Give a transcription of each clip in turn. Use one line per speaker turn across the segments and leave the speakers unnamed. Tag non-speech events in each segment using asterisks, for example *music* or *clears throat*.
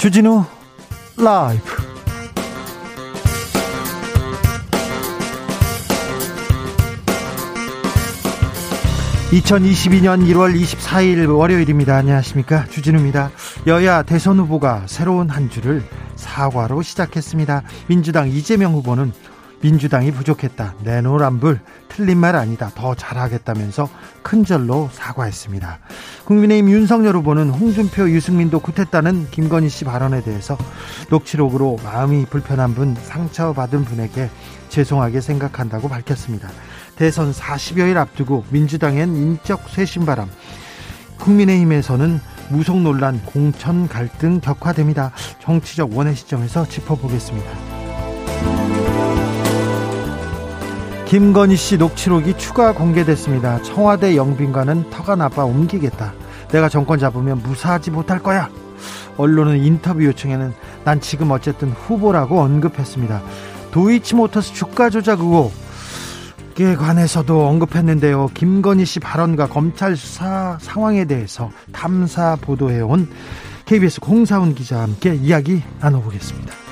주진우 라이브. (2022년 1월 24일) 월요일입니다. 안녕하십니까? 주진우입니다. 여야 대선 후보가 새로운 한 주를 사과로 시작했습니다. 민주당 이재명 후보는 민주당이 부족했다. 내노란불 틀린 말 아니다. 더 잘하겠다면서 큰절로 사과했습니다. 국민의힘 윤석열 후보는 홍준표, 유승민도 굿했다는 김건희 씨 발언에 대해서 녹취록으로 마음이 불편한 분, 상처받은 분에게 죄송하게 생각한다고 밝혔습니다. 대선 40여일 앞두고 민주당엔 인적 쇄신바람, 국민의힘에서는 무속 논란, 공천 갈등 격화됩니다. 정치적 원의 시점에서 짚어보겠습니다. 김건희 씨 녹취록이 추가 공개됐습니다. 청와대 영빈관은 터가 나빠 옮기겠다. 내가 정권 잡으면 무사하지 못할 거야. 언론은 인터뷰 요청에는 난 지금 어쨌든 후보라고 언급했습니다. 도이치모터스 주가 조작 의혹 에 관해서도 언급했는데요. 김건희 씨 발언과 검찰 수사 상황에 대해서 탐사 보도해온 KBS 공사훈 기자와 함께 이야기 나눠보겠습니다.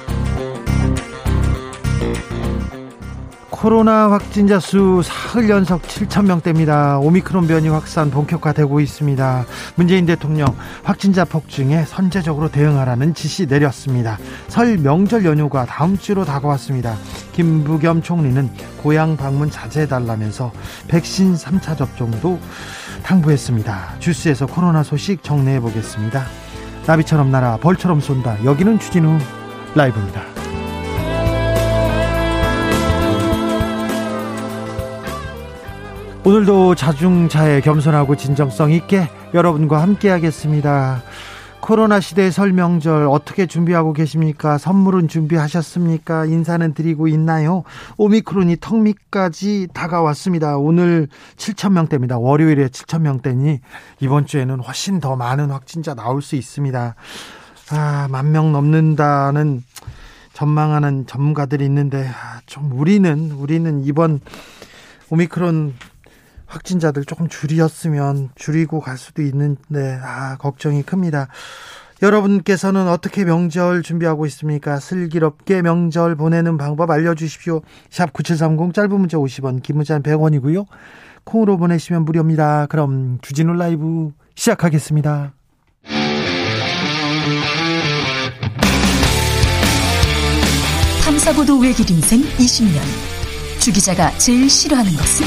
코로나 확진자 수 사흘 연속 7천 명대입니다. 오미크론 변이 확산 본격화되고 있습니다. 문재인 대통령 확진자 폭증에 선제적으로 대응하라는 지시 내렸습니다. 설 명절 연휴가 다음 주로 다가왔습니다. 김부겸 총리는 고향 방문 자제해달라면서 백신 3차 접종도 당부했습니다. 주스에서 코로나 소식 정리해 보겠습니다. 나비처럼 날아 벌처럼 쏜다. 여기는 주진우 라이브입니다. 오늘도 자중차에 겸손하고 진정성 있게 여러분과 함께 하겠습니다. 코로나 시대 설 명절 어떻게 준비하고 계십니까? 선물은 준비하셨습니까? 인사는 드리고 있나요? 오미크론이 턱 밑까지 다가왔습니다. 오늘 7천 명대입니다. 월요일에 7천 명대니 이번 주에는 훨씬 더 많은 확진자 나올 수 있습니다. 아, 만 명 넘는다는 전망하는 전문가들이 있는데 아, 좀 우리는 우리는 이번 오미크론 확진자들 조금 줄였으면 줄이고 갈 수도 있는데 아 걱정이 큽니다. 여러분께서는 어떻게 명절 준비하고 있습니까? 슬기롭게 명절 보내는 방법 알려주십시오. 샵 9730 짧은 문자 50원 긴 문자는 100원이고요. 콩으로 보내시면 무료입니다. 그럼 주진우 라이브 시작하겠습니다.
탐사보도 외길 인생 20년 주 기자가 제일 싫어하는 것은?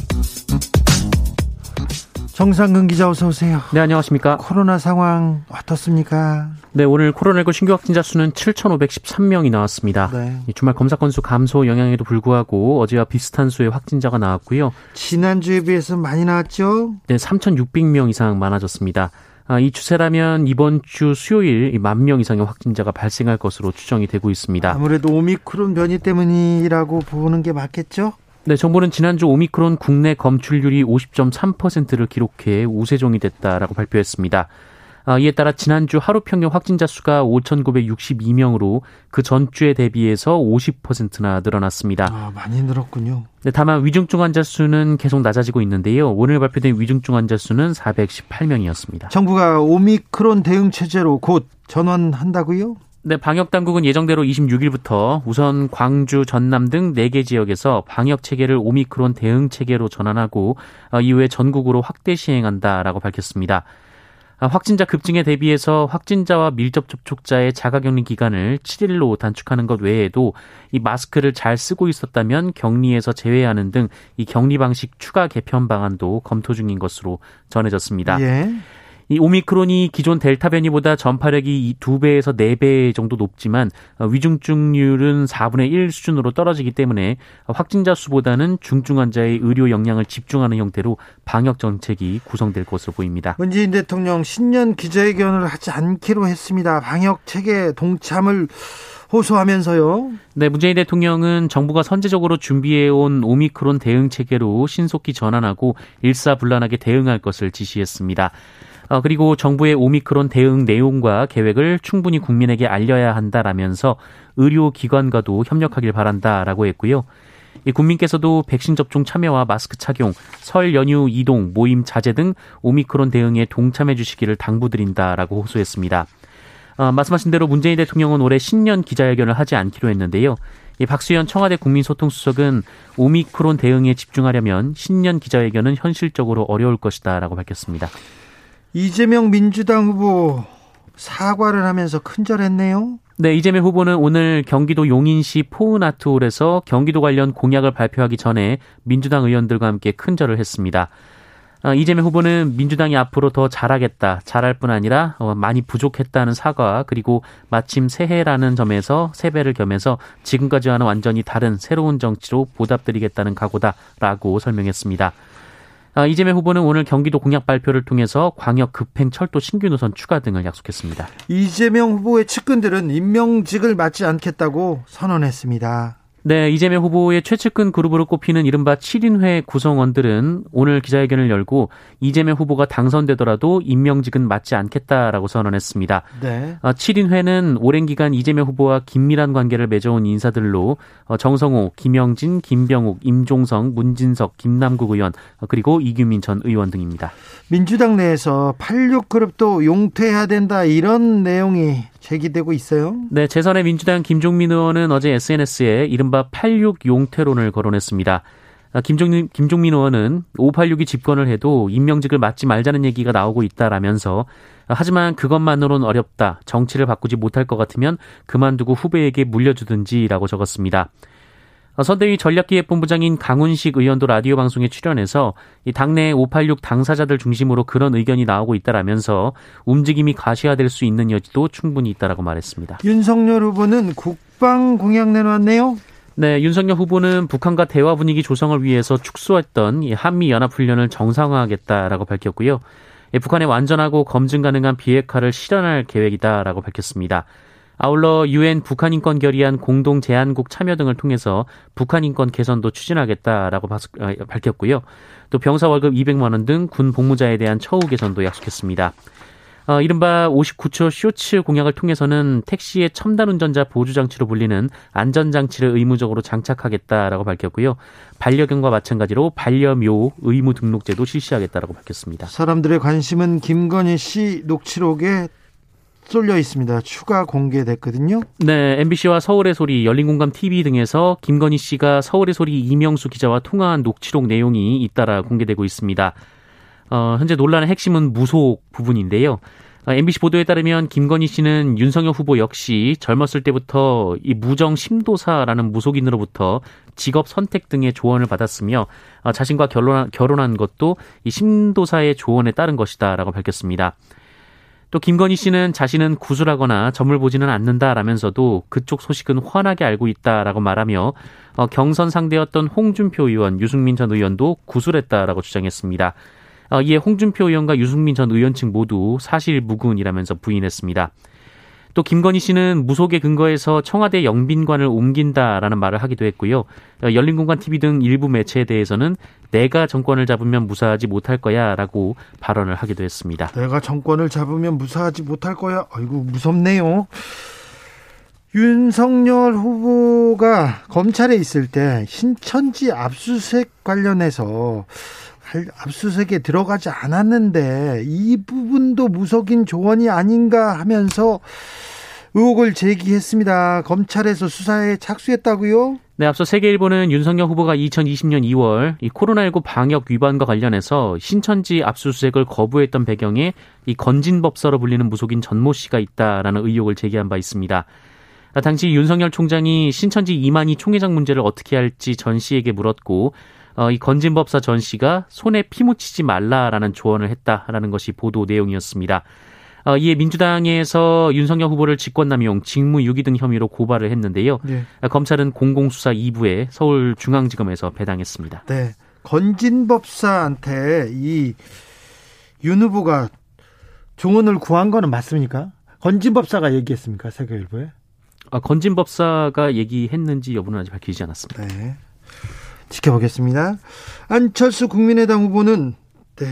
정상근 기자 어서 오세요.
네, 안녕하십니까.
코로나 상황 어떻습니까?
네, 오늘 코로나19 신규 확진자 수는 7,513명이 나왔습니다. 네. 주말 검사 건수 감소 영향에도 불구하고 어제와 비슷한 수의 확진자가 나왔고요.
지난주에 비해서 많이 나왔죠?
네, 3,600명 이상 많아졌습니다. 아, 이 추세라면 이번 주 수요일 만 명 이상의 확진자가 발생할 것으로 추정이 되고 있습니다.
아무래도 오미크론 변이 때문이라고 보는 게 맞겠죠?
네, 정부는 지난주 오미크론 국내 검출률이 50.3%를 기록해 우세종이 됐다라고 발표했습니다. 아, 이에 따라 지난주 하루 평균 확진자 수가 5,962명으로 그 전주에 대비해서 50%나 늘어났습니다.
아, 많이 늘었군요.
네, 다만 위중증 환자 수는 계속 낮아지고 있는데요. 오늘 발표된 위중증 환자 수는 418명이었습니다.
정부가 오미크론 대응 체제로 곧 전환한다고요?
네, 방역 당국은 예정대로 26일부터 우선 광주, 전남 등 4개 지역에서 방역 체계를 오미크론 대응 체계로 전환하고 어, 이후에 전국으로 확대 시행한다라고 밝혔습니다. 아, 확진자 급증에 대비해서 확진자와 밀접 접촉자의 자가격리 기간을 7일로 단축하는 것 외에도 이 마스크를 잘 쓰고 있었다면 격리에서 제외하는 등 이 격리 방식 추가 개편 방안도 검토 중인 것으로 전해졌습니다. 예. 이 오미크론이 기존 델타 변이보다 전파력이 2배에서 4배 정도 높지만 어, 위중증률은 4분의 1 수준으로 떨어지기 때문에 확진자 수보다는 중증 환자의 의료 역량을 집중하는 형태로 방역 정책이 구성될 것으로 보입니다.
문재인 대통령 신년 기자회견을 하지 않기로 했습니다. 방역 체계 동참을 호소하면서요.
네, 문재인 대통령은 정부가 선제적으로 준비해온 오미크론 대응 체계로 신속히 전환하고 일사불란하게 대응할 것을 지시했습니다. 어, 그리고 정부의 오미크론 대응 내용과 계획을 충분히 국민에게 알려야 한다라면서 의료기관과도 협력하길 바란다라고 했고요. 이 국민께서도 백신 접종 참여와 마스크 착용, 설 연휴 이동, 모임 자제 등 오미크론 대응에 동참해 주시기를 당부드린다라고 호소했습니다. 어, 말씀하신 대로 문재인 대통령은 올해 신년 기자회견을 하지 않기로 했는데요. 이 박수현 청와대 국민소통수석은 오미크론 대응에 집중하려면 신년 기자회견은 현실적으로 어려울 것이다라고 밝혔습니다.
이재명 민주당 후보 사과를 하면서 큰절했네요.
네, 이재명 후보는 오늘 경기도 용인시 포은아트홀에서 경기도 관련 공약을 발표하기 전에 민주당 의원들과 함께 큰절을 했습니다. 어, 이재명 후보는 민주당이 앞으로 더 잘하겠다, 잘할 뿐 아니라 어, 많이 부족했다는 사과 그리고 마침 새해라는 점에서 세배를 겸해서 지금까지와는 완전히 다른 새로운 정치로 보답드리겠다는 각오다라고 설명했습니다. 아, 이재명 후보는 오늘 경기도 공약 발표를 통해서 광역 급행 철도 신규 노선 추가 등을 약속했습니다.
이재명 후보의 측근들은 임명직을 맡지 않겠다고 선언했습니다.
네, 이재명 후보의 최측근 그룹으로 꼽히는 이른바 7인회 구성원들은 오늘 기자회견을 열고 이재명 후보가 당선되더라도 임명직은 맡지 않겠다라고 선언했습니다. 네. 7인회는 어, 오랜 기간 이재명 후보와 긴밀한 관계를 맺어온 인사들로 어, 정성호, 김영진, 김병욱, 임종성, 문진석, 김남국 의원 어, 그리고 이규민 전 의원 등입니다.
민주당 내에서 86그룹도 용퇴해야 된다 이런 내용이 제기되고 있어요.
네, 재선의 민주당 김종민 의원은 어제 SNS에 이른바 86 용태론을 거론했습니다. 아, 김종민, 김종민 의원은 586이 집권을 해도 임명직을 맡지 말자는 얘기가 나오고 있다라면서 하지만 그것만으로는 어렵다. 정치를 바꾸지 못할 것 같으면 그만두고 후배에게 물려주든지라고 적었습니다. 어, 선대위 전략기획본부장인 강훈식 의원도 라디오 방송에 출연해서 이 당내 586 당사자들 중심으로 그런 의견이 나오고 있다라면서 움직임이 가시화될 수 있는 여지도 충분히 있다라고 말했습니다.
윤석열 후보는 국방 공약 내놓았네요.
네, 윤석열 후보는 북한과 대화 분위기 조성을 위해서 축소했던 한미 연합 훈련을 정상화하겠다라고 밝혔고요. 북한의 완전하고 검증 가능한 비핵화를 실현할 계획이다라고 밝혔습니다. 아울러 유엔 북한 인권 결의안 공동 제안국 참여 등을 통해서 북한 인권 개선도 추진하겠다라고 어, 밝혔고요. 또 병사 월급 200만 원 등 군 복무자에 대한 처우 개선도 약속했습니다. 어, 이른바 59초 쇼츠 공약을 통해서는 택시의 첨단 운전자 보조 장치로 불리는 안전 장치를 의무적으로 장착하겠다라고 밝혔고요. 반려견과 마찬가지로 반려묘 의무 등록제도 실시하겠다라고 밝혔습니다.
사람들의 관심은 김건희 씨 녹취록에 쏠려 있습니다. 추가 공개됐거든요.
네, MBC와 서울의 소리, 열린공감 TV 등에서 김건희 씨가 서울의 소리 이명수 기자와 통화한 녹취록 내용이 잇따라 공개되고 있습니다. 어, 현재 논란의 핵심은 무속 부분인데요. MBC 어, 보도에 따르면 김건희 씨는 윤석열 후보 역시 젊었을 때부터 이 무정 심도사라는 무속인으로부터 직업 선택 등의 조언을 받았으며 어, 자신과 결혼한, 결혼한 것도 이 심도사의 조언에 따른 것이다라고 밝혔습니다. 또 김건희 씨는 자신은 구술하거나 점을 보지는 않는다라면서도 그쪽 소식은 환하게 알고 있다라고 말하며 어, 경선 상대였던 홍준표 의원, 유승민 전 의원도 구술했다라고 주장했습니다. 어, 이에 홍준표 의원과 유승민 전 의원 측 모두 사실 무근이라면서 부인했습니다. 또 김건희 씨는 무속의 근거에서 청와대 영빈관을 옮긴다라는 말을 하기도 했고요. 어, 열린공간 TV 등 일부 매체에 대해서는 내가 정권을 잡으면 무사하지 못할 거야라고 발언을 하기도 했습니다.
내가 정권을 잡으면 무사하지 못할 거야. 아이고 무섭네요. 윤석열 후보가 검찰에 있을 때 신천지 압수수색 관련해서 압수수색에 들어가지 않았는데 이 부분도 무속인 조언이 아닌가 하면서 의혹을 제기했습니다. 검찰에서 수사에 착수했다고요?
네, 앞서 세계일보는 윤석열 후보가 2020년 2월 이 코로나19 방역 위반과 관련해서 신천지 압수수색을 거부했던 배경에 이 건진법사로 불리는 무속인 전모 씨가 있다라는 의혹을 제기한 바 있습니다. 당시 윤석열 총장이 신천지 이만희 총회장 문제를 어떻게 할지 전 씨에게 물었고 어, 이 건진법사 전 씨가 손에 피 묻히지 말라라는 조언을 했다라는 것이 보도 내용이었습니다. 어, 이에 민주당에서 윤석열 후보를 직권남용, 직무유기 등 혐의로 고발을 했는데요. 네. 검찰은 공공수사 2부에 서울중앙지검에서 배당했습니다.
네. 건진법사한테 이 윤 후보가 조언을 구한 거는 맞습니까? 건진법사가 얘기했습니까? 세계일보에?
아, 건진법사가 얘기했는지 여부는 아직 밝히지 않았습니다. 네.
지켜보겠습니다. 안철수 국민의당 후보는 네.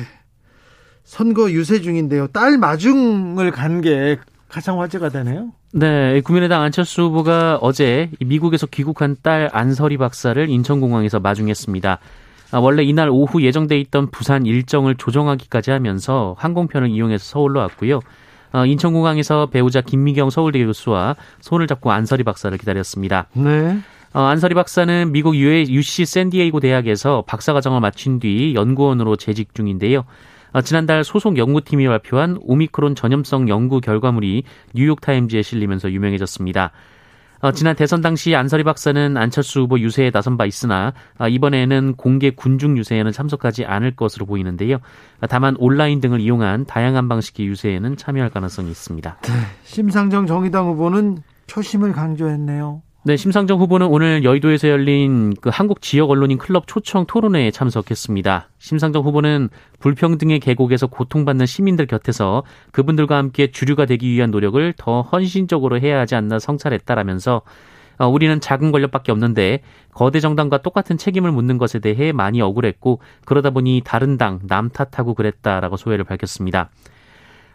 선거 유세 중인데요. 딸 마중을 간 게 가장 화제가 되네요.
네, 국민의당 안철수 후보가 어제 미국에서 귀국한 딸 안설이 박사를 인천공항에서 마중했습니다. 아, 원래 이날 오후 예정돼 있던 부산 일정을 조정하기까지 하면서 항공편을 이용해서 서울로 왔고요. 어, 인천공항에서 배우자 김미경 서울대 교수와 손을 잡고 안설이 박사를 기다렸습니다. 네. 어, 안설이 박사는 미국 UC 샌디에이고 대학에서 박사과정을 마친 뒤 연구원으로 재직 중인데요. 어, 지난달 소속 연구팀이 발표한 오미크론 전염성 연구 결과물이 뉴욕타임즈에 실리면서 유명해졌습니다. 어, 지난 대선 당시 안설이 박사는 안철수 후보 유세에 나선 바 있으나 어, 이번에는 공개 군중 유세에는 참석하지 않을 것으로 보이는데요. 어, 다만 온라인 등을 이용한 다양한 방식의 유세에는 참여할 가능성이 있습니다. 네,
심상정 정의당 후보는 초심을 강조했네요.
네, 심상정 후보는 오늘 여의도에서 열린 그 한국 지역 언론인 클럽 초청 토론회에 참석했습니다. 심상정 후보는 불평등의 계곡에서 고통받는 시민들 곁에서 그분들과 함께 주류가 되기 위한 노력을 더 헌신적으로 해야 하지 않나 성찰했다라면서 어, 우리는 작은 권력밖에 없는데 거대 정당과 똑같은 책임을 묻는 것에 대해 많이 억울했고 그러다 보니 다른 당 남 탓하고 그랬다라고 소회를 밝혔습니다.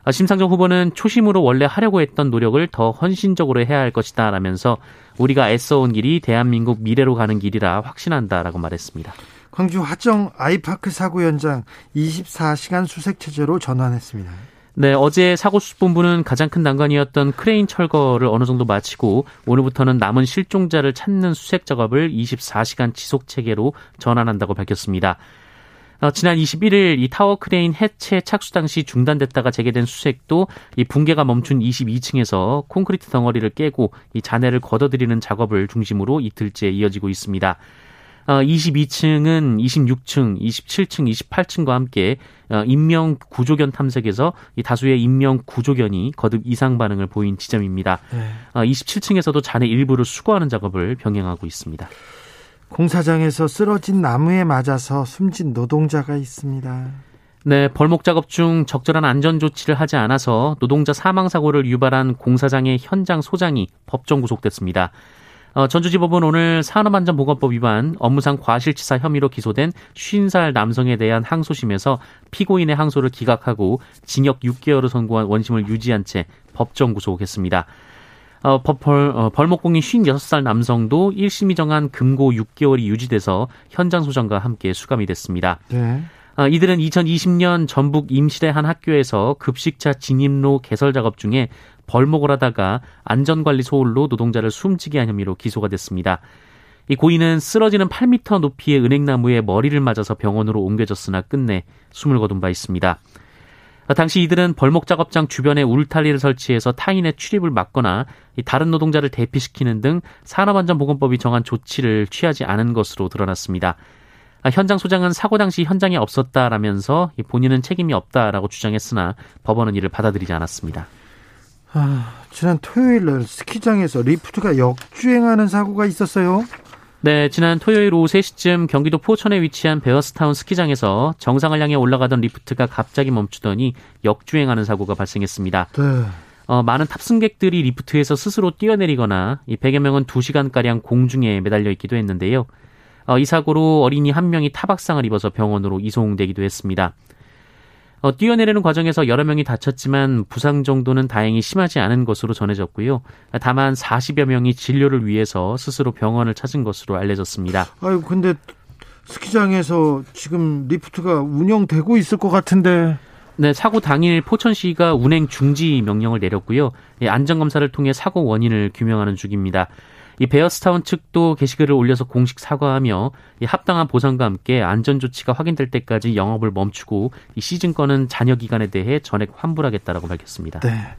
아, 심상정 후보는 초심으로 원래 하려고 했던 노력을 더 헌신적으로 해야 할 것이다 라면서 우리가 애써온 길이 대한민국 미래로 가는 길이라 확신한다라고 말했습니다.
광주 화정 아이파크 사고 현장 24시간 수색 체제로 전환했습니다.
네, 어제 사고수습본부는 가장 큰 난관이었던 크레인 철거를 어느 정도 마치고 오늘부터는 남은 실종자를 찾는 수색 작업을 24시간 지속 체계로 전환한다고 밝혔습니다. 어, 지난 21일 이 타워 크레인 해체 착수 당시 중단됐다가 재개된 수색도 이 붕괴가 멈춘 22층에서 콘크리트 덩어리를 깨고 이 잔해를 걷어들이는 작업을 중심으로 이틀째 이어지고 있습니다. 어, 22층은 26층, 27층, 28층과 함께 어, 인명 구조견 탐색에서 이 다수의 인명 구조견이 거듭 이상 반응을 보인 지점입니다. 네. 어, 27층에서도 잔해 일부를 수거하는 작업을 병행하고 있습니다.
공사장에서 쓰러진 나무에 맞아서 숨진 노동자가 있습니다.
네, 벌목 작업 중 적절한 안전 조치를 하지 않아서 노동자 사망 사고를 유발한 공사장의 현장 소장이 법정 구속됐습니다. 어, 전주지법은 오늘 산업안전보건법 위반 업무상 과실치사 혐의로 기소된 50살 남성에 대한 항소심에서 피고인의 항소를 기각하고 징역 6개월을 선고한 원심을 유지한 채 법정 구속했습니다. 어, 벌, 어, 벌목공인 56살 남성도 1심이 정한 금고 6개월이 유지돼서 현장 소장과 함께 수감이 됐습니다. 네. 어, 이들은 2020년 전북 임실의 한 학교에서 급식차 진입로 개설 작업 중에 벌목을 하다가 안전관리 소홀로 노동자를 숨지게 한 혐의로 기소가 됐습니다. 이 고인은 쓰러지는 8m 높이의 은행나무에 머리를 맞아서 병원으로 옮겨졌으나 끝내 숨을 거둔 바 있습니다. 당시 이들은 벌목 작업장 주변에 울타리를 설치해서 타인의 출입을 막거나 다른 노동자를 대피시키는 등 산업안전보건법이 정한 조치를 취하지 않은 것으로 드러났습니다. 현장 소장은 사고 당시 현장에 없었다라면서 본인은 책임이 없다라고 주장했으나 법원은 이를 받아들이지 않았습니다.
아, 지난 토요일 날 스키장에서 리프트가 역주행하는 사고가 있었어요.
네, 지난 토요일 오후 3시쯤 경기도 포천에 위치한 베어스타운 스키장에서 정상을 향해 올라가던 리프트가 갑자기 멈추더니 역주행하는 사고가 발생했습니다. 네. 어, 많은 탑승객들이 리프트에서 스스로 뛰어내리거나 이 100여 명은 2시간가량 공중에 매달려 있기도 했는데요. 어, 이 사고로 어린이 한 명이 타박상을 입어서 병원으로 이송되기도 했습니다. 어, 뛰어내리는 과정에서 여러 명이 다쳤지만 부상 정도는 다행히 심하지 않은 것으로 전해졌고요. 다만 40여 명이 진료를 위해서 스스로 병원을 찾은 것으로 알려졌습니다.
아유, 근데 스키장에서 지금 리프트가 운영되고 있을 것 같은데.
네, 사고 당일 포천시가 운행 중지 명령을 내렸고요. 예, 안전검사를 통해 사고 원인을 규명하는 중입니다. 이 베어스타운 측도 게시글을 올려서 공식 사과하며 이 합당한 보상과 함께 안전 조치가 확인될 때까지 영업을 멈추고 이 시즌권은 잔여 기간에 대해 전액 환불하겠다라고 밝혔습니다. 네.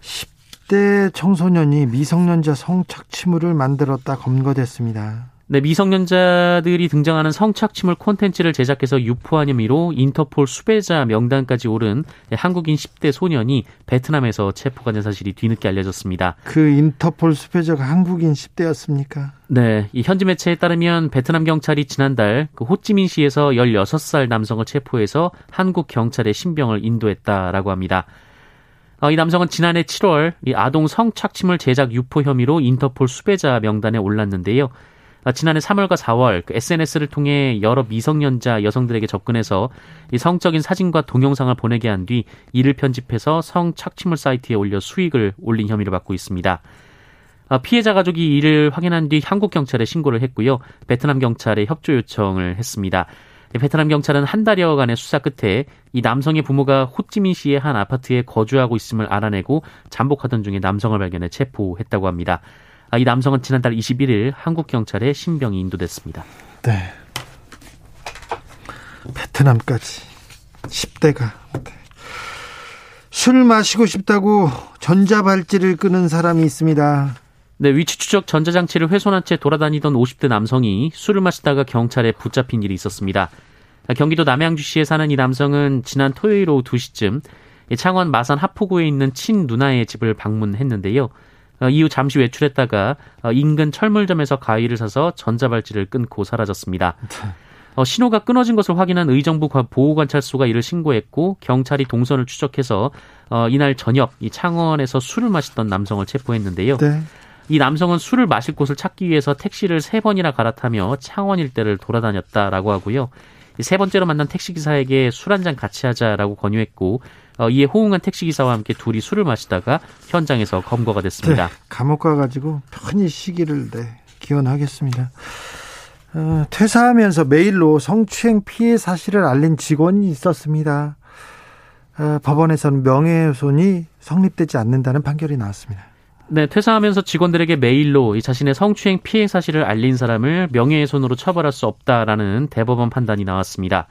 10대 청소년이 미성년자 성착취물을 만들었다 검거됐습니다.
네, 미성년자들이 등장하는 성착취물 콘텐츠를 제작해서 유포한 혐의로 인터폴 수배자 명단까지 오른 한국인 10대 소년이 베트남에서 체포가 된 사실이 뒤늦게 알려졌습니다.
그 인터폴 수배자가 한국인 10대였습니까?
네, 이 현지 매체에 따르면 베트남 경찰이 지난달 그 호찌민시에서 16살 남성을 체포해서 한국 경찰에 신병을 인도했다라고 합니다. 어, 이 남성은 지난해 7월 이 아동 성착취물 제작 유포 혐의로 인터폴 수배자 명단에 올랐는데요. 아, 지난해 3월과 4월 그 SNS를 통해 여러 미성년자 여성들에게 접근해서 이 성적인 사진과 동영상을 보내게 한 뒤 이를 편집해서 성 착취물 사이트에 올려 수익을 올린 혐의를 받고 있습니다. 아, 피해자 가족이 이를 확인한 뒤 한국 경찰에 신고를 했고요. 베트남 경찰에 협조 요청을 했습니다. 베트남 경찰은 한 달여간의 수사 끝에 이 남성의 부모가 호찌민시의 한 아파트에 거주하고 있음을 알아내고 잠복하던 중에 남성을 발견해 체포했다고 합니다. 아, 이 남성은 지난달 21일 한국 경찰에 신병이 인도됐습니다.
네. 베트남까지 10대가 술 마시고 싶다고 전자발찌를 끄는 사람이 있습니다.
네, 위치 추적 전자장치를 훼손한 채 돌아다니던 50대 남성이 술을 마시다가 경찰에 붙잡힌 일이 있었습니다. 경기도 남양주시에 사는 이 남성은 지난 토요일 오후 2시쯤 창원 마산 하포구에 있는 친 누나의 집을 방문했는데요. 어, 이후 잠시 외출했다가 어, 인근 철물점에서 가위를 사서 전자발찌를 끊고 사라졌습니다. 어, 신호가 끊어진 것을 확인한 의정부 보호관찰소가 이를 신고했고 경찰이 동선을 추적해서 어, 이날 저녁 이 창원에서 술을 마시던 남성을 체포했는데요. 네. 이 남성은 술을 마실 곳을 찾기 위해서 택시를 세 번이나 갈아타며 창원 일대를 돌아다녔다라고 하고요. 세 번째로 만난 택시기사에게 술 한 잔 같이 하자라고 권유했고 어, 이에 호응한 택시기사와 함께 둘이 술을 마시다가 현장에서 검거가 됐습니다. 네,
감옥 가가지고 편히 쉬기를 네, 기원하겠습니다. 어, 퇴사하면서 메일로 성추행 피해 사실을 알린 직원이 있었습니다. 어, 법원에서는 명예훼손이 성립되지 않는다는 판결이 나왔습니다.
네, 퇴사하면서 직원들에게 메일로 이 자신의 성추행 피해 사실을 알린 사람을 명예훼손으로 처벌할 수 없다라는 대법원 판단이 나왔습니다.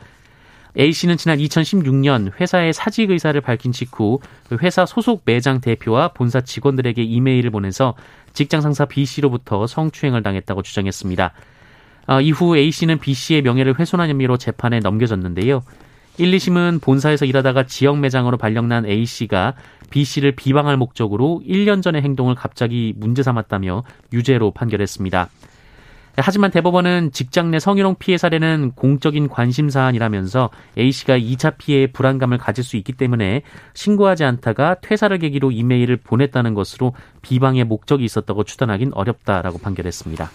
A 씨는 지난 2016년 회사의 사직 의사를 밝힌 직후 그 회사 소속 매장 대표와 본사 직원들에게 이메일을 보내서 직장 상사 B 씨로부터 성추행을 당했다고 주장했습니다. 아, 이후 A 씨는 B 씨의 명예를 훼손한 혐의로 재판에 넘겨졌는데요. 1, 2심은 본사에서 일하다가 지역 매장으로 발령난 A 씨가 B 씨를 비방할 목적으로 1년 전의 행동을 갑자기 문제 삼았다며 유죄로 판결했습니다. 하지만 대법원은 직장 내 성희롱 피해 사례는 공적인 관심 사안이라면서 A 씨가 2차 피해에 불안감을 가질 수 있기 때문에 신고하지 않다가 퇴사를 계기로 이메일을 보냈다는 것으로 비방의 목적이 있었다고 추단하긴 어렵다라고 판결했습니다.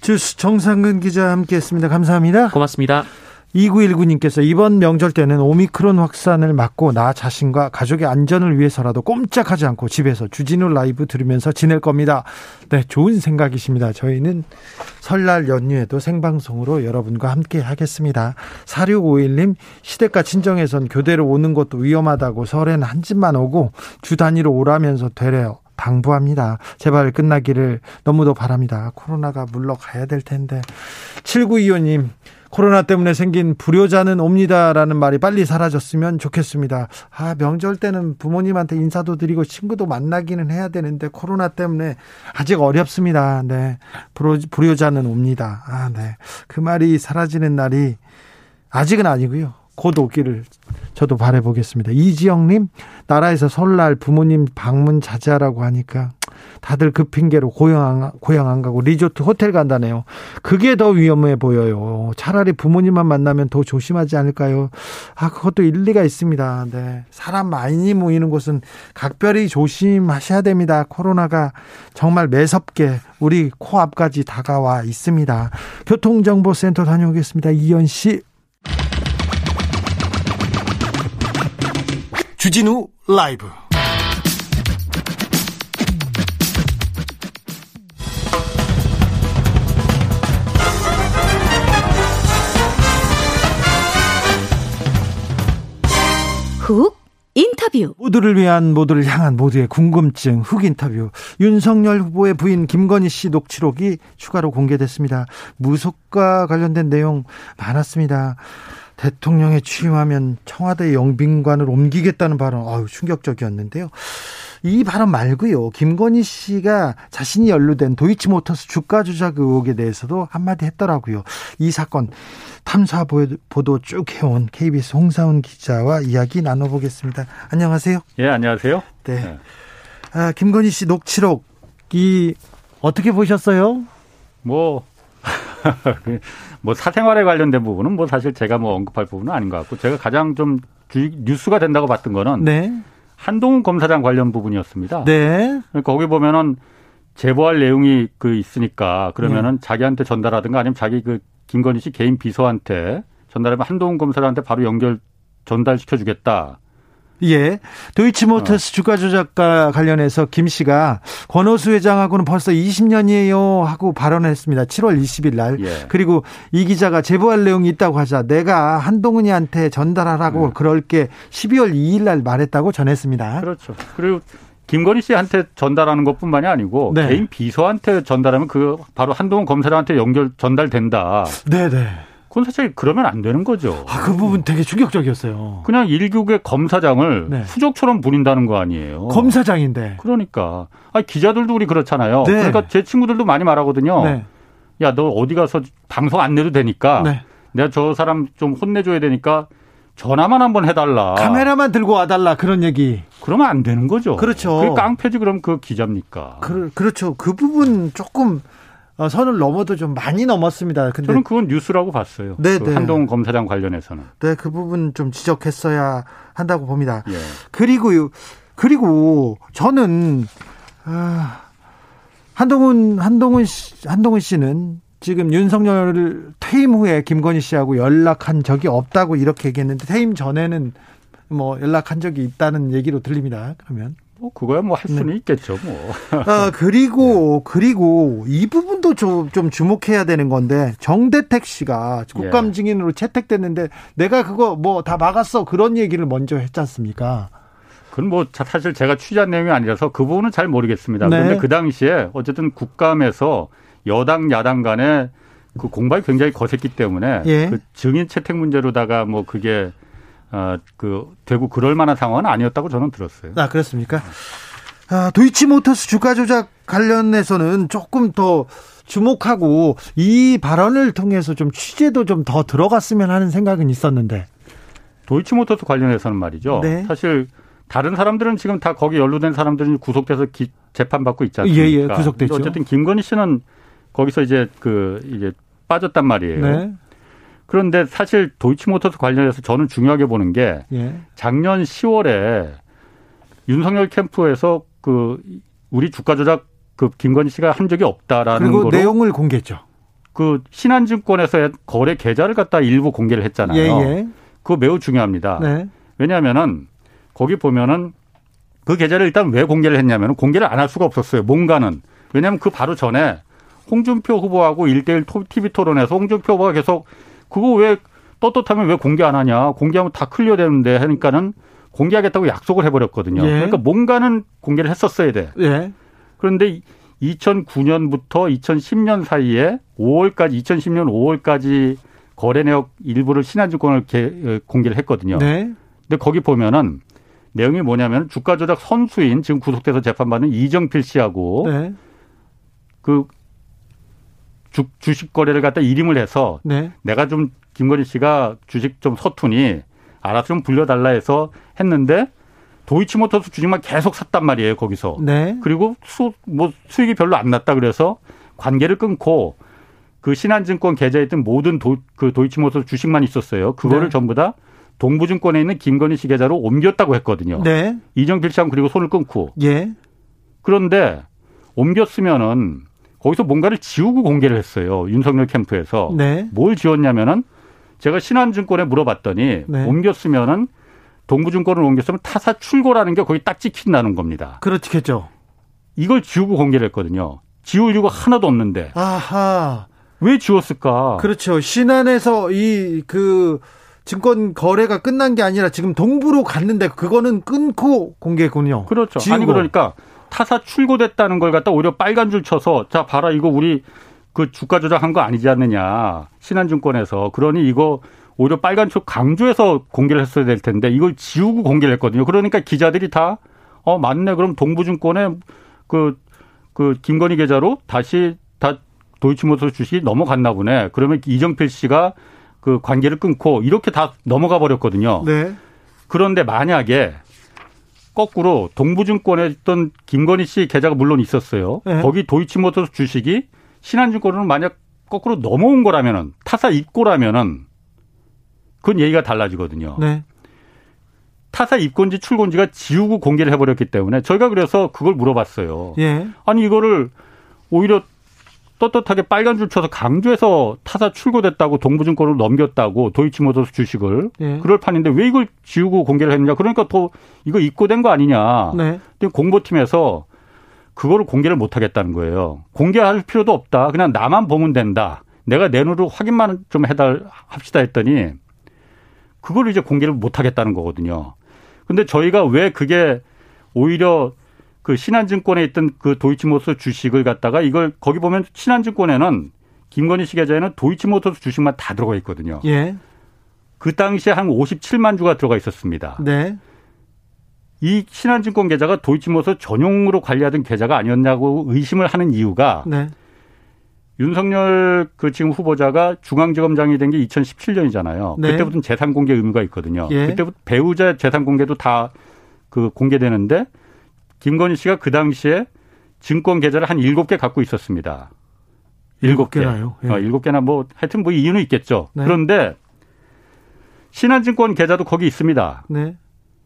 주스 정상근 기자 함께했습니다. 감사합니다.
고맙습니다.
2919님께서 이번 명절 때는 오미크론 확산을 막고 나 자신과 가족의 안전을 위해서라도 꼼짝하지 않고 집에서 주진우 라이브 들으면서 지낼 겁니다. 네, 좋은 생각이십니다. 저희는 설날 연휴에도 생방송으로 여러분과 함께 하겠습니다. 4651님, 시댁과 친정에선 교대로 오는 것도 위험하다고 설에는 한 집만 오고 주 단위로 오라면서 되래요. 당부합니다. 제발 끝나기를 너무도 바랍니다. 코로나가 물러가야 될 텐데. 7925님, 코로나 때문에 생긴 불효자는 옵니다라는 말이 빨리 사라졌으면 좋겠습니다. 아, 명절 때는 부모님한테 인사도 드리고 친구도 만나기는 해야 되는데 코로나 때문에 아직 어렵습니다. 네. 불효자는 옵니다. 아, 네. 그 말이 사라지는 날이 아직은 아니고요. 곧 오기를 저도 바래보겠습니다. 이지영님, 나라에서 설날 부모님 방문 자제하라고 하니까 다들 그 핑계로 고향 안, 고향 안 가고 리조트 호텔 간다네요. 그게 더 위험해 보여요. 차라리 부모님만 만나면 더 조심하지 않을까요? 아, 그것도 일리가 있습니다. 네. 사람 많이 모이는 곳은 각별히 조심하셔야 됩니다. 코로나가 정말 매섭게 우리 코앞까지 다가와 있습니다. 교통정보센터 다녀오겠습니다. 이현 씨.
주진우 라이브
인터뷰
모두를 위한 모두를 향한 모두의 궁금증 훅 인터뷰 윤석열 후보의 부인 김건희 씨 녹취록이 추가로 공개됐습니다. 무속과 관련된 내용 많았습니다. 대통령에 취임하면 청와대 영빈관을 옮기겠다는 발언, 아유, 충격적이었는데요. 이 발언 말고요. 김건희 씨가 자신이 연루된 도이치모터스 주가 조작 의혹에 대해서도 한마디 했더라고요. 이 사건 탐사 보도 쭉 해온 KBS 홍사훈 기자와 이야기 나눠보겠습니다. 안녕하세요.
예, 안녕하세요.
네. 네. 아, 김건희 씨 녹취록 이 어떻게 보셨어요?
뭐, *laughs* 뭐 사생활에 관련된 부분은 뭐 사실 제가 뭐 언급할 부분은 아닌 것 같고 제가 가장 좀 뉴스가 된다고 봤던 거는 네. 한동훈 검사장 관련 부분이었습니다. 네. 그러니까 거기 보면은 제보할 내용이 그 있으니까 그러면은 네. 자기한테 전달하든가 아니면 자기 그 김건희 씨 개인 비서한테 전달하면 한동훈 검사장한테 바로 연결 전달시켜 주겠다.
예. 도이치모터스 어. 주가 조작과 관련해서 김 씨가 권오수 회장하고는 벌써 20년이에요 하고 발언했습니다. 7월 20일 날. 예. 그리고 이 기자가 제보할 내용이 있다고 하자 내가 한동훈이한테 전달하라고 음. 그럴 게 12월 2일 날 말했다고 전했습니다.
그렇죠. 그리고 김건희 씨한테 전달하는 것뿐만이 아니고 네. 개인 비서한테 전달하면 그 바로 한동훈 검사장한테 연결 전달된다.
네, 네.
그건 사실 그러면 안 되는 거죠.
아, 그 부분 되게 충격적이었어요.
그냥 일국의 검사장을 네. 수족처럼 부린다는 거 아니에요.
검사장인데.
그러니까. 아, 기자들도 우리 그렇잖아요. 네. 그러니까 제 친구들도 많이 말하거든요. 네. 야, 너 어디 가서 방송 안 내도 되니까 네. 내가 저 사람 좀 혼내줘야 되니까 전화만 한번 해달라.
카메라만 들고 와달라 그런 얘기.
그러면 안 되는 거죠.
그렇죠.
그 깡패지 그럼 그 기자입니까?
그, 그렇죠. 그 부분 조금 어, 선을 넘어도 좀 많이 넘었습니다.
근데 저는 그건 뉴스라고 봤어요. 네, 그 네. 한동훈 검사장 관련해서는.
네, 그 부분 좀 지적했어야 한다고 봅니다. 예. 그리고 그리고 저는 아, 한동훈 한동훈 씨, 한동훈 씨는 지금 윤석열 퇴임 후에 김건희 씨하고 연락한 적이 없다고 이렇게 얘기했는데 퇴임 전에는 뭐 연락한 적이 있다는 얘기로 들립니다. 그러면
뭐 그거야 뭐 할 수는 네. 있겠죠 뭐. *laughs*
아 그리고 네. 그리고 이 부분도 좀, 좀 주목해야 되는 건데 정대택 씨가 국감 예. 증인으로 채택됐는데 내가 그거 뭐 다 막았어 그런 얘기를 먼저 했지 않습니까?
그건 뭐 사실 제가 취재한 내용이 아니라서 그 부분은 잘 모르겠습니다. 네. 그런데 그 당시에 어쨌든 국감에서 여당 야당 간에 그 공방이 굉장히 거셌기 때문에 예. 그 증인 채택 문제로다가 뭐 그게 어, 그 되고 그럴 만한 상황은 아니었다고 저는 들었어요.
아 그렇습니까? 아, 도이치모터스 주가 조작 관련해서는 조금 더 주목하고 이 발언을 통해서 좀 취재도 좀 더 들어갔으면 하는 생각은 있었는데.
도이치모터스 관련해서는 말이죠. 네. 사실 다른 사람들은 지금 다 거기 연루된 사람들은 구속돼서 기, 재판받고 있지 않습니까? 예, 예,
구속됐죠.
어쨌든 김건희 씨는 거기서 이제 그 이제 빠졌단 말이에요. 네. 그런데 사실 도이치모터스 관련해서 저는 중요하게 보는 게 예. 작년 10월에 윤석열 캠프에서 그 우리 주가 조작 그 김건희 씨가 한 적이 없다라는
그리고 내용을 공개했죠.
그 신한증권에서 거래 계좌를 갖다 일부 공개를 했잖아요. 예, 예. 그거 매우 중요합니다. 네. 왜냐하면은 거기 보면은 그 계좌를 일단 왜 공개를 했냐면 공개를 안 할 수가 없었어요. 뭔가는 왜냐하면 그 바로 전에 홍준표 후보하고 일대일 TV 토론에서 홍준표 후보가 계속 그거 왜 떳떳하면 왜 공개 안 하냐. 공개하면 다 클리어 되는데 하니까는 공개하겠다고 약속을 해버렸거든요. 예. 그러니까 뭔가는 공개를 했었어야 돼. 예. 그런데 2009년부터 2010년 사이에 5월까지 2010년 5월까지 거래 내역 일부를 신한증권을 개, 공개를 했거든요. 네. 근데 거기 보면은 내용이 뭐냐면 주가 조작 선수인 지금 구속돼서 재판받는 이정필 씨하고 네. 그 주, 주식 거래를 갖다 이름을 해서 네. 내가 좀 김건희 씨가 주식 좀 서투니 알아서 좀 불려달라 해서 했는데 도이치모터스 주식만 계속 샀단 말이에요 거기서. 네. 그리고 수, 뭐 수익이 별로 안 났다 그래서 관계를 끊고 그 신한증권 계좌에 있던 모든 도, 그 도이치모터스 주식만 있었어요. 그거를 네. 전부 다 동부증권에 있는 김건희 씨 계좌로 옮겼다고 했거든요. 네. 이정필 씨하고 그리고 손을 끊고. 예. 그런데 옮겼으면은 거기서 뭔가를 지우고 공개를 했어요. 윤석열 캠프에서. 네. 뭘 지웠냐면은 제가 신한증권에 물어봤더니 네. 옮겼으면은 동부증권을 옮겼으면 타사 출고라는 게 거기 딱 찍힌다는 겁니다.
그렇겠죠.
이걸 지우고 공개를 했거든요. 지울 이유가 하나도 없는데.
아하.
왜 지웠을까?
그렇죠. 신한에서 이 그 증권 거래가 끝난 게 아니라 지금 동부로 갔는데 그거는 끊고 공개군요.
그렇죠. 지우고. 아니 그러니까 타사 출고됐다는 걸 갖다 오히려 빨간 줄 쳐서 자 봐라 이거 우리 그 주가 조작한 거 아니지 않느냐 신한증권에서 그러니 이거 오히려 빨간 줄 강조해서 공개를 했어야 될 텐데 이걸 지우고 공개를 했거든요. 그러니까 기자들이 다 어 맞네. 그럼 동부증권에 그, 그 김건희 계좌로 다시 다 도이치모터스 주식이 넘어갔나 보네. 그러면 이정필 씨가 그 관계를 끊고 이렇게 다 넘어가 버렸거든요. 네. 그런데 만약에 거꾸로 동부증권에 있던 김건희 씨 계좌가 물론 있었어요. 네. 거기 도이치모터스 주식이 신한증권으로 만약 거꾸로 넘어온 거라면은 타사 입고라면은 그건 얘기가 달라지거든요. 네. 타사 입건지 출건지가 지우고 공개를 해버렸기 때문에 저희가 그래서 그걸 물어봤어요. 예. 아니 이거를 오히려 떳떳하게 빨간 줄 쳐서 강조해서 타사 출고됐다고 동부증권으로 넘겼다고 도이치모터스 주식을 예. 그럴 판인데 왜 이걸 지우고 공개를 했느냐 그러니까 더 이거 입고된 거 아니냐. 네. 근데 공보팀에서 그거를 공개를 못 하겠다는 거예요. 공개할 필요도 없다. 그냥 나만 보면 된다. 내가 내 눈으로 확인만 좀 해달 합시다 했더니 그걸 이제 공개를 못 하겠다는 거거든요. 근데 저희가 왜 그게 오히려 그 신한증권에 있던 그 도이치모터스 주식을 갖다가 이걸 거기 보면 신한증권에는 김건희 씨 계좌에는 도이치모터스 주식만 다 들어가 있거든요. 예. 그 당시에 한 57만 주가 들어가 있었습니다. 네. 이 신한증권 계좌가 도이치모터스 전용으로 관리하던 계좌가 아니었냐고 의심을 하는 이유가 네. 윤석열 그 지금 후보자가 중앙지검장이 된 게 2017년이잖아요. 네. 그때부터는 재산 공개 의무가 있거든요. 예. 그때부터 배우자 재산 공개도 다 그 공개되는데 김건희 씨가 그 당시에 증권 계좌를 한 일곱 개 갖고 있었습니다.
일곱 개나요?
예. 어, 일곱 개나 뭐 하여튼 뭐 이유는 있겠죠. 네. 그런데 신한증권 계좌도 거기 있습니다. 네.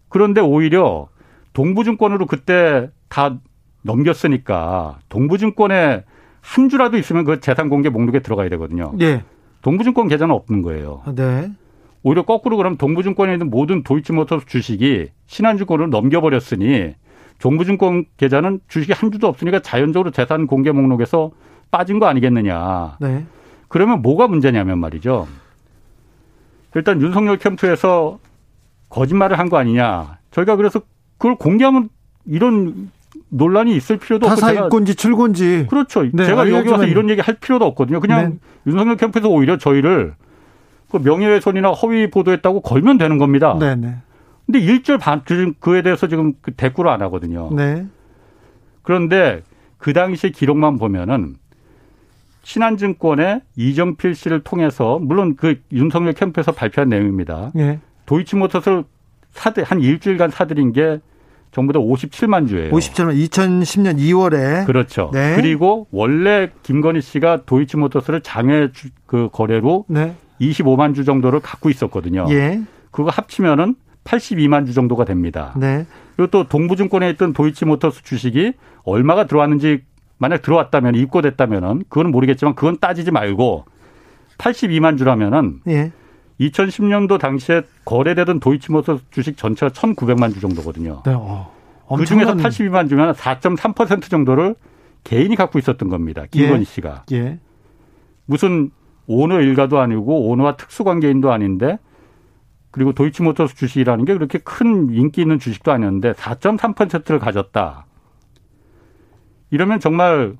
그런데 오히려 동부증권으로 그때 다 넘겼으니까 동부증권에 한 주라도 있으면 그 재산 공개 목록에 들어가야 되거든요. 예. 동부증권 계좌는 없는 거예요. 아, 네. 오히려 거꾸로 그럼 동부증권에 있는 모든 도이치모터스 주식이 신한증권으로 넘겨버렸으니 동부증권 계좌는 주식이 한 주도 없으니까 자연적으로 재산 공개 목록에서 빠진 거 아니겠느냐. 네. 그러면 뭐가 문제냐면 말이죠. 일단 윤석열 캠프에서 거짓말을 한 거 아니냐. 저희가 그래서 그걸 공개하면 이런 논란이 있을 필요도
없고 타사입건지 출건지
그렇죠. 네, 제가 여기 와서 이런 얘기 할 필요도 없거든요. 그냥 네. 윤석열 캠프에서 오히려 저희를 그 명예훼손이나 허위 보도했다고 걸면 되는 겁니다. 네, 네. 근데 일절 반 그에 대해서 지금 그 대꾸를 안 하거든요. 네. 그런데 그 당시 기록만 보면은 신한증권의 이정필 씨를 통해서 물론 그 윤석열 캠프에서 발표한 내용입니다. 네. 도이치모터스를 사들 한 일주일간 사들인 게 전부 다 57만 주예요.
57만 2010년 2월에
그렇죠. 네. 그리고 원래 김건희 씨가 도이치모터스를 장외 그 거래로 네. 25만 주 정도를 갖고 있었거든요. 예. 그거 합치면은 82만 주 정도가 됩니다. 네. 그리고 또 동부증권에 있던 도이치모터스 주식이 얼마가 들어왔는지 만약 들어왔다면 입고됐다면은 그건 모르겠지만 그건 따지지 말고 82만 주라면은 예. 2010년도 당시에 거래되던 도이치모터 주식 전체가 1,900만 주 정도거든요. 네, 어, 그 중에서 82만 주면 4.3% 정도를 개인이 갖고 있었던 겁니다. 김건희 예, 씨가. 예. 무슨 오너 일가도 아니고 오너와 특수관계인도 아닌데 그리고 도이치모터스 주식이라는 게 그렇게 큰 인기 있는 주식도 아니었는데 4.3%를 가졌다. 이러면 정말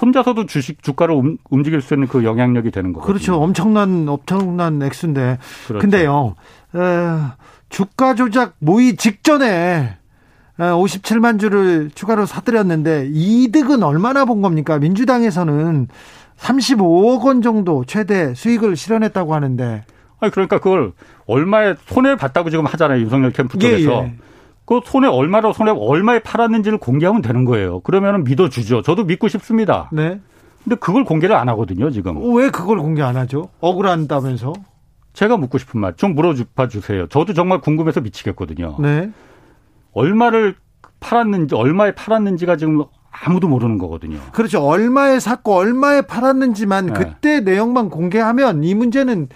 혼자서도 주식 주가를 움직일 수 있는 그 영향력이 되는 거죠.
그렇죠. 엄청난 엄청난 액수인데. 그렇죠. 근데요. 에, 주가 조작 모의 직전에 57만 주를 추가로 사들였는데 이득은 얼마나 본 겁니까? 민주당에서는 35억 원 정도 최대 수익을 실현했다고 하는데.
아니 그러니까 그걸 얼마에 손해를 봤다고 지금 하잖아요. 윤석열 캠프 쪽에서. 예, 예. 그 손에 얼마로 손에 얼마에 팔았는지를 공개하면 되는 거예요. 그러면 믿어주죠. 저도 믿고 싶습니다. 네. 근데 그걸 공개를 안 하거든요, 지금.
왜 그걸 공개 안 하죠? 억울한다면서?
제가 묻고 싶은 말 좀 물어봐 주세요. 저도 정말 궁금해서 미치겠거든요. 네. 얼마를 팔았는지, 얼마에 팔았는지가 지금 아무도 모르는 거거든요.
그렇죠. 얼마에 샀고 얼마에 팔았는지만 네. 그때 내용만 공개하면 이 문제는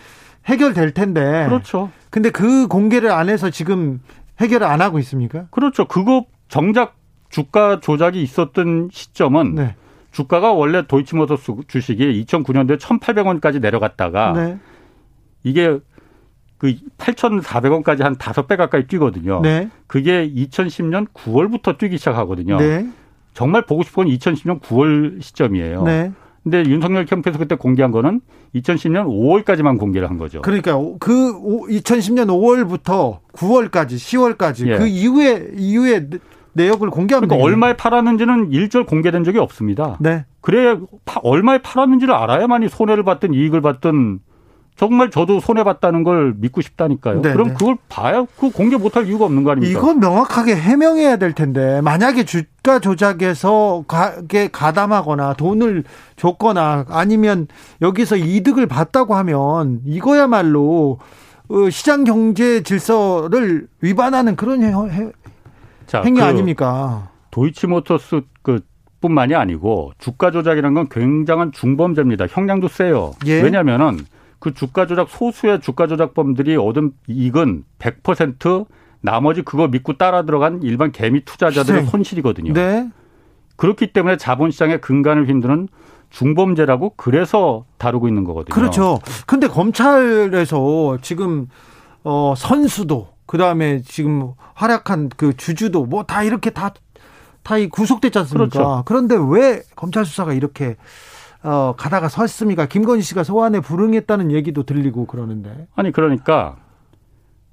해결될 텐데.
그렇죠.
근데 그 공개를 안 해서 지금 해결을 안 하고 있습니까?
그렇죠. 그거 정작 주가 조작이 있었던 시점은 네. 주가가 원래 도이치모터스 주식이 2009년도에 1,800원까지 내려갔다가 네. 이게 그 8,400원까지 한 5배 가까이 뛰거든요. 네. 그게 2010년 9월부터 뛰기 시작하거든요. 네. 정말 보고 싶은 건 2010년 9월 시점이에요. 네. 근데 윤석열 캠프에서 그때 공개한 거는 2010년 5월까지만 공개를 한 거죠.
그러니까 그 2010년 5월부터 9월까지, 10월까지 예. 그 이후에 이후에 내역을 공개하면
그러니까 얼마에 팔았는지는 일절 공개된 적이 없습니다. 네. 그래 얼마에 팔았는지를 알아야만이 손해를 받든 이익을 받든 정말 저도 손해 봤다는 걸 믿고 싶다니까요. 네네. 그럼 네. 그걸 봐야 그 공개 못할 이유가 없는 거 아닙니까?
이건 명확하게 해명해야 될 텐데 만약에 주가 조작에서 가게 가담하거나 돈을 줬거나 아니면 여기서 이득을 봤다고 하면 이거야말로 어, 시장 경제 질서를 위반하는 그런 해, 자, 행위 그 아닙니까?
도이치모터스 그 뿐만이 아니고 주가 조작이라는 건 굉장한 중범죄입니다. 형량도 세요. 예. 왜냐하면은 그 주가 조작 소수의 주가 조작범들이 얻은 이익은 100% 나머지 그거 믿고 따라 들어간 일반 개미 투자자들의 네. 손실이거든요. 네. 그렇기 때문에 자본시장의 근간을 흔드는 중범죄라고 그래서 다루고 있는 거거든요.
그렇죠. 근데 검찰에서 지금 어 선수도 그다음에 지금 활약한 그 주주도 뭐 다 이렇게 다다 구속됐지 않습니까? 그렇죠. 그런데 왜 검찰 수사가 이렇게 어, 가다가 섰습니까? 김건희 씨가 소환에 불응했다는 얘기도 들리고 그러는데.
아니, 그러니까,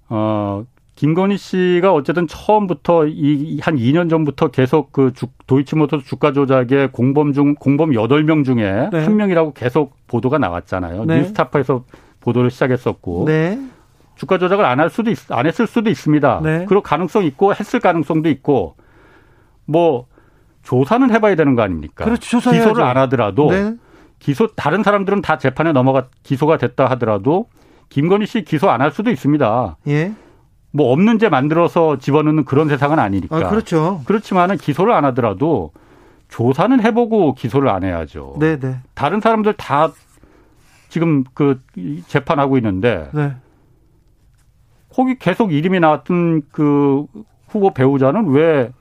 어, 김건희 씨가 어쨌든 처음부터 이 한 2년 전부터 계속 그 주, 도이치모터스 주가 조작의 공범 중 공범 8명 중에 네. 한 명이라고 계속 보도가 나왔잖아요. 네. 뉴스타파에서 보도를 시작했었고. 네. 주가 조작을 안 할 수도 있, 안 했을 수도 있습니다. 네. 그럴 가능성 있고 했을 가능성도 있고 뭐 조사는 해봐야 되는 거 아닙니까?
그렇죠.
기소를 안 하더라도 네. 기소 다른 사람들은 다 재판에 넘어가 기소가 됐다 하더라도 김건희 씨 기소 안 할 수도 있습니다. 예. 뭐 없는 죄 만들어서 집어넣는 그런 세상은 아니니까.
아, 그렇죠.
그렇지만은 기소를 안 하더라도 조사는 해보고 기소를 안 해야죠. 네, 네. 다른 사람들 다 지금 그 재판하고 있는데 네. 거기 계속 이름이 나왔던 그 후보 배우자는 왜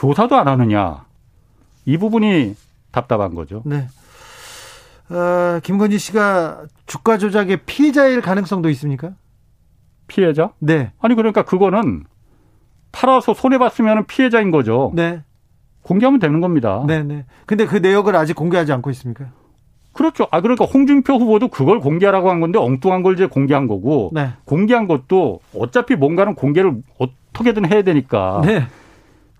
조사도 안 하느냐. 이 부분이 답답한 거죠. 네.
어, 김건희 씨가 주가 조작의 피해자일 가능성도 있습니까?
피해자?
네.
아니 그러니까 그거는 팔아서 손해 봤으면 피해자인 거죠. 네. 공개하면 되는 겁니다.
네, 네. 근데 그 내역을 아직 공개하지 않고 있습니까?
그렇죠. 아 그러니까 홍준표 후보도 그걸 공개하라고 한 건데 엉뚱한 걸 이제 공개한 거고 네. 공개한 것도 어차피 뭔가는 공개를 어떻게든 해야 되니까 네.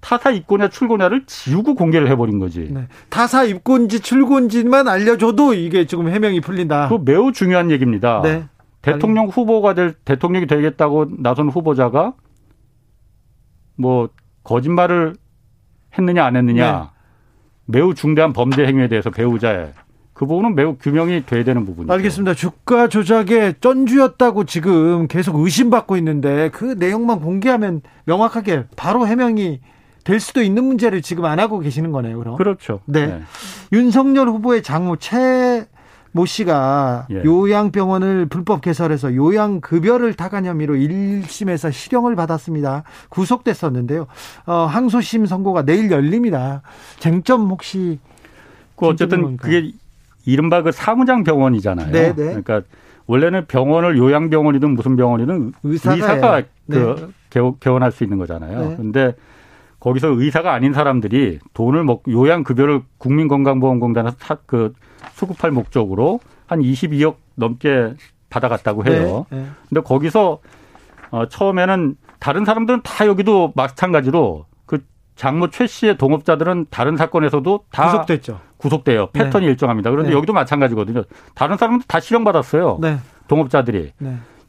타사 입고냐 출고냐를 지우고 공개를 해버린 거지. 네.
타사 입고인지 출고인지만 알려줘도 이게 지금 해명이 풀린다.
그 매우 중요한 얘기입니다. 네. 대통령 후보가 될 대통령이 되겠다고 나선 후보자가 뭐 거짓말을 했느냐 안 했느냐 네. 매우 중대한 범죄 행위에 대해서 배우자의 그 부분은 매우 규명이 돼야 되는 부분이죠.
알겠습니다. 주가 조작의 쩐주였다고 지금 계속 의심받고 있는데 그 내용만 공개하면 명확하게 바로 해명이 될 수도 있는 문제를 지금 안 하고 계시는 거네요, 그럼.
그렇죠.
네. 네. 윤석열 후보의 장모 최 모 씨가 예. 요양병원을 불법 개설해서 요양급여를 타간 혐의로 1심에서 실형을 받았습니다. 구속됐었는데요. 어, 항소심 선고가 내일 열립니다. 쟁점 혹시.
그 어쨌든 그게 이른바 그 사무장 병원이잖아요. 네네. 네. 그러니까 원래는 병원을 요양병원이든 무슨 병원이든 의사가, 의사가 그 네. 개원할 수 있는 거잖아요. 네. 근데 거기서 의사가 아닌 사람들이 돈을 먹 요양급여를 국민건강보험공단에 사, 그 수급할 목적으로 한 22억 넘게 받아갔다고 해요. 네, 네. 근데 거기서 어, 처음에는 다른 사람들은 다 여기도 마찬가지로 그 장모 최 씨의 동업자들은 다른 사건에서도 다
구속됐죠.
구속돼요. 네. 패턴이 네. 일정합니다. 그런데 네. 여기도 마찬가지거든요. 다른 사람들 다 실형받았어요. 네. 동업자들이.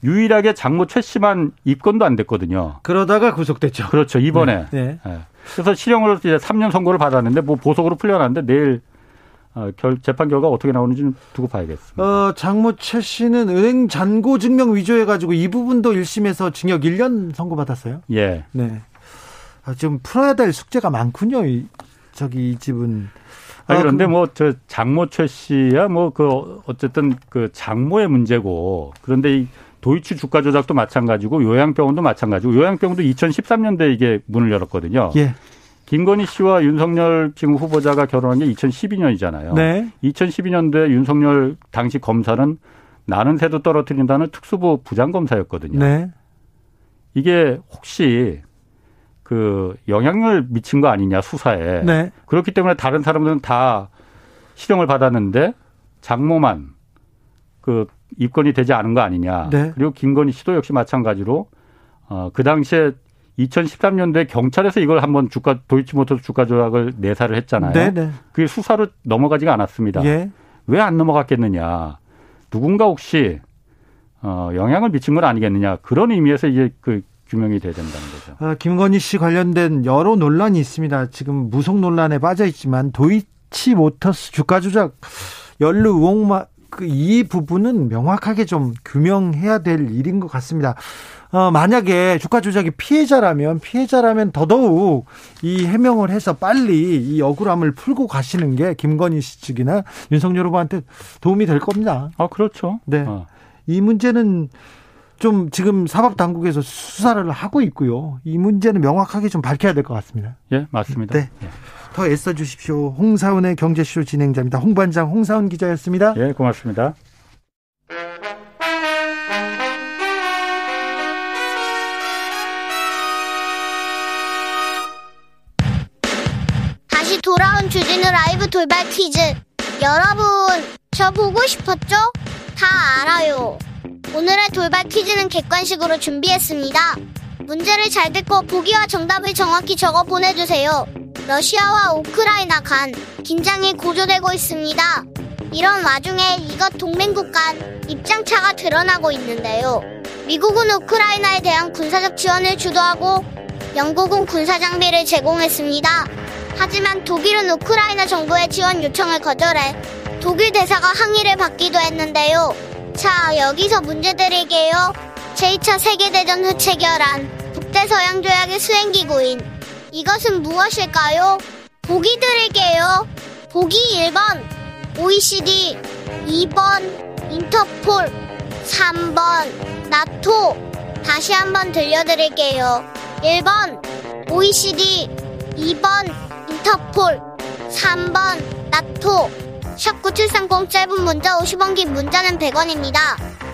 유일하게 장모 최 씨만 입건도 안 됐거든요.
그러다가 구속됐죠.
그렇죠. 이번에. 네. 네. 그래서 실형으로 이제 3년 선고를 받았는데 뭐 보석으로 풀려났는데 내일 어, 결, 재판 결과 어떻게 나오는지 는 두고 봐야겠습니다.
어, 장모 최 씨는 은행 잔고 증명 위조해가지고 이 부분도 1심에서 징역 1년 선고받았어요?
예.
네. 아, 좀 풀어야 될 숙제가 많군요. 이, 저기 이 집은.
아, 그런데 뭐 저 장모 최 씨야 뭐 그 어쨌든 그 장모의 문제고 그런데 이 도이치 주가 조작도 마찬가지고 요양병원도 마찬가지고 요양병원도 2013년도에 이게 문을 열었거든요. 예. 김건희 씨와 윤석열 지금 후보자가 결혼한 게 2012년이잖아요. 네. 2012년도에 윤석열 당시 검사는 나는 새도 떨어뜨린다는 특수부 부장검사였거든요. 네. 이게 혹시 그 영향을 미친 거 아니냐 수사에. 네. 그렇기 때문에 다른 사람들은 다 실형을 받았는데 장모만 그 입건이 되지 않은 거 아니냐. 네. 그리고 김건희 씨도 역시 마찬가지로 어, 그 당시에 2013년도에 경찰에서 이걸 한번 주가 도이치모터스 주가 조작을 내사를 했잖아요. 네네. 네. 그게 수사로 넘어가지가 않았습니다. 예. 왜안 넘어갔겠느냐? 누군가 혹시 어, 영향을 미친 건 아니겠느냐 그런 의미에서 이제 그 규명이 돼야 된다는 거죠.
아, 김건희 씨 관련된 여러 논란이 있습니다. 지금 무속 논란에 빠져 있지만 도이치 모터스 주가 조작 연루 의혹만 그 이 부분은 명확하게 좀 규명해야 될 일인 것 같습니다. 어, 만약에 주가 조작이 피해자라면 피해자라면 더더욱 이 해명을 해서 빨리 이 억울함을 풀고 가시는 게 김건희 씨 측이나 윤석열 후보한테 도움이 될 겁니다.
아 그렇죠.
네.
어.
이 문제는 좀 지금 사법 당국에서 수사를 하고 있고요. 이 문제는 명확하게 좀 밝혀야 될 것 같습니다.
예, 맞습니다. 네.
예. 더 애써 주십시오. 홍사운의 경제쇼 진행자입니다. 홍반장 홍사운 기자였습니다.
예, 고맙습니다.
다시 돌아온 주진우 라이브 돌발 퀴즈. 여러분, 저 보고 싶었죠? 다 알아요. 오늘의 돌발 퀴즈는 객관식으로 준비했습니다. 문제를 잘 듣고 보기와 정답을 정확히 적어 보내주세요. 러시아와 우크라이나 간 긴장이 고조되고 있습니다. 이런 와중에 이것 동맹국 간 입장차가 드러나고 있는데요. 미국은 우크라이나에 대한 군사적 지원을 주도하고 영국은 군사 장비를 제공했습니다. 하지만 독일은 우크라이나 정부의 지원 요청을 거절해 독일 대사가 항의를 받기도 했는데요. 자, 여기서 문제 드릴게요. 제2차 세계대전 후 체결한 북대서양 조약의 수행기구인 이것은 무엇일까요? 보기 드릴게요. 보기 1번 OECD 2번 인터폴 3번 나토 다시 한번 들려드릴게요. 1번 OECD 2번 인터폴 3번 나토 샵 9730 짧은 문자 50원 긴 문자는 100원입니다.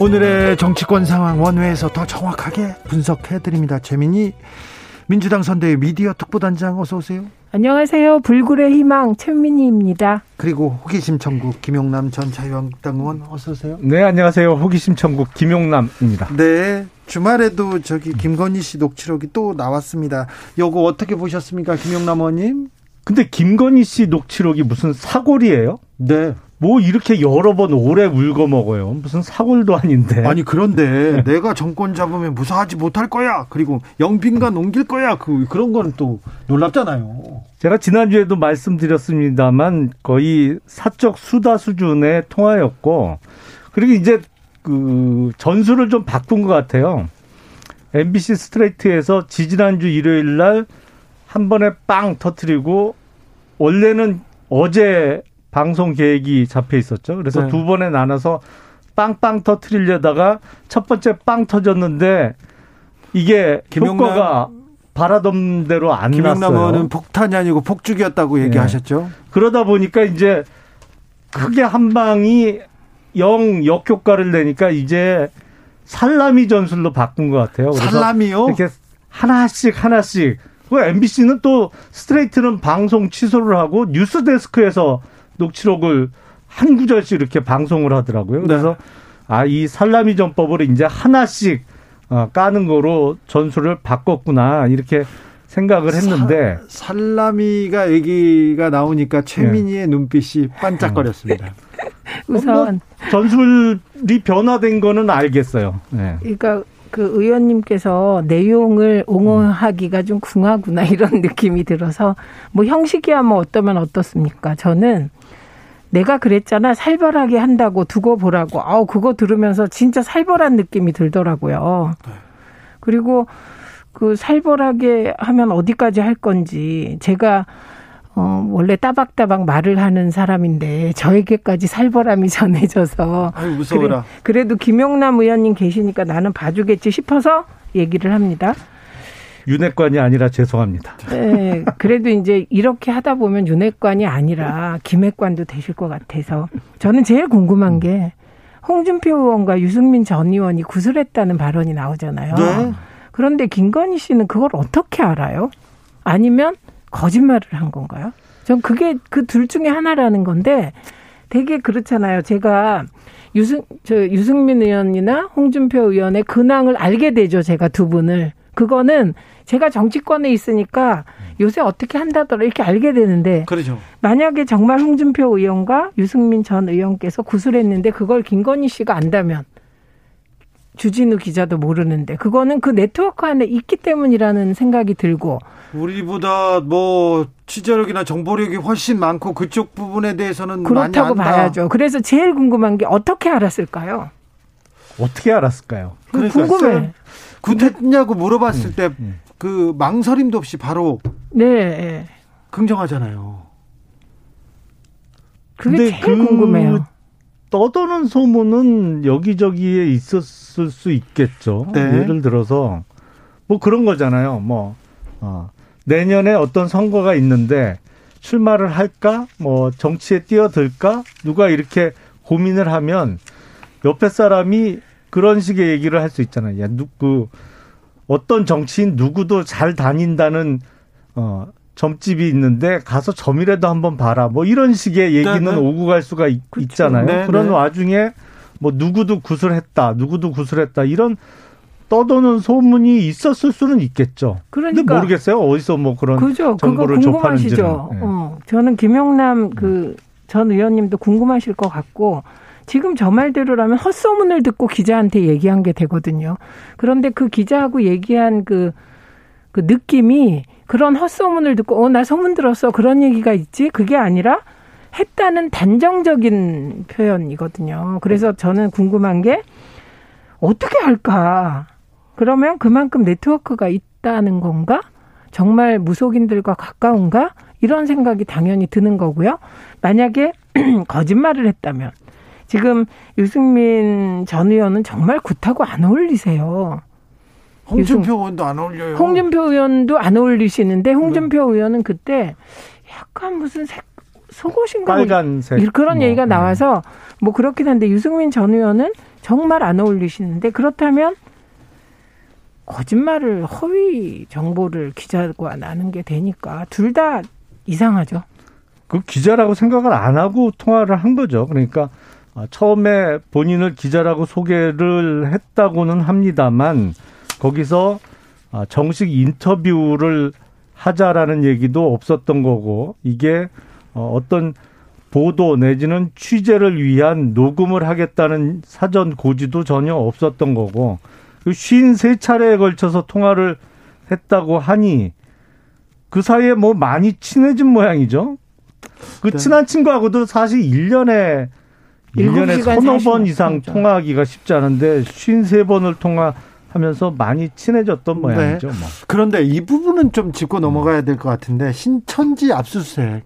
오늘의 정치권 상황 원회에서 더 정확하게 분석해 드립니다. 최민희 민주당 선대위 미디어 특보단장 어서 오세요.
안녕하세요. 불굴의 희망 최민희입니다.
그리고 호기심 천국 김용남 전 자유한국당 의원 어서 오세요.
네, 안녕하세요. 호기심 천국 김용남입니다.
네. 주말에도 저기 김건희 씨 녹취록이 또 나왔습니다. 요거 어떻게 보셨습니까, 김용남 의원님?
근데 김건희 씨 녹취록이 무슨 사골이에요?
네.
뭐 이렇게 여러 번 오래 울고 먹어요. 무슨 사골도 아닌데.
아니 그런데 네. *laughs* 내가 정권 잡으면 무사하지 못할 거야. 그리고 영빈관 옮길 거야. 그 그런 거는 또 놀랍잖아요.
제가 지난주에도 말씀드렸습니다만 거의 사적 수다 수준의 통화였고 그리고 이제 그 전술을 좀 바꾼 것 같아요. MBC 스트레이트에서 지지난주 일요일 날 한 번에 빵 터트리고 원래는 어제 방송 계획이 잡혀 있었죠. 그래서 네. 두 번에 나눠서 빵빵 터트리려다가 첫 번째 빵 터졌는데 이게 김용남, 효과가 바라던 대로 안
김용남 났어요. 의원은 폭탄이 아니고 폭죽이었다고 네. 얘기하셨죠.
그러다 보니까 이제 크게 한 방이 영 역효과를 내니까 이제 살라미 전술로 바꾼 것 같아요.
살라미요?
이렇게 하나씩 하나씩. 그 MBC는 또 스트레이트는 방송 취소를 하고 뉴스 데스크에서 녹취록을 한 구절씩 이렇게 방송을 하더라고요. 그래서 네. 아, 이 살라미 전법으로 이제 하나씩 어, 까는 거로 전술을 바꿨구나. 이렇게 생각을 했는데
사, 살라미가 얘기가 나오니까 최민희의 네. 눈빛이 반짝거렸습니다. *laughs*
우선 뭐
전술이 변화된 거는 알겠어요. 네.
그러니까 그 의원님께서 내용을 옹호하기가 좀 궁하구나 이런 *laughs* 느낌이 들어서 뭐 형식이야 뭐 어떠면 어떻습니까? 저는 내가 그랬잖아 살벌하게 한다고 두고 보라고 아우 그거 들으면서 진짜 살벌한 느낌이 들더라고요. 네. 그리고 그 살벌하게 하면 어디까지 할 건지 제가 어 원래 따박따박 말을 하는 사람인데 저에게까지 살벌함이 *laughs* 전해져서
아유 무서워라.
그래, 그래 도 김용남 의원님 계시니까 나는 봐주겠지 싶어서 얘기를 합니다.
윤핵관이 아니라 죄송합니다.
네, 그래도 이제 이렇게 하다 보면 윤핵관이 아니라 김핵관도 되실 것 같아서 저는 제일 궁금한 게 홍준표 의원과 유승민 전 의원이 구술했다는 발언이 나오잖아요. 네. 그런데 김건희 씨는 그걸 어떻게 알아요? 아니면 거짓말을 한 건가요? 전 그게 그 둘 중에 하나라는 건데 되게 그렇잖아요. 제가 유승 저 유승민 의원이나 홍준표 의원의 근황을 알게 되죠. 제가 두 분을 그거는 제가 정치권에 있으니까 요새 어떻게 한다더라 이렇게 알게 되는데
그렇죠.
만약에 정말 홍준표 의원과 유승민 전 의원께서 구술했는데 그걸 김건희 씨가 안다면 주진우 기자도 모르는데 그거는 그 네트워크 안에 있기 때문이라는 생각이 들고
우리보다 뭐 취재력이나 정보력이 훨씬 많고 그쪽 부분에 대해서는
그렇다고 봐야죠. 그래서 제일 궁금한 게 어떻게 알았을까요?
어떻게 알았을까요?
궁금해.
구했냐고 물어봤을 때그 음, 음. 망설임도 없이 바로 네 긍정하잖아요.
그게 제일 그 궁금해요.
떠도는 소문은 여기저기에 있었을 수 있겠죠. 네. 예를 들어서 뭐 그런 거잖아요. 뭐 어, 내년에 어떤 선거가 있는데 출마를 할까? 뭐 정치에 뛰어들까? 누가 이렇게 고민을 하면 옆에 사람이 그런 식의 얘기를 할 수 있잖아요. 야, 누, 그, 어떤 정치인 누구도 잘 다닌다는, 어, 점집이 있는데 가서 점이라도 한번 봐라. 뭐 이런 식의 얘기는 네, 네. 오고 갈 수가 있, 그렇죠. 잖아요 네, 그런 네. 와중에 뭐 누구도 구슬했다, 누구도 구슬했다 이런 떠도는 소문이 있었을 수는 있겠죠. 그러니까 근데 모르겠어요. 어디서 뭐 그런 그죠. 정보를 접하는지는. 네.
어. 저는 김영남 그전 의원님도 궁금하실 것 같고 지금 저 말대로라면 헛소문을 듣고 기자한테 얘기한 게 되거든요. 그런데 그 기자하고 얘기한 그, 그 느낌이 그런 헛소문을 듣고, 어, 나 소문 들었어. 그런 얘기가 있지? 그게 아니라 했다는 단정적인 표현이거든요. 그래서 저는 궁금한 게 어떻게 할까? 그러면 그만큼 네트워크가 있다는 건가? 정말 무속인들과 가까운가? 이런 생각이 당연히 드는 거고요. 만약에 *clears throat* 거짓말을 했다면 지금 유승민 전 의원은 정말 굿하고 안 어울리세요.
홍준표 의원도 안 어울려요.
홍준표 의원도 안 어울리시는데 홍준표 네. 의원은 그때 약간 무슨 색 속옷인가
뭐 빨간색
그런 뭐, 얘기가 네. 나와서 뭐 그렇긴 한데 유승민 전 의원은 정말 안 어울리시는데 그렇다면 거짓말을 허위 정보를 기자가 나는 게 되니까 둘 다 이상하죠.
그 기자라고 생각을 안 하고 통화를 한 거죠. 그러니까 아, 처음에 본인을 기자라고 소개를 했다고는 합니다만 거기서 아, 정식 인터뷰를 하자라는 얘기도 없었던 거고 이게 어, 어떤 보도 내지는 취재를 위한 녹음을 하겠다는 사전 고지도 전혀 없었던 거고 53차례에 그 걸쳐서 통화를 했다고 하니 그 사이에 뭐 많이 친해진 모양이죠. 그 네. 친한 친구하고도 사실 1년에 1년에 서너 번 이상. 통화하기가 쉽지 않은데 53번을 통화 하면서 많이 친해졌던 네. 모양이죠. 뭐.
그런데 이 부분은 좀 짚고 넘어가야 될 것 같은데 신천지 압수수색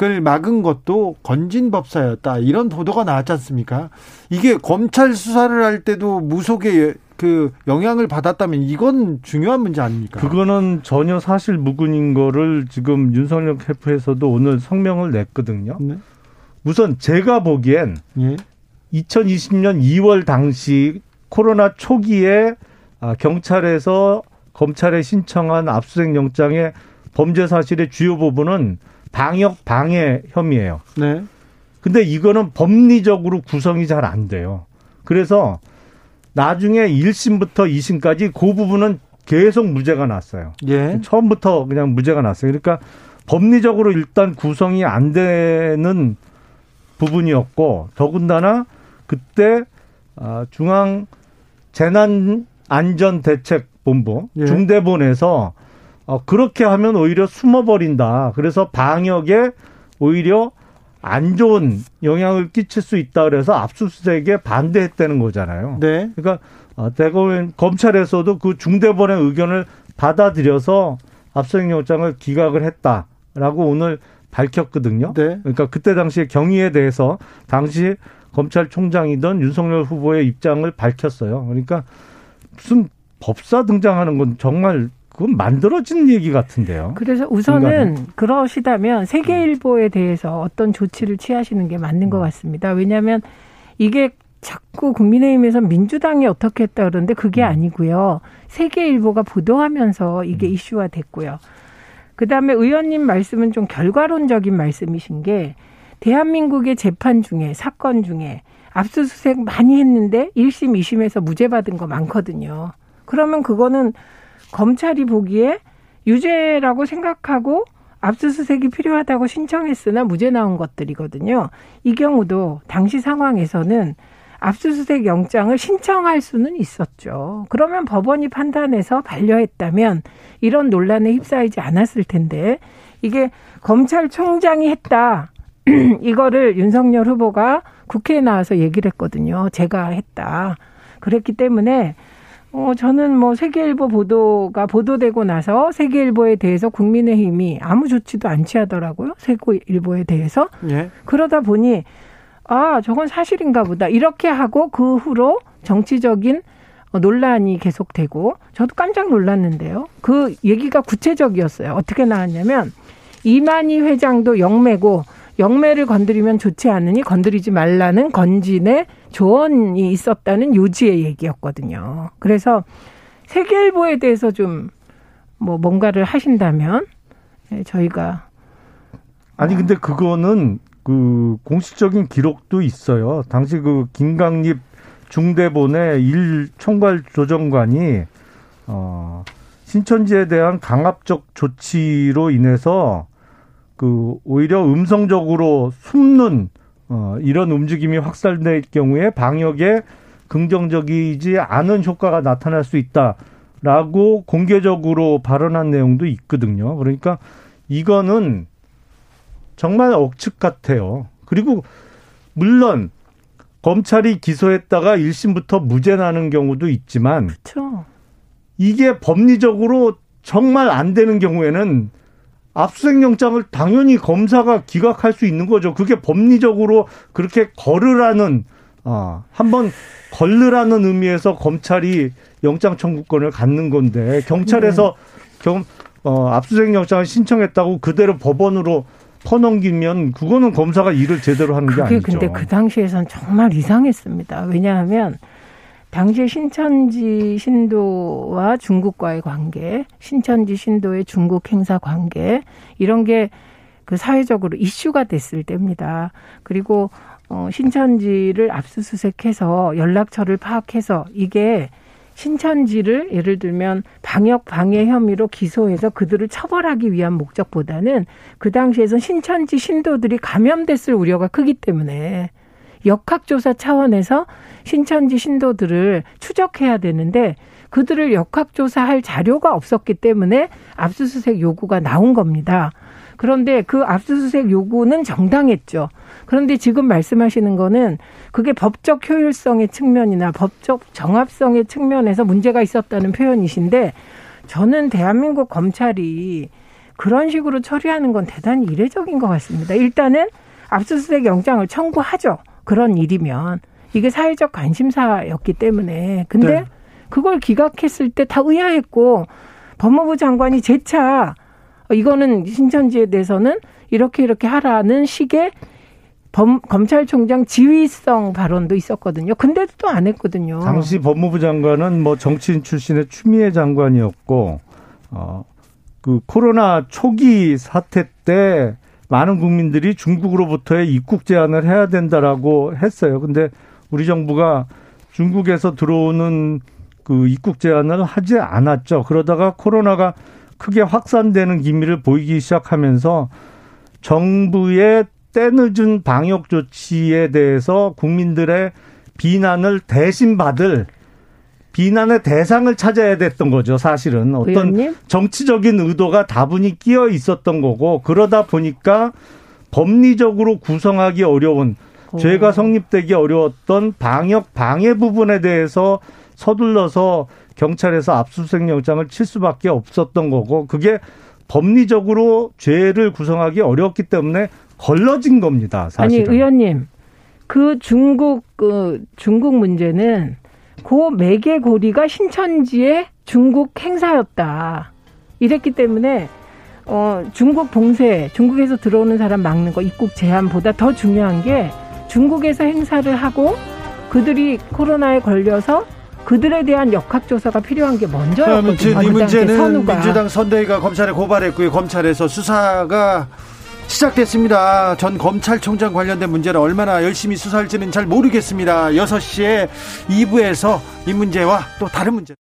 을 막은 것도 건진법사였다 이런 보도가 나왔지 않습니까? 이게 검찰 수사를 할 때도 무속의 그 영향을 받았다면 이건 중요한 문제 아닙니까?
그거는 전혀 사실 무근인 거를 지금 윤석열 캠프에서도 오늘 성명을 냈거든요. 네. 우선 제가 보기엔 예. 2020년 2월 당시 코로나 초기에 아, 경찰에서 검찰에 신청한 압수수색 영장의 범죄 사실의 주요 부분은 방역 방해 혐의예요. 네. 근데 이거는 법리적으로 구성이 잘 안 돼요. 그래서 나중에 1심부터 2심까지 그 부분은 계속 무죄가 났어요. 예. 처음부터 그냥 무죄가 났어요. 그러니까 법리적으로 일단 구성이 안 되는 부분이었고 더군다나 그때 아, 중앙 재난 안전 대책 본부 예. 중대본에서 어, 그렇게 하면 오히려 숨어버린다. 그래서 방역에 오히려 안 좋은 영향을 끼칠 수 있다 그래서 압수수색에 반대했다는 거잖아요. 네. 그러니까 어, 대검 검찰에서도 그 중대본의 의견을 받아들여서 압수수색 영장을 기각을 했다라고 오늘 밝혔거든요. 네. 그러니까 그때 당시에 경위에 대해서 당시 검찰총장이던 윤석열 후보의 입장을 밝혔어요. 그러니까 무슨 법사 등장하는 건 정말 그건 만들어진 얘기 같은데요.
그래서 우선은 중간에. 그러시다면 세계일보에 대해서 어떤 조치를 취하시는 게 맞는 것 음. 같습니다. 왜냐하면 이게 자꾸 국민의힘에서 민주당이 어떻게 했다 그러는데 그게 음. 아니고요. 세계일보가 보도하면서 이게 음. 이슈화 됐고요. 그다음에 의원님 말씀은 좀 결과론적인 말씀이신 게 대한민국의 재판 중에 사건 중에 압수수색 많이 했는데 1심, 2심에서 무죄 받은 거 많거든요. 그러면 그거는 검찰이 보기에 유죄라고 생각하고 압수수색이 필요하다고 신청했으나 무죄 나온 것들이거든요. 이 경우도 당시 상황에서는 압수수색 영장을 신청할 수는 있었죠. 그러면 법원이 판단해서 반려했다면 이런 논란에 휩싸이지 않았을 텐데 이게 검찰총장이 했다. *clears throat* 이거를 윤석열 후보가 국회에 나와서 얘기를 했거든요. 제가 했다. 그랬기 때문에 어, 저는 뭐 세계일보 보도가 보도되고 나서 세계일보에 대해서 국민의힘이 아무 조치도 안 취하더라고요. 세계일보에 대해서. 예. 그러다 보니 아, 저건 사실인가 보다. 이렇게 하고 그 후로 정치적인 논란이 계속되고 저도 깜짝 놀랐는데요. 그 얘기가 구체적이었어요. 어떻게 나왔냐면 이만희 회장도 영매고 영매를 건드리면 좋지 않으니 건드리지 말라는 건진의 조언이 있었다는 요지의 얘기였거든요. 그래서 세계일보에 대해서 좀 뭐 뭔가를 하신다면 예, 저희가
아니 근데 그거는 그 공식적인 기록도 있어요. 당시 그 김강립 중대본의 일 총괄 조정관이 어 신천지에 대한 강압적 조치로 인해서 그 오히려 음성적으로 숨는 어 이런 움직임이 확산될 경우에 방역에 긍정적이지 않은 효과가 나타날 수 있다라고 공개적으로 발언한 내용도 있거든요. 그러니까 이거는 정말 억측 같아요. 그리고 물론 검찰이 기소했다가 1심부터 무죄 나는 경우도 있지만
그렇죠.
이게 법리적으로 정말 안 되는 경우에는 압수수색 영장을 당연히 검사가 기각할 수 있는 거죠. 그게 법리적으로 그렇게 걸으라는 아, 한번 걸르라는 의미에서 검찰이 영장 청구권을 갖는 건데 경찰에서 네. 경, 어, 압수수색 영장을 신청했다고 그대로 법원으로 퍼넘기면 그거는 검사가 일을 제대로 하는 게 아니죠.
근데 그 당시에선 정말 이상했습니다. 왜냐하면 당시에 신천지 신도와 중국과의 관계, 신천지 신도의 중국 행사 관계 이런 게 그 사회적으로 이슈가 됐을 때입니다. 그리고 어 신천지를 압수수색해서 연락처를 파악해서 이게 신천지를 예를 들면 방역 방해 혐의로 기소해서 그들을 처벌하기 위한 목적보다는 그 당시에선 신천지 신도들이 감염됐을 우려가 크기 때문에 역학조사 차원에서 신천지 신도들을 추적해야 되는데 그들을 역학조사할 자료가 없었기 때문에 압수수색 요구가 나온 겁니다. 그런데 그 압수수색 요구는 정당했죠. 그런데 지금 말씀하시는 거는 그게 법적 효율성의 측면이나 법적 정합성의 측면에서 문제가 있었다는 표현이신데 저는 대한민국 검찰이 그런 식으로 처리하는 건 대단히 이례적인 것 같습니다. 일단은 압수수색 영장을 청구하죠. 그런 일이면 이게 사회적 관심사였기 때문에 근데 네. 그걸 기각했을 때 다 의아했고 법무부 장관이 재차 이거는 신천지에 대해서는 이렇게 이렇게 하라는 식의 범, 검찰총장 지휘성 발언도 있었거든요. 근데도 또 안 했거든요.
당시 법무부 장관은 뭐 정치인 출신의 추미애 장관이었고, 어, 그 코로나 초기 사태 때 많은 국민들이 중국으로부터의 입국 제한을 해야 된다라고 했어요. 근데 우리 정부가 중국에서 들어오는 그 입국 제한을 하지 않았죠. 그러다가 코로나가 크게 확산되는 기미를 보이기 시작하면서 정부의 때늦은 방역 조치에 대해서 국민들의 비난을 대신 받을 비난의 대상을 찾아야 됐던 거죠, 사실은. 어떤 의원님? 정치적인 의도가 다분히 끼어 있었던 거고, 그러다 보니까 법리적으로 구성하기 어려운, 오. 죄가 성립되기 어려웠던 방역 방해 부분에 대해서 서둘러서 경찰에서 압수수색 영장을 칠 수밖에 없었던 거고, 그게 법리적으로 죄를 구성하기 어렵기 때문에 걸러진 겁니다. 사실은.
아니 의원님 그 중국 그 중국 문제는 고 매개고리가 신천지의 중국 행사였다. 이랬기 때문에 어, 중국 봉쇄, 중국에서 들어오는 사람 막는 거, 입국 제한보다 더 중요한 게 중국에서 행사를 하고 그들이 코로나에 걸려서 그들에 대한 역학조사가 필요한 게 먼저였거든요.
이 문제는 선우가. 민주당 선대위가 검찰에 고발했고요. 검찰에서 수사가 시작됐습니다. 전 검찰총장 관련된 문제를 얼마나 열심히 수사할지는 잘 모르겠습니다. 6시에 2부에서 이 문제와 또 다른 문제.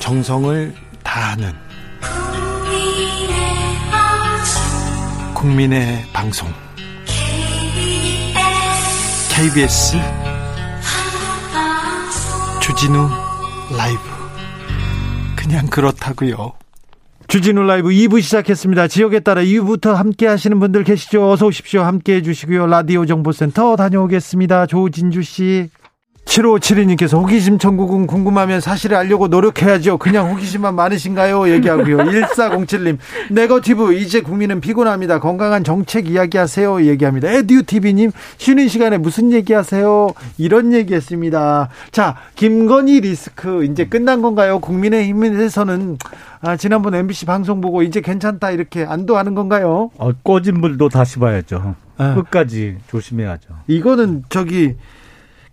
정성을 다하는 국민의 방송 KBS 주진우 라이브 그냥 그렇다고요. 주진우 라이브 2부 시작했습니다. 지역에 따라 2부부터 함께 하시는 분들 계시죠? 어서 오십시오. 함께 해 주시고요. 라디오 정보센터 다녀오겠습니다. 조진주 씨. 7572님께서 호기심 천국은 궁금하면 사실을 알려고 노력해야죠. 그냥 호기심만 많으신가요? 얘기하고요. *laughs* 1407님, 네거티브, 이제 국민은 피곤합니다. 건강한 정책 이야기하세요. 얘기합니다. 에듀TV님, 쉬는 시간에 무슨 얘기하세요? 이런 얘기 했습니다. 자, 김건희 리스크, 이제 끝난 건가요? 국민의힘에서는, 아, 지난번 MBC 방송 보고 이제 괜찮다, 이렇게 안도하는 건가요?
어, 꺼진 물도 다시 봐야죠. 아. 끝까지 조심해야죠.
이거는 저기,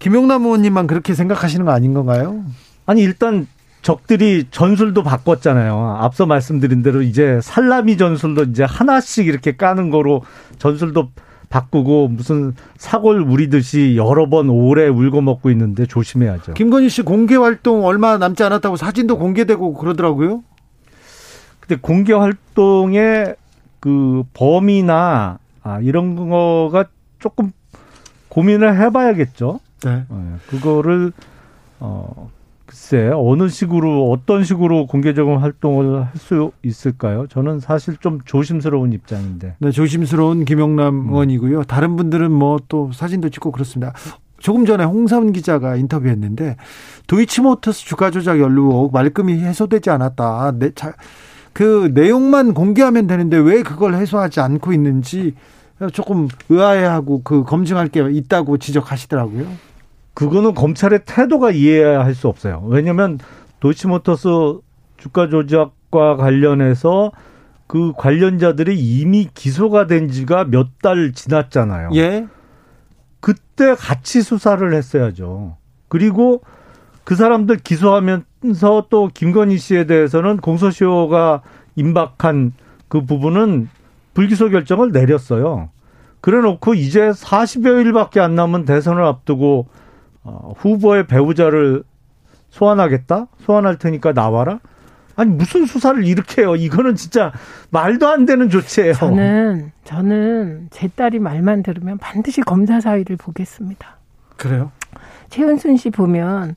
김용남 의원님만 그렇게 생각하시는 거 아닌 건가요?
아니 일단 적들이 전술도 바꿨잖아요. 앞서 말씀드린 대로 이제 살라미 전술도 이제 하나씩 이렇게 까는 거로 전술도 바꾸고 무슨 사골 우리듯이 여러 번 오래 울고 먹고 있는데 조심해야죠.
김건희 씨 공개 활동 얼마 남지 않았다고 사진도 공개되고 그러더라고요.
근데 공개 활동의 그 범위나 아, 이런 거가 조금 고민을 해봐야겠죠. 네. 네. 그거를 어 글쎄 어느 식으로 어떤 식으로 공개적인 활동을 할 수 있을까요? 저는 사실 좀 조심스러운 입장인데.
네, 조심스러운 김영남 음. 의원이고요. 다른 분들은 뭐 또 사진도 찍고 그렇습니다. 조금 전에 홍사훈 기자가 인터뷰했는데 도이치모터스 주가 조작 연루 말끔히 해소되지 않았다. 내, 자, 그 내용만 공개하면 되는데 왜 그걸 해소하지 않고 있는지 조금 의아해하고 그 검증할 게 있다고 지적하시더라고요.
그거는 검찰의 태도가 이해할 수 없어요. 왜냐하면 도이치모터스 주가 조작과 관련해서 그 관련자들이 이미 기소가 된 지가 몇 달 지났잖아요.
예.
그때 같이 수사를 했어야죠. 그리고 그 사람들 기소하면서 또 김건희 씨에 대해서는 공소시효가 임박한 그 부분은 불기소 결정을 내렸어요. 그래 놓고 이제 40여일밖에 안 남은 대선을 앞두고 어, 후보의 배우자를 소환하겠다? 소환할 테니까 나와라? 아니 무슨 수사를 이렇게 해요? 이거는 진짜 말도 안 되는 조치예요.
저는 저는 제 딸이 말만 들으면 반드시 검사 사위를 보겠습니다.
그래요?
최은순 씨 보면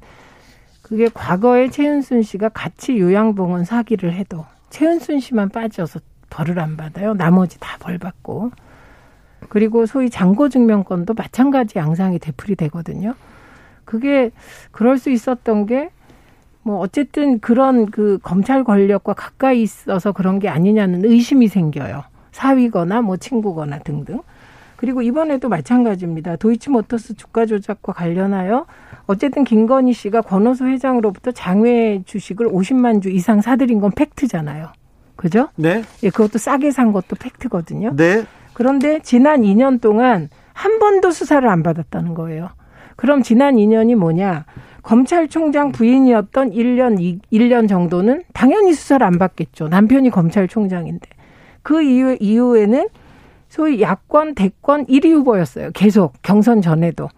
그게 과거에 최은순 씨가 같이 요양병원 사기를 해도 최은순 씨만 빠져서 벌을 안 받아요. 나머지 다 벌 받고. 그리고 소위 장고 증명권도 마찬가지 양상이 되풀이 되거든요. 그게 그럴 수 있었던 게 뭐 어쨌든 그런 그 검찰 권력과 가까이 있어서 그런 게 아니냐는 의심이 생겨요. 사위거나 뭐 친구거나 등등. 그리고 이번에도 마찬가지입니다. 도이치모터스 주가 조작과 관련하여 어쨌든 김건희 씨가 권오수 회장으로부터 장외 주식을 50만 주 이상 사들인 건 팩트잖아요. 그죠?
네.
예, 그것도 싸게 산 것도 팩트거든요.
네.
그런데 지난 2년 동안 한 번도 수사를 안 받았다는 거예요. 그럼 지난 2년이 뭐냐? 검찰총장 부인이었던 1년, 1년 정도는 당연히 수사를 안 받겠죠. 남편이 검찰총장인데. 그 이후, 이후에는 소위 야권, 대권 1위 후보였어요. 계속 경선 전에도.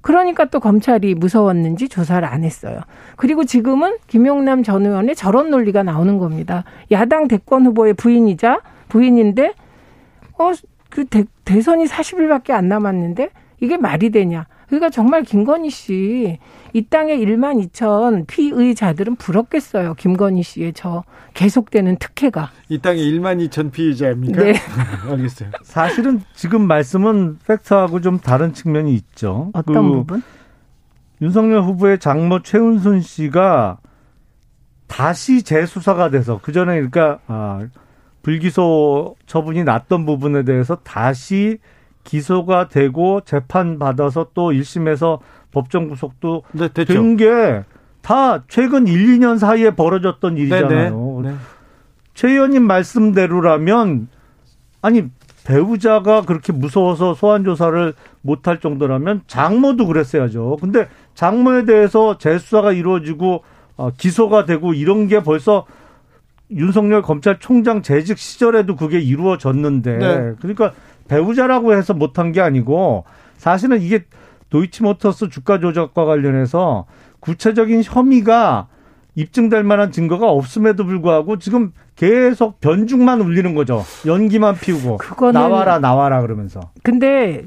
그러니까 또 검찰이 무서웠는지 조사를 안 했어요. 그리고 지금은 김용남 전 의원의 저런 논리가 나오는 겁니다. 야당 대권 후보의 부인이자 부인인데, 어, 그 대, 대선이 40일밖에 안 남았는데 이게 말이 되냐. 그러니까 정말 김건희 씨, 이 땅에 1만 2천 피의자들은 부럽겠어요. 김건희 씨의 저 계속되는 특혜가.
이 땅에 1만 2천 피의자입니까?
네. *laughs*
알겠어요.
사실은 지금 말씀은 팩트하고 좀 다른 측면이 있죠.
어떤 그 부분?
윤석열 후보의 장모 최은순 씨가 다시 재수사가 돼서 그 전에 그러니까 아, 불기소 처분이 났던 부분에 대해서 다시 기소가 되고 재판 받아서 또 1심에서 법정 구속도 네, 된게 다 최근 1, 2년 사이에 벌어졌던 일이잖아요. 네, 네. 최 의원님 말씀대로라면 아니 배우자가 그렇게 무서워서 소환 조사를 못할 정도라면 장모도 그랬어야죠. 근데 장모에 대해서 재수사가 이루어지고 어, 기소가 되고 이런 게 벌써 윤석열 검찰총장 재직 시절에도 그게 이루어졌는데 네. 그러니까 배우자라고 해서 못한 게 아니고 사실은 이게 도이치모터스 주가 조작과 관련해서 구체적인 혐의가 입증될 만한 증거가 없음에도 불구하고 지금 계속 변죽만 울리는 거죠. 연기만 피우고 나와라 나와라 그러면서.
근데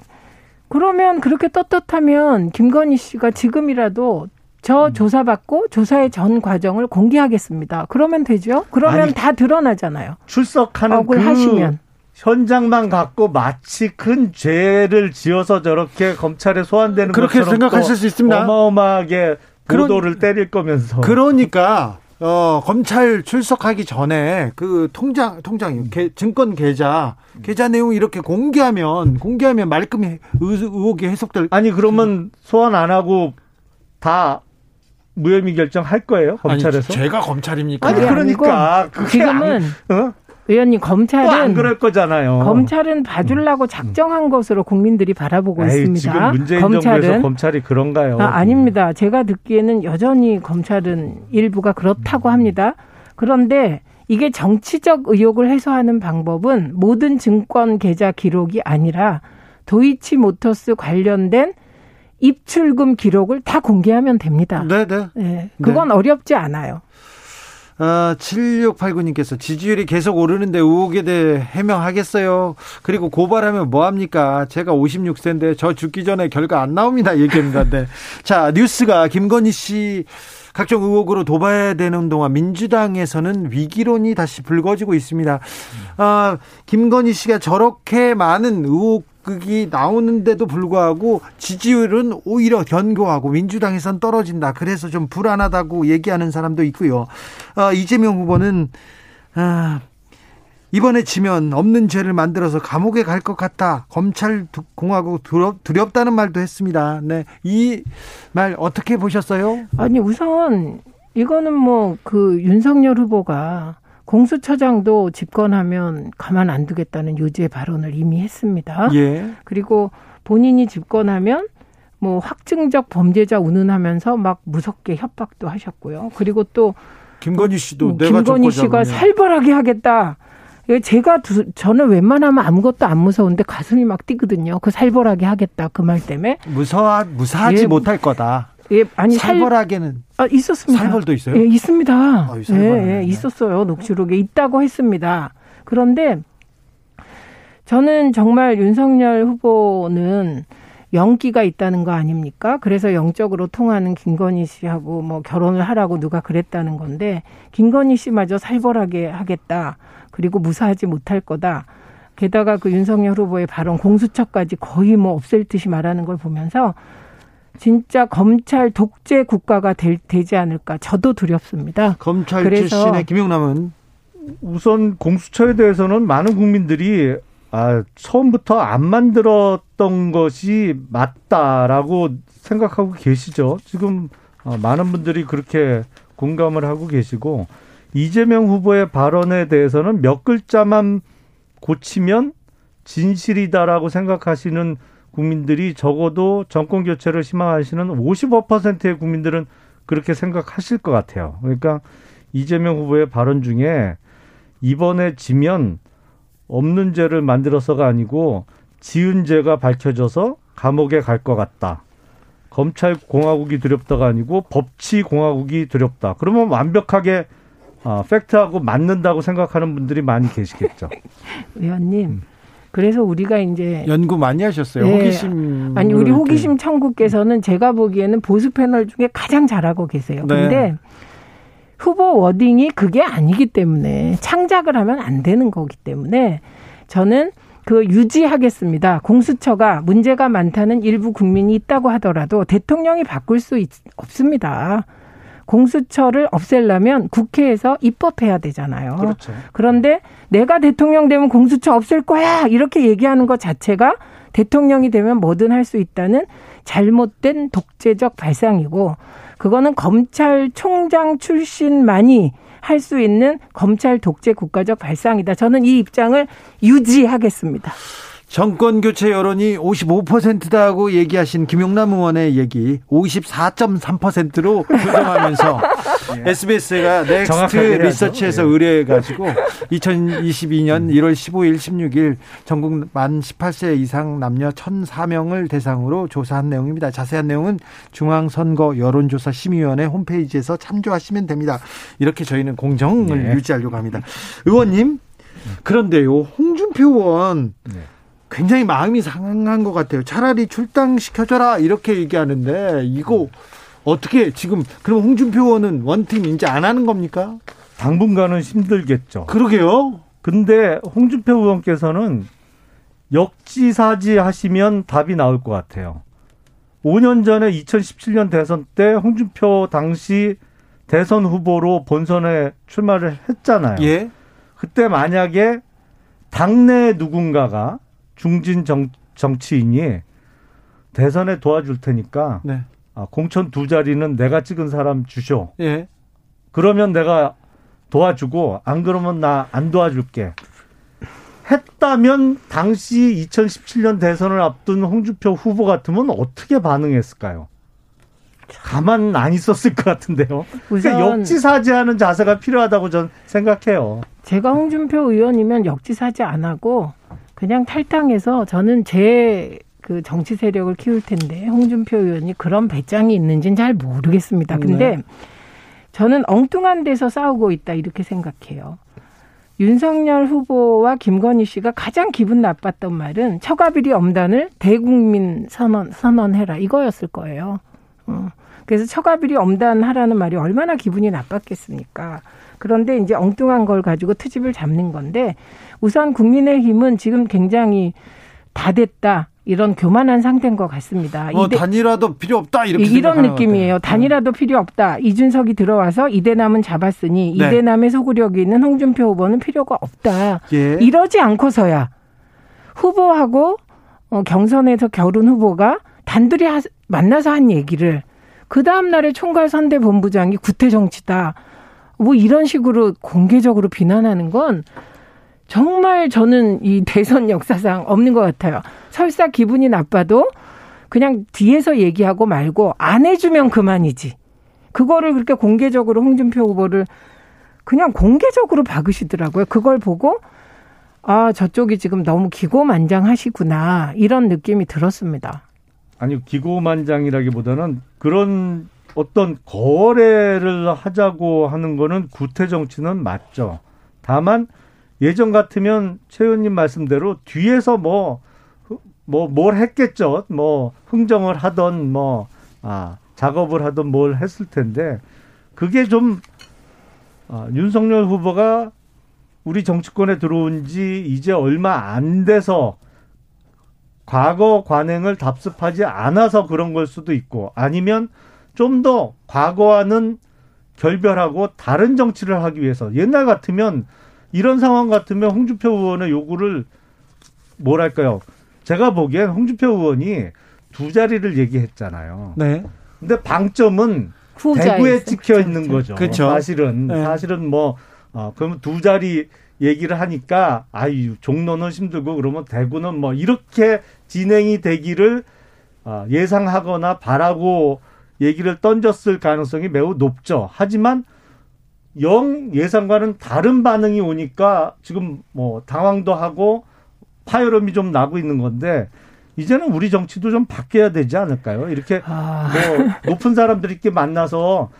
그러면 그렇게 떳떳하면 김건희 씨가 지금이라도 저 음. 조사받고 조사의 전 과정을 공개하겠습니다. 그러면 되죠? 그러면 아니, 다 드러나잖아요.
출석하는 그 하시면. 현장만 갖고 마치 큰 죄를 지어서 저렇게 검찰에 소환되는
그렇게 생각하실 수 있습니다.
어마어마하게 보도를 그런, 때릴 거면서.
그러니까 어, 검찰 출석하기 전에 그 통장 통장 계, 증권 계좌 계좌 내용 이렇게 공개하면 공개하면 말끔히 의혹이 해석될
아니 그러면 소환 안 하고 다 무혐의 결정할 거예요 검찰에서? 아니,
제가 검찰입니까?
아니 그러니까
지금은 안, 어? 의원님 검찰은
안 그럴 거잖아요.
검찰은 봐주려고 음. 작정한 것으로 국민들이 바라보고 에이, 있습니다.
지금 문재인 검찰은, 정부에서 검찰이 그런가요?
아, 닙니다 제가 듣기에는 여전히 검찰은 일부가 그렇다고 음. 합니다. 그런데 이게 정치적 의혹을 해소하는 방법은 모든 증권 계좌 기록이 아니라 도이치 모터스 관련된 입출금 기록을 다 공개하면 됩니다.
네, 네.
네 그건 네. 어렵지 않아요.
어, 7689님께서 지지율이 계속 오르는데 의혹에 대해 해명하겠어요. 그리고 고발하면 뭐합니까? 제가 56세인데 저 죽기 전에 결과 안 나옵니다. 얘기했는데. 자, 뉴스가 김건희 씨 각종 의혹으로 도발되는 동안 민주당에서는 위기론이 다시 불거지고 있습니다. 아, 김건희 씨가 저렇게 많은 의혹 극이 나오는데도 불구하고 지지율은 오히려 견고하고 민주당에선 떨어진다. 그래서 좀 불안하다고 얘기하는 사람도 있고요. 아, 이재명 후보는 아, 이번에 지면 없는 죄를 만들어서 감옥에 갈 것 같다. 검찰 공화국 두렵, 두렵다는 말도 했습니다. 네. 이 말 어떻게 보셨어요?
아니, 우선 이거는 뭐 그 윤석열 후보가 공수처장도 집권하면 가만 안 두겠다는 요지의 발언을 이미 했습니다.
예.
그리고 본인이 집권하면 뭐 확증적 범죄자 운운하면서 막 무섭게 협박도 하셨고요. 그리고 또
김건희 씨도
음, 김건희 씨가 살벌하게 하겠다. 제가 두, 저는 웬만하면 아무것도 안 무서운데 가슴이 막 뛰거든요. 그 살벌하게 하겠다 그 말 때문에
무서워 무사하지 예, 못할 거다.
예, 아니
살벌하게는
아 있었습니다.
살벌도 있어요?
예, 있습니다. 아, 예, 예, 있었어요. 녹취록에 있다고 했습니다. 그런데 저는 정말 윤석열 후보는 영기가 있다는 거 아닙니까? 그래서 영적으로 통하는 김건희 씨하고 뭐 결혼을 하라고 누가 그랬다는 건데 김건희 씨마저 살벌하게 하겠다. 그리고 무사하지 못할 거다. 게다가 그 윤석열 후보의 발언 공수처까지 거의 뭐 없앨 듯이 말하는 걸 보면서 진짜 검찰 독재 국가가 될, 되지 않을까 저도 두렵습니다.
검찰 그래서 출신의 김용남은
우선 공수처에 대해서는 많은 국민들이 아, 처음부터 안 만들었던 것이 맞다라고 생각하고 계시죠. 지금 어, 많은 분들이 그렇게 공감을 하고 계시고 이재명 후보의 발언에 대해서는 몇 글자만 고치면 진실이다라고 생각하시는 국민들이 적어도 정권 교체를 희망하시는 55%의 국민들은 그렇게 생각하실 것 같아요. 그러니까 이재명 후보의 발언 중에 이번에 지면 없는 죄를 만들어서가 아니고 지은 죄가 밝혀져서 감옥에 갈 것 같다. 검찰 공화국이 두렵다가 아니고 법치 공화국이 두렵다. 그러면 완벽하게 어, 팩트하고 맞는다고 생각하는 분들이 많이 계시겠죠. *laughs*
의원님, 음. 그래서 우리가 이제
연구 많이 하셨어요. 네. 호기심
아니 우리 호기심 천국께서는 제가 보기에는 보수 패널 중에 가장 잘하고 계세요. 네. 근데 후보 워딩이 그게 아니기 때문에 창작을 하면 안 되는 거기 때문에 저는 그 유지하겠습니다. 공수처가 문제가 많다는 일부 국민이 있다고 하더라도 대통령이 바꿀 수 있, 없습니다. 공수처를 없애려면 국회에서 입법해야 되잖아요.
그렇죠.
그런데 내가 대통령 되면 공수처 없앨 거야 이렇게 얘기하는 것 자체가 대통령이 되면 뭐든 할 수 있다는 잘못된 독재적 발상이고 그거는 검찰총장 출신만이 할 수 있는 검찰 독재 국가적 발상이다. 저는 이 입장을 유지하겠습니다.
정권 교체 여론이 55%다고 얘기하신 김용남 의원의 얘기 54.3%로 조정하면서 SBS가 넥스트 리서치에서 예. 의뢰해가지고 2022년 1월 15일, 16일 전국 만 18세 이상 남녀 1,004명을 대상으로 조사한 내용입니다. 자세한 내용은 중앙선거 여론조사 심의위원회 홈페이지에서 참조하시면 됩니다. 이렇게 저희는 공정을 네. 유지하려고 합니다. 의원님, 그런데요, 홍준표 의원 네. 굉장히 마음이 상한 것 같아요. 차라리 출당시켜줘라 이렇게 얘기하는데 이거 어떻게 지금 그럼 홍준표 의원은 원팀 이제 안 하는 겁니까?
당분간은 힘들겠죠.
그러게요.
근데 홍준표 의원께서는 역지사지 하시면 답이 나올 것 같아요. 5년 전에 2017년 대선 때 홍준표 당시 대선 후보로 본선에 출마를 했잖아요. 예. 그때 만약에 당내 누군가가 중진 정, 정치인이 대선에 도와줄 테니까 네. 아, 공천 두 자리는 내가 찍은 사람 주쇼. 예. 그러면 내가 도와주고 안 그러면 나 안 도와줄게. 했다면 당시 2017년 대선을 앞둔 홍준표 후보 같으면 어떻게 반응했을까요? 가만 안 있었을 것 같은데요. 그러니까 역지사지하는 자세가 필요하다고 전 생각해요.
제가 홍준표 의원이면 역지사지 안 하고 그냥 탈당해서 저는 제 그 정치 세력을 키울 텐데 홍준표 의원이 그런 배짱이 있는지는 잘 모르겠습니다. 근데 네. 저는 엉뚱한 데서 싸우고 있다 이렇게 생각해요. 윤석열 후보와 김건희 씨가 가장 기분 나빴던 말은 처가비리 엄단을 대국민 선언 선언해라 이거였을 거예요. 어. 그래서 처가비리 엄단하라는 말이 얼마나 기분이 나빴겠습니까? 그런데 이제 엉뚱한 걸 가지고 트집을 잡는 건데 우선 국민의힘은 지금 굉장히 다 됐다. 이런 교만한 상태인 것 같습니다.
뭐 단일화도 필요 없다 이렇게
이런 느낌이에요. 단일화도 필요 없다. 이준석이 들어와서 이대남은 잡았으니 네. 이대남의 소구력이 있는 홍준표 후보는 필요가 없다. 예. 이러지 않고서야 후보하고 어, 경선에서 결혼 후보가 단둘이 하, 만나서 한 얘기를 그 다음 날에 총괄 선대 본부장이 구태 정치다. 뭐 이런 식으로 공개적으로 비난하는 건 정말 저는 이 대선 역사상 없는 것 같아요. 설사 기분이 나빠도 그냥 뒤에서 얘기하고 말고 안 해주면 그만이지. 그거를 그렇게 공개적으로 홍준표 후보를 그냥 공개적으로 박으시더라고요. 그걸 보고 아 저쪽이 지금 너무 기고만장하시구나 이런 느낌이 들었습니다.
아니 기고만장이라기보다는 그런 어떤 거래를 하자고 하는 거는 구태 정치는 맞죠. 다만 예전 같으면 최 의원님 말씀대로 뒤에서 뭐, 뭐, 뭘 했겠죠. 뭐, 흥정을 하던 뭐, 아, 작업을 하던 뭘 했을 텐데, 그게 좀, 아, 윤석열 후보가 우리 정치권에 들어온 지 이제 얼마 안 돼서 과거 관행을 답습하지 않아서 그런 걸 수도 있고, 아니면 좀 더 과거와는 결별하고 다른 정치를 하기 위해서 옛날 같으면 이런 상황 같으면 홍준표 의원의 요구를 뭐랄까요? 제가 보기엔 홍준표 의원이 두 자리를 얘기했잖아요. 네. 근데 방점은 대구에 찍혀 있는 거죠. 그렇죠. 사실은 네. 사실은 뭐 어, 그러면 두 자리 얘기를 하니까 아유 종로는 힘들고 그러면 대구는 뭐 이렇게 진행이 되기를 어, 예상하거나 바라고 얘기를 던졌을 가능성이 매우 높죠. 하지만 영 예상과는 다른 반응이 오니까 지금 뭐 당황도 하고 파열음이 좀 나고 있는 건데 이제는 우리 정치도 좀 바뀌어야 되지 않을까요? 이렇게 아... 뭐 높은 사람들이 이렇게 만나서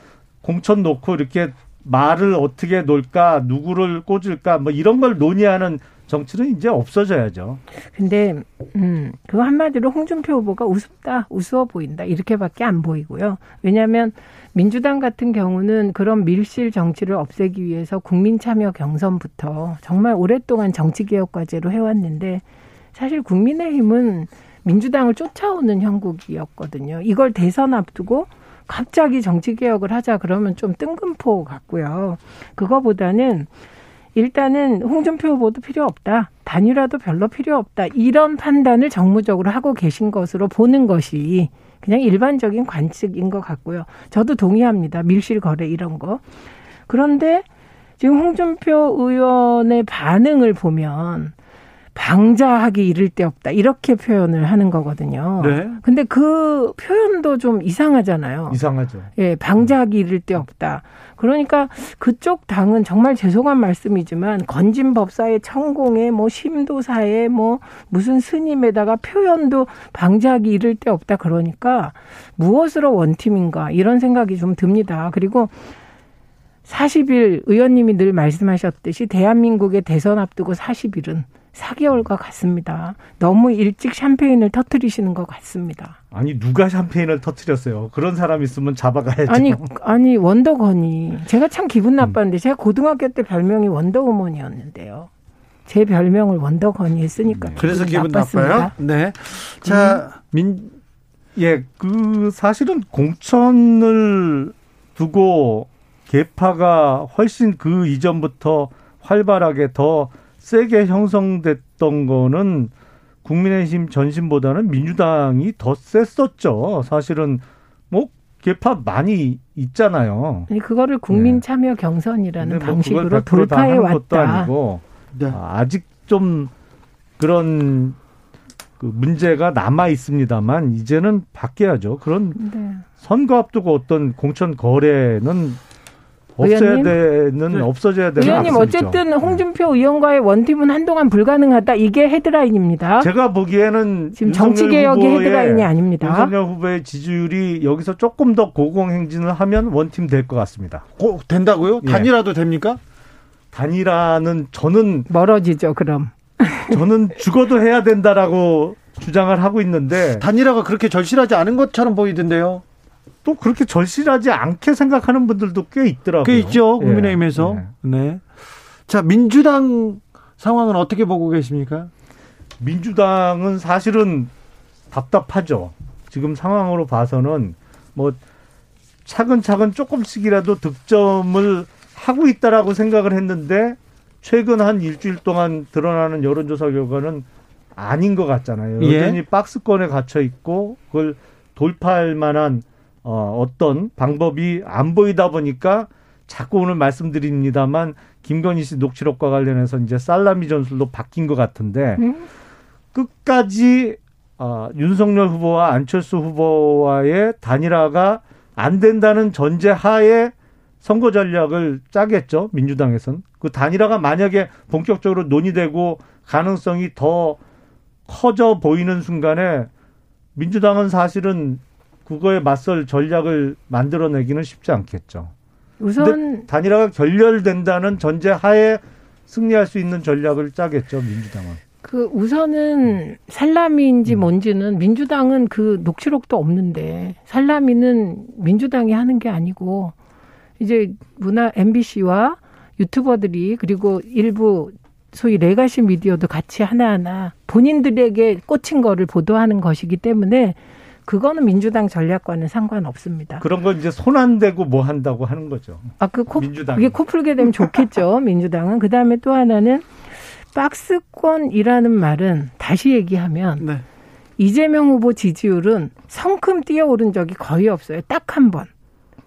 공천 놓고 이렇게 말을 어떻게 놓을까, 누구를 꽂을까, 뭐 이런 걸 논의하는 정치는 이제 없어져야죠.
근데 음, 그 한마디로 홍준표 후보가 우습다, 우스워 보인다 이렇게밖에 안 보이고요. 왜냐하면 민주당 같은 경우는 그런 밀실 정치를 없애기 위해서 국민 참여 경선부터 정말 오랫동안 정치 개혁 과제로 해왔는데 사실 국민의힘은 민주당을 쫓아오는 형국이었거든요. 이걸 대선 앞두고 갑자기 정치 개혁을 하자 그러면 좀 뜬금포 같고요. 그거보다는 일단은 홍준표 후보도 필요 없다. 단일화도 별로 필요 없다. 이런 판단을 정무적으로 하고 계신 것으로 보는 것이 그냥 일반적인 관측인 것 같고요. 저도 동의합니다. 밀실 거래 이런 거. 그런데 지금 홍준표 의원의 반응을 보면 방자하기 이를 데 없다 이렇게 표현을 하는 거거든요. 네. 근데 그 표현도 좀 이상하잖아요.
이상하죠.
예, 방자하기 이를 데 없다. 그러니까 그쪽 당은 정말 죄송한 말씀이지만 건진 법사의 천공에 뭐 심도사에 뭐 무슨 스님에다가 표현도 방자하기 이를 데 없다 그러니까 무엇으로 원팀인가 이런 생각이 좀 듭니다. 그리고 40일 의원님이 늘 말씀하셨듯이 대한민국의 대선 앞두고 40일은 4개월과 같습니다. 너무 일찍 샴페인을 터트리시는 것 같습니다.
아니 누가 샴페인을 터트렸어요? 그런 사람 있으면 잡아가야죠.
아니 아니 원더건이 제가 참 기분 음. 나빴는데 제가 고등학교 때 별명이 원더우먼이었는데요. 제 별명을 원더건이 했으니까.
그래서 기분 나빴습니다. 나빠요? 네. 자, 음. 민,
예, 그 사실은 공천을 두고 개파가 훨씬 그 이전부터 활발하게 더 세게 형성됐던 거는 국민의힘 전신보다는 민주당이 더 셌었죠. 사실은 뭐 개파 많이 있잖아요.
아니 그거를 국민 네. 참여 경선이라는 뭐 방식으로 돌파해 왔다. 아니고
네. 아직 좀 그런 그 문제가 남아 있습니다만 이제는 바뀌어야죠. 그런 네. 선거 앞두고 어떤 공천 거래는 없어야 되는 네. 없어져야 되는
의원님 어쨌든 홍준표 의원과의 원팀은 한동안 불가능하다 이게 헤드라인입니다.
제가 보기에는
지금 정치 개혁의 헤드라인이 아닙니다.
윤석열 후보의 지지율이 여기서 조금 더 고공행진을 하면 원팀 될 것 같습니다.
고, 된다고요? 예. 단일화도 됩니까?
단일화는 저는
멀어지죠. 그럼 *laughs*
저는 죽어도 해야 된다라고 주장을 하고 있는데
단일화가 그렇게 절실하지 않은 것처럼 보이던데요.
또 그렇게 절실하지 않게 생각하는 분들도 꽤 있더라고요.
꽤 있죠. 예. 국민의힘에서. 예. 네. 자, 민주당 상황은 어떻게 보고 계십니까?
민주당은 사실은 답답하죠. 지금 상황으로 봐서는 뭐 차근차근 조금씩이라도 득점을 하고 있다라고 생각을 했는데 최근 한 일주일 동안 드러나는 여론조사 결과는 아닌 것 같잖아요. 예. 여전히 예. 박스권에 갇혀 있고 그걸 돌파할 만한 어, 어떤 방법이 안 보이다 보니까 자꾸 오늘 말씀드립니다만 김건희 씨 녹취록과 관련해서 이제 살라미 전술로 바뀐 것 같은데 음? 끝까지 어, 윤석열 후보와 안철수 후보와의 단일화가 안 된다는 전제 하에 선거 전략을 짜겠죠 민주당에선 그 단일화가 만약에 본격적으로 논의되고 가능성이 더 커져 보이는 순간에 민주당은 사실은 그거에 맞설 전략을 만들어내기는 쉽지 않겠죠. 우선 단일화가 결렬된다는 전제 하에 승리할 수 있는 전략을 짜겠죠 민주당은.
그 우선은 살라미인지 음. 뭔지는 민주당은 그 녹취록도 없는데 살라미는 민주당이 하는 게 아니고 이제 문화 MBC와 유튜버들이 그리고 일부 소위 레가시 미디어도 같이 하나하나 본인들에게 꽂힌 거를 보도하는 것이기 때문에 그거는 민주당 전략과는 상관없습니다.
그런 거 이제 손 안 대고 뭐 한다고 하는 거죠.
아, 그 코, 민주당. 이게 코 풀게 되면 좋겠죠. *laughs* 민주당은. 그 다음에 또 하나는 박스권이라는 말은 다시 얘기하면 네. 이재명 후보 지지율은 성큼 뛰어오른 적이 거의 없어요. 딱 한 번.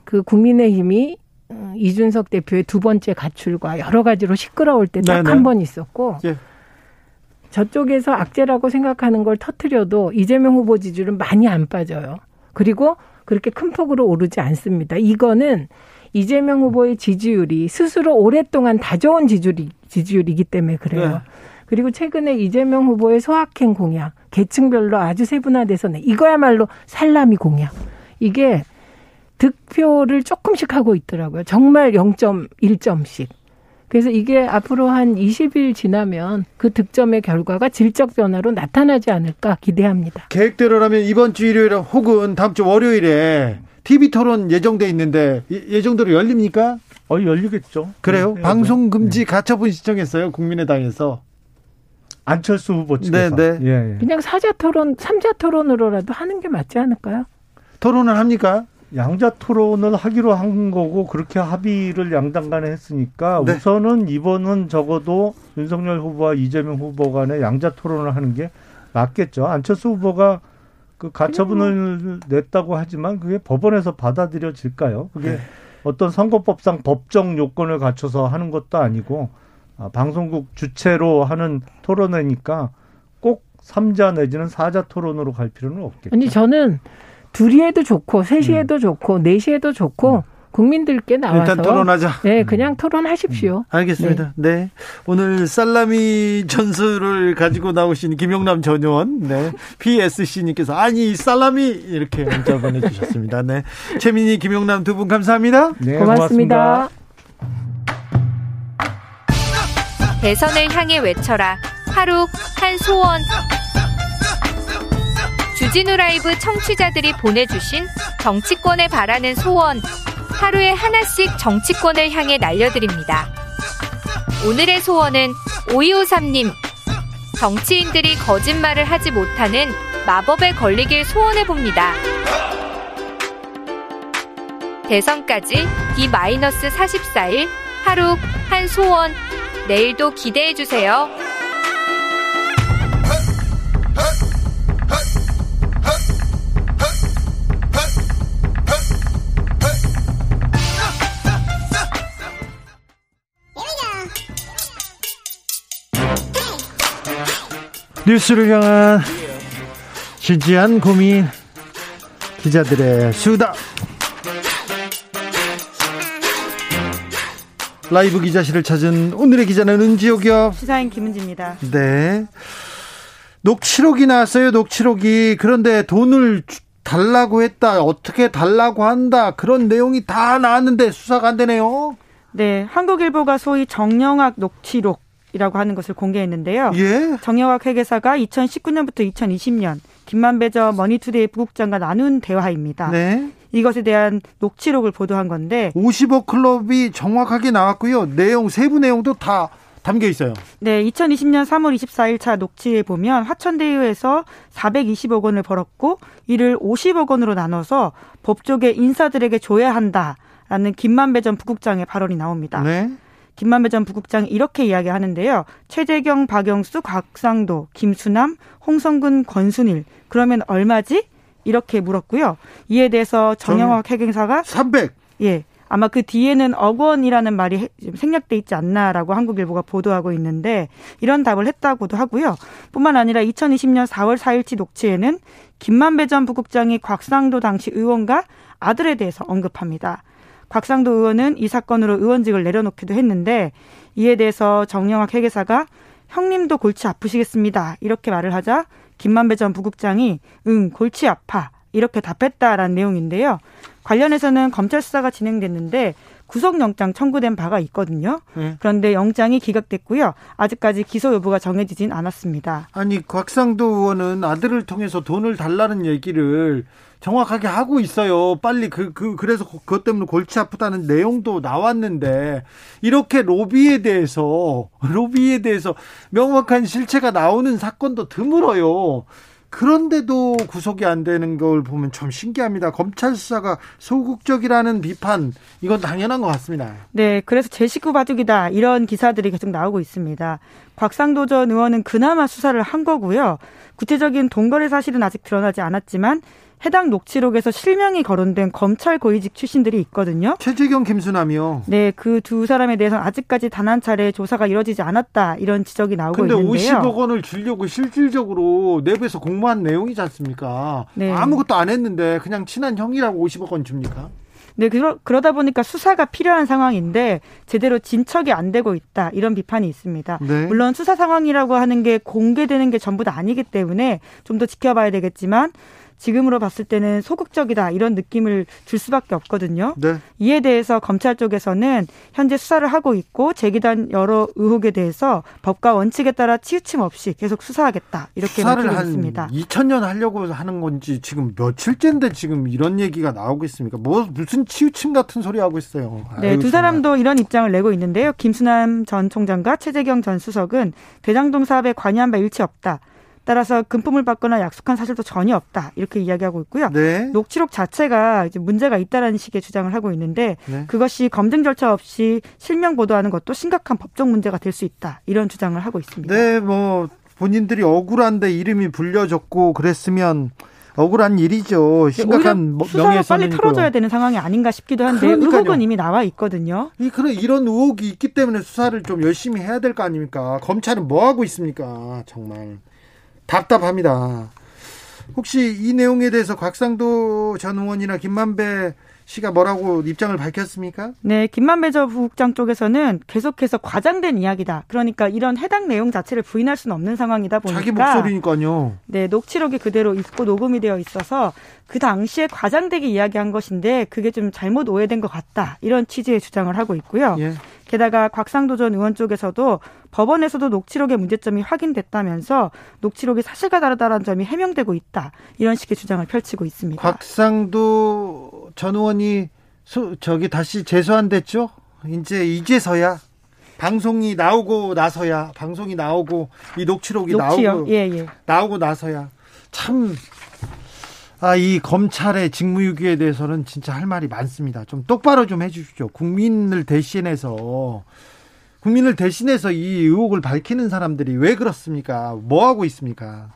그 국민의힘이 어, 이준석 대표의 두 번째 가출과 여러 가지로 시끄러울 때 딱 한 번 있었고 예. 저쪽에서 악재라고 생각하는 걸 터트려도 이재명 후보 지지율은 많이 안 빠져요. 그리고 그렇게 큰 폭으로 오르지 않습니다. 이거는 이재명 후보의 지지율이 스스로 오랫동안 다져온 지지율이, 지지율이기 때문에 그래요. 네. 그리고 최근에 이재명 후보의 소확행 공약, 계층별로 아주 세분화돼서 내 이거야말로 살라미 공약. 이게 득표를 조금씩 하고 있더라고요. 정말 0.1점씩. 그래서 이게 앞으로 한 20일 지나면 그 득점의 결과가 질적 변화로 나타나지 않을까 기대합니다.
계획대로라면 이번 주 일요일 혹은 다음 주 월요일에 TV 토론 예정돼 있는데 예정대로 열립니까?
어 열리겠죠.
그래요? 네, 방송 네. 금지 네. 가처분 신청했어요 국민의당에서.
안철수 후보 측에서. 네, 네.
예, 예. 그냥 사자 토론, 삼자 토론으로라도 하는 게 맞지 않을까요?
토론을 합니까?
양자 토론을 하기로 한 거고 그렇게 합의를 양당 간에 했으니까 네. 우선은 이번은 적어도 윤석열 후보와 이재명 후보 간에 양자 토론을 하는 게 맞겠죠. 안철수 후보가 그 가처분을 냈다고 하지만 그게 법원에서 받아들여질까요? 그게 네. 어떤 선거법상 법정 요건을 갖춰서 하는 것도 아니고 아, 방송국 주체로 하는 토론회니까 꼭 3자 내지는 4자 토론으로 갈 필요는 없겠죠.
아니 저는 둘이 해도 좋고 셋이 해도 음. 좋고 넷이 해도 좋고 음. 국민들께 나와서
일단 토론하자.
네, 그냥 토론하십시오.
음. 알겠습니다. 네. 네. 오늘 살라미 *laughs* 전술을 가지고 나오신 김용남 전 의원, 네. PSC님께서 아니 살라미 이렇게 문자 보내주셨습니다. 네. 최민희, 김용남 두 분 감사합니다.
네, 고맙습니다. 고맙습니다.
대선을 향해 외쳐라. 하루 한 소원. 주진우 라이브 청취자들이 보내주신 정치권에 바라는 소원. 하루에 하나씩 정치권을 향해 날려드립니다. 오늘의 소원은 5253님. 정치인들이 거짓말을 하지 못하는 마법에 걸리길 소원해봅니다. 대선까지 D-44일 하루 한 소원. 내일도 기대해주세요.
뉴스를 향한 진지한 고민 기자들의 수다. 라이브 기자실을 찾은 오늘의 기자는 은지옥이요.
시사인 김은지입니다.
네. 녹취록이 나왔어요 녹취록이. 그런데 돈을 달라고 했다 어떻게 달라고 한다 그런 내용이 다 나왔는데 수사가 안 되네요.
네 한국일보가 소위 정영학 녹취록 이라고 하는 것을 공개했는데요.
예?
정영학 회계사가 2019년부터 2020년 김만배 전 머니투데이 부국장과 나눈 대화입니다.
네.
이것에 대한 녹취록을 보도한 건데
50억 클럽이 정확하게 나왔고요. 내용 세부 내용도 다 담겨 있어요.
네, 2020년 3월 24일 차 녹취에 보면 화천대유에서 420억 원을 벌었고 이를 50억 원으로 나눠서 법조계 인사들에게 줘야 한다라는 김만배 전 부국장의 발언이 나옵니다.
네.
김만배 전 부국장이 이렇게 이야기하는데요. 최재경, 박영수, 곽상도, 김수남, 홍성근, 권순일. 그러면 얼마지? 이렇게 물었고요. 이에 대해서 정영학 핵행사가
300.
예. 아마 그 뒤에는 억 원이라는 말이 생략돼 있지 않나라고 한국일보가 보도하고 있는데 이런 답을 했다고도 하고요. 뿐만 아니라 2020년 4월 4일치 녹취에는 김만배 전 부국장이 곽상도 당시 의원과 아들에 대해서 언급합니다. 곽상도 의원은 이 사건으로 의원직을 내려놓기도 했는데 이에 대해서 정영학 회계사가 형님도 골치 아프시겠습니다. 이렇게 말을 하자 김만배 전 부국장이 응 골치 아파 이렇게 답했다라는 내용인데요. 관련해서는 검찰 수사가 진행됐는데 구속영장 청구된 바가 있거든요. 네. 그런데 영장이 기각됐고요. 아직까지 기소 여부가 정해지진 않았습니다.
아니 곽상도 의원은 아들을 통해서 돈을 달라는 얘기를 정확하게 하고 있어요. 빨리 그, 그, 그래서 그것 때문에 골치 아프다는 내용도 나왔는데, 이렇게 로비에 대해서, *laughs* 로비에 대해서 명확한 실체가 나오는 사건도 드물어요. 그런데도 구속이 안 되는 걸 보면 좀 신기합니다. 검찰 수사가 소극적이라는 비판, 이건 당연한 것 같습니다.
네, 그래서 제 식구 바둑이다. 이런 기사들이 계속 나오고 있습니다. 곽상도 전 의원은 그나마 수사를 한 거고요. 구체적인 동거래 사실은 아직 드러나지 않았지만 해당 녹취록에서 실명이 거론된 검찰 고위직 출신들이 있거든요.
최재경, 김수남이요.
네, 그 두 사람에 대해서는 아직까지 단 한 차례 조사가 이루어지지 않았다 이런 지적이 나오고 근데 있는데요.
근데 50억 원을 주려고 실질적으로 내부에서 공모한 내용이지 않습니까? 네. 아무것도 안 했는데 그냥 친한 형이라고 50억 원 줍니까?
네, 그러, 그러다 보니까 수사가 필요한 상황인데 제대로 진척이 안 되고 있다 이런 비판이 있습니다. 네. 물론 수사 상황이라고 하는 게 공개되는 게 전부 다 아니기 때문에 좀 더 지켜봐야 되겠지만 지금으로 봤을 때는 소극적이다 이런 느낌을 줄 수밖에 없거든요.
네.
이에 대해서 검찰 쪽에서는 현재 수사를 하고 있고 제기된 여러 의혹에 대해서 법과 원칙에 따라 치우침 없이 계속 수사하겠다 이렇게
한 있습니다. 2000년 하려고 하는 건지 지금 며칠째인데 지금 이런 얘기가 나오고 있습니까? 뭐 무슨 치우침 같은 소리 하고 있어요.
네, 두 사람도 이런 입장을 내고 있는데요. 김순남 전 총장과 최재경 전 수석은 대장동 사업에 관여한 바 일치 없다. 따라서 금품을 받거나 약속한 사실도 전혀 없다 이렇게 이야기하고 있고요.
네.
녹취록 자체가 이제 문제가 있다라는 식의 주장을 하고 있는데 네. 그것이 검증 절차 없이 실명 보도하는 것도 심각한 법적 문제가 될 수 있다 이런 주장을 하고 있습니다.
네, 뭐 본인들이 억울한데 이름이 불려졌고 그랬으면 억울한 일이죠. 심각한
수사가 빨리 털어져야 되는 상황이 아닌가 싶기도 한데 그러니까요. 의혹은 이미 나와 있거든요.
이 그래 이런 의혹이 있기 때문에 수사를 좀 열심히 해야 될 거 아닙니까? 검찰은 뭐 하고 있습니까? 정말 답답합니다. 혹시 이 내용에 대해서 곽상도 전 의원이나 김만배 씨가 뭐라고 입장을 밝혔습니까?
네, 김만배 전 부국장 쪽에서는 계속해서 과장된 이야기다. 그러니까 이런 해당 내용 자체를 부인할 수는 없는 상황이다 보니까
자기 목소리니까요.
네, 녹취록이 그대로 있고 녹음이 되어 있어서 그 당시에 과장되게 이야기한 것인데 그게 좀 잘못 오해된 것 같다. 이런 취지의 주장을 하고 있고요. 예. 게다가 곽상도 전 의원 쪽에서도 법원에서도 녹취록의 문제점이 확인됐다면서 녹취록이 사실과 다르다는 점이 해명되고 있다. 이런 식의 주장을 펼치고 있습니다.
곽상도 전 의원이 수, 저기 다시 재소환됐죠? 이제 이제서야 방송이 나오고 나서야 방송이 나오고 이 녹취록이 녹취요? 나오고 예, 예. 나오고 나서야 참 아, 이 검찰의 직무유기에 대해서는 진짜 할 말이 많습니다. 좀 똑바로 좀 해주십시오. 국민을 대신해서, 국민을 대신해서 이 의혹을 밝히는 사람들이 왜 그렇습니까? 뭐 하고 있습니까?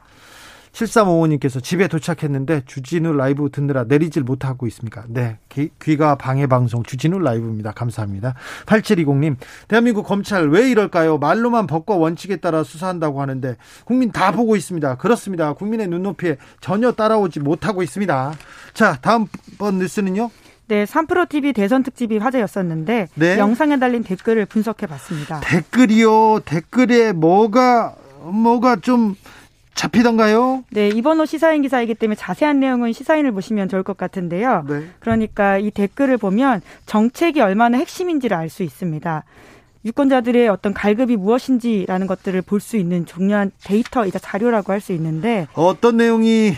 7355님께서 집에 도착했는데 주진우 라이브 듣느라 내리질 못하고 있습니까? 네. 귀, 가 방해 방송 주진우 라이브입니다. 감사합니다. 8720님, 대한민국 검찰 왜 이럴까요? 말로만 법과 원칙에 따라 수사한다고 하는데 국민 다 보고 있습니다. 그렇습니다. 국민의 눈높이에 전혀 따라오지 못하고 있습니다. 자, 다음번 뉴스는요?
네, 3프로 TV 대선 특집이 화제였었는데 네. 영상에 달린 댓글을 분석해 봤습니다.
댓글이요. 댓글에 뭐가 뭐가 좀 잡히던가요?
네, 이번 호 시사인 기사이기 때문에 자세한 내용은 시사인을 보시면 좋을 것 같은데요. 네. 그러니까 이 댓글을 보면 정책이 얼마나 핵심인지를 알 수 있습니다. 유권자들의 어떤 갈급이 무엇인지라는 것들을 볼 수 있는 중요한 데이터이자 자료라고 할 수 있는데
어떤 내용이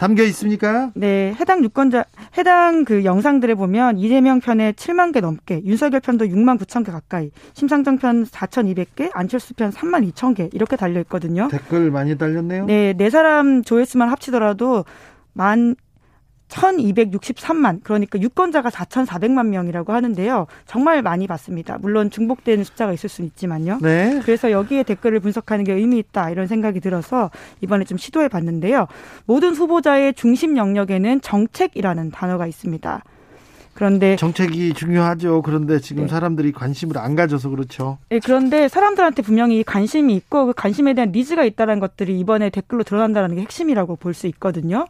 담겨 있습니까?
네, 해당 유권자 해당 그 영상들에 보면 이재명 편에 7만 개 넘게, 윤석열 편도 6만 9천 개 가까이, 심상정 편 4,200개, 안철수 편 3만 2천 개 이렇게 달려 있거든요.
댓글 많이 달렸네요.
네, 네 사람 조회수만 합치더라도 만 1263만 그러니까 유권자가 4,400만 명이라고 하는데요. 정말 많이 받습니다. 물론 중복되는 숫자가 있을 수는 있지만요. 네. 그래서 여기에 댓글을 분석하는 게 의미 있다 이런 생각이 들어서 이번에 좀 시도해 봤는데요. 모든 후보자의 중심 영역에는 정책이라는 단어가 있습니다. 그런데
정책이 중요하죠. 그런데 지금 네. 사람들이 관심을 안 가져서 그렇죠.
네, 그런데 사람들한테 분명히 관심이 있고 그 관심에 대한 니즈가 있다는 것들이 이번에 댓글로 드러난다는 게 핵심이라고 볼 수 있거든요.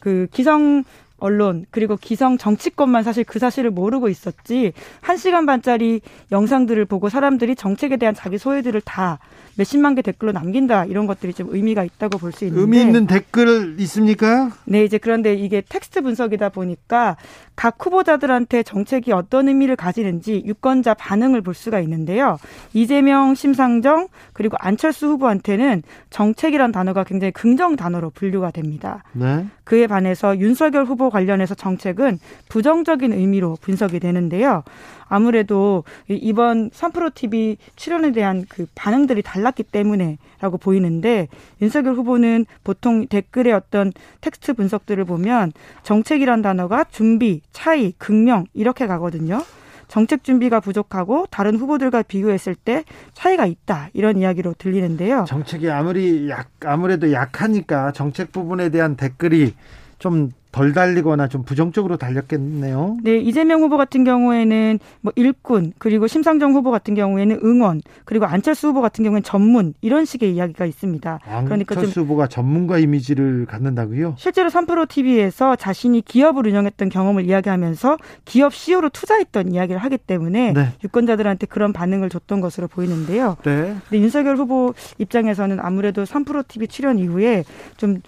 그 기성 언론 그리고 기성 정치권만 사실 그 사실을 모르고 있었지 한 시간 반짜리 영상들을 보고 사람들이 정책에 대한 자기 소외들을 다 몇십만 개 댓글로 남긴다 이런 것들이 좀 의미가 있다고 볼 수 있는데
의미 있는 댓글 있습니까?
네 이제 그런데 이게 텍스트 분석이다 보니까 각 후보자들한테 정책이 어떤 의미를 가지는지 유권자 반응을 볼 수가 있는데요. 이재명, 심상정 그리고 안철수 후보한테는 정책이란 단어가 굉장히 긍정 단어로 분류가 됩니다. 네. 그에 반해서 윤석열 후보 관련해서 정책은 부정적인 의미로 분석이 되는데요. 아무래도 이번 3프로 TV 출연에 대한 그 반응들이 달랐기 때문에라고 보이는데 윤석열 후보는 보통 댓글의 어떤 텍스트 분석들을 보면 정책이란 단어가 준비, 차이, 극명 이렇게 가거든요. 정책 준비가 부족하고 다른 후보들과 비교했을 때 차이가 있다 이런 이야기로 들리는데요.
정책이 아무리 약 아무래도 약하니까 정책 부분에 대한 댓글이 좀덜 달리거나 좀 부정적으로 달렸겠네요.
네, 이재명 후보 같은 경우에는 뭐 일꾼 그리고 심상정 후보 같은 경우에는 응원 그리고 안철수 후보 같은 경우에는 전문 이런 식의 이야기가 있습니다.
그러니까 안철수 후보가 전문가 이미지를 갖는다고요?
실제로 3프로 TV에서 자신이 기업을 운영했던 경험을 이야기하면서 기업 CEO로 투자했던 이야기를 하기 때문에 네. 유권자들한테 그런 반응을 줬던 것으로 보이는데요. 네. 근데 윤석열 후보 입장에서는 아무래도 3프로 TV 출연 이후에 좀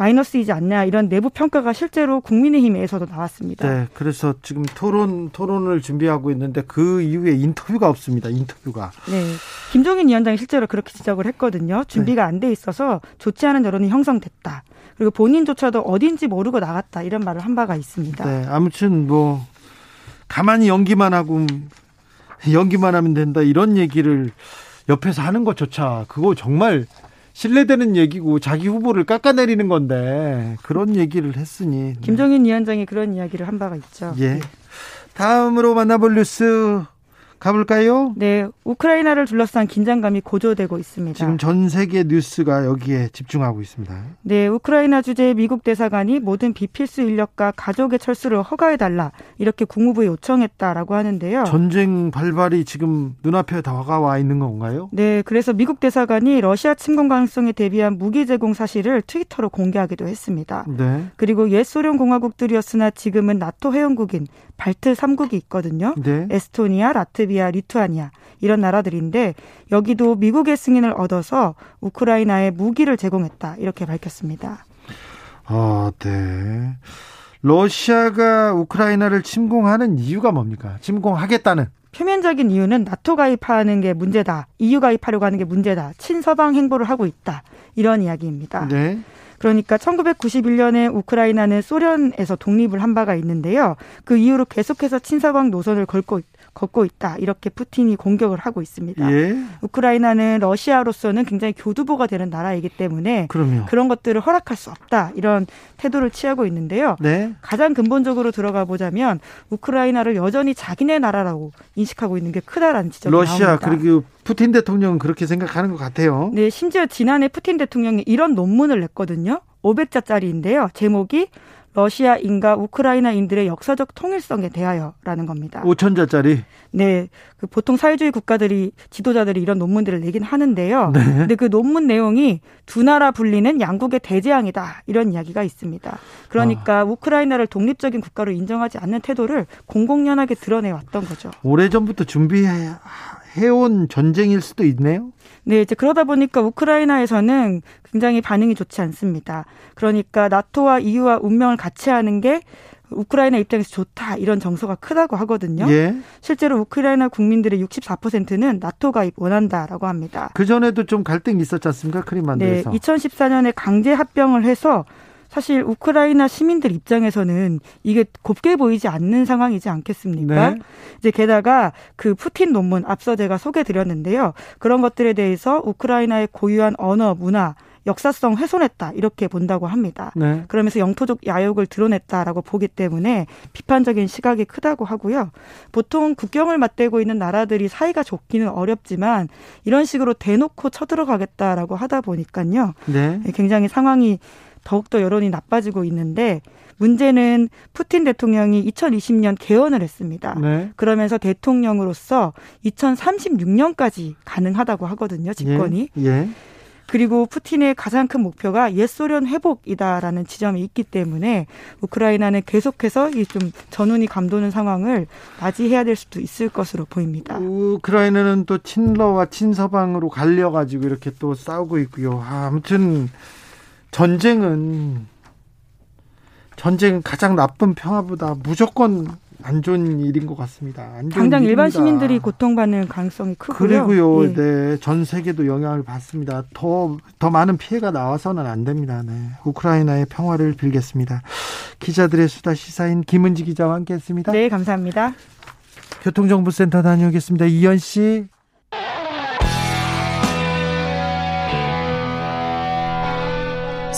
마이너스이지 않냐 이런 내부 평가가 실제로 국민의힘에서도 나왔습니다.
네, 그래서 지금 토론 토론을 준비하고 있는데 그 이후에 인터뷰가 없습니다. 인터뷰가.
네, 김종인 위원장이 실제로 그렇게 지적을 했거든요. 준비가 네. 안돼 있어서 좋지 않은 여론이 형성됐다. 그리고 본인조차도 어딘지 모르고 나갔다 이런 말을 한 바가 있습니다.
네, 아무튼 뭐 가만히 연기만 하고 연기만 하면 된다 이런 얘기를 옆에서 하는 것조차 그거 정말 신뢰되는 얘기고 자기 후보를 깎아내리는 건데 그런 얘기를 했으니
네. 김정인 위원장이 그런 이야기를 한 바가 있죠.
예. 다음으로 만나볼 뉴스 가볼까요?
네, 우크라이나를 둘러싼 긴장감이 고조되고 있습니다.
지금 전 세계 뉴스가 여기에 집중하고 있습니다.
네, 우크라이나 주재 미국 대사관이 모든 비필수 인력과 가족의 철수를 허가해달라 이렇게 국무부에 요청했다라고 하는데요.
전쟁 발발이 지금 눈앞에 다가와 있는 건가요?
네, 그래서 미국 대사관이 러시아 침공 가능성에 대비한 무기 제공 사실을 트위터로 공개하기도 했습니다. 네. 그리고 옛 소련 공화국들이었으나 지금은 나토 회원국인 발트 3국이 있거든요. 네. 에스토니아, 라트비아, 리투아니아 이런 나라들인데 여기도 미국의 승인을 얻어서 우크라이나에 무기를 제공했다 이렇게 밝혔습니다.
아, 네. 러시아가 우크라이나를 침공하는 이유가 뭡니까? 침공하겠다는
표면적인 이유는 나토 가입하는 게 문제다. EU 가입하려고 하는 게 문제다. 친서방 행보를 하고 있다. 이런 이야기입니다. 네. 그러니까 1991년에 우크라이나는 소련에서 독립을 한 바가 있는데요. 그 이후로 계속해서 친서방 노선을 걸고 걷고 있다. 이렇게 푸틴이 공격을 하고 있습니다. 예. 우크라이나는 러시아로서는 굉장히 교두보가 되는 나라이기 때문에 그럼요. 그런 것들을 허락할 수 없다. 이런 태도를 취하고 있는데요. 네. 가장 근본적으로 들어가 보자면 우크라이나를 여전히 자기네 나라라고 인식하고 있는 게 크다라는 지적이
러시아
나옵니다.
그리고 푸틴 대통령은 그렇게 생각하는 것 같아요.
네, 심지어 지난해 푸틴 대통령이 이런 논문을 냈거든요. 500자짜리인데요. 제목이 러시아인과 우크라이나인들의 역사적 통일성에 대하여라는 겁니다.
5천자짜리?
네. 그 보통 사회주의 국가들이 지도자들이 이런 논문들을 내긴 하는데요. 네. 근데 그 논문 내용이 두 나라 분리는 양국의 대재앙이다. 이런 이야기가 있습니다. 그러니까 아. 우크라이나를 독립적인 국가로 인정하지 않는 태도를 공공연하게 드러내 왔던 거죠.
오래전부터 준비해 해온 전쟁일 수도 있네요.
네, 이제 그러다 보니까 우크라이나에서는 굉장히 반응이 좋지 않습니다. 그러니까 나토와 EU와 운명을 같이 하는 게 우크라이나 입장에서 좋다 이런 정서가 크다고 하거든요. 예. 실제로 우크라이나 국민들의 64%는 나토 가입 원한다라고 합니다.
그 전에도 좀 갈등이 있었지 않습니까? 크림반도에서.
네, 2014년에 강제 합병을 해서 사실 우크라이나 시민들 입장에서는 이게 곱게 보이지 않는 상황이지 않겠습니까? 네. 이제 게다가 그 푸틴 논문 앞서 제가 소개 드렸는데요. 그런 것들에 대해서 우크라이나의 고유한 언어, 문화, 역사성 훼손했다 이렇게 본다고 합니다. 네. 그러면서 영토적 야욕을 드러냈다라고 보기 때문에 비판적인 시각이 크다고 하고요. 보통 국경을 맞대고 있는 나라들이 사이가 좋기는 어렵지만 이런 식으로 대놓고 쳐들어가겠다라고 하다 보니까요. 네. 굉장히 상황이 더욱더 여론이 나빠지고 있는데 문제는 푸틴 대통령이 2020년 개헌을 했습니다. 네. 그러면서 대통령으로서 2036년까지 가능하다고 하거든요, 집권이. 예. 예. 그리고 푸틴의 가장 큰 목표가 옛 소련 회복이다라는 지점이 있기 때문에 우크라이나는 계속해서 이 좀 전운이 감도는 상황을 맞이해야 될 수도 있을 것으로 보입니다.
우크라이나는 또 친러와 친서방으로 갈려가지고 이렇게 또 싸우고 있고요. 아, 아무튼 전쟁은 전쟁 가장 나쁜 평화보다 무조건 안 좋은 일인 것 같습니다.
당장 일입니다. 일반 시민들이 고통받는 가능성이 크고요.
그리고요, 예. 네, 전 세계도 영향을 받습니다. 더, 더 많은 피해가 나와서는 안 됩니다. 네. 우크라이나의 평화를 빌겠습니다. 기자들의 수다 시사인 김은지 기자와 함께 했습니다.
네, 감사합니다.
교통정보센터 다녀오겠습니다. 이현 씨.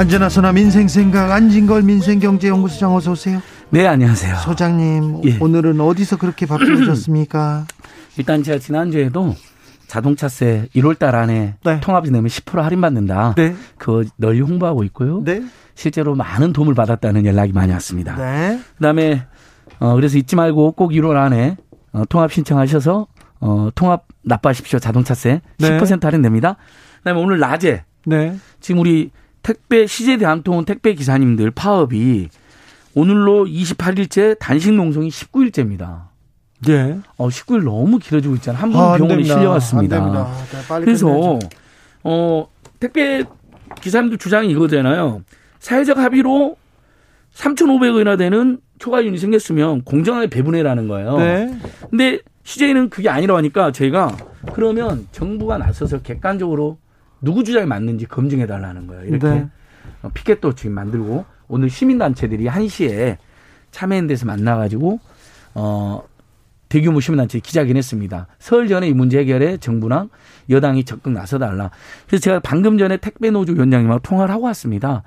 안전하서나 민생 생각 안진걸 민생경제연구소장 어서 오세요.
네 안녕하세요.
소장님 예. 오늘은 어디서 그렇게 바쁘셨습니까? *clears throat*
일단 제가 지난주에도 자동차세 1월달 안에 네. 통합이 내면 10% 할인받는다. 네. 그거 널리 홍보하고 있고요. 네. 실제로 많은 도움을 받았다는 연락이 많이 왔습니다. 네. 그다음에 어 그래서 잊지 말고 꼭 1월 안에 어, 통합 신청하셔서 어 통합 납부하십시오. 자동차세 네. 10% 할인됩니다. 그다음에 오늘 낮에 네. 지금 우리 택배 시제 대한통운 택배 기사님들 파업이 오늘로 28일째 단식 농성이 19일째입니다. 네. 어, 19일 너무 길어지고 있잖아요. 한분 아, 병원에 실려갔습니다. 네, 그래서 끝내죠. 어, 택배 기사님들 주장이 이거잖아요. 사회적 합의로 3,500원이나 되는 초과이윤이 생겼으면 공정하게 배분해라는 거예요. 네. 근데 CJ는 그게 아니라고 하니까 저희가 그러면 정부가 나서서 객관적으로 누구 주장이 맞는지 검증해 달라는 거예요. 이렇게 네. 어, 피켓도 지금 만들고 오늘 시민단체들이 1시에 참여인 데서 만나가지고 어 대규모 시민단체 기자회견했습니다. 설 전에 이 문제 해결에 정부랑 여당이 적극 나서달라. 그래서 제가 방금 전에 택배노조 위원장님하고 통화를 하고 왔습니다.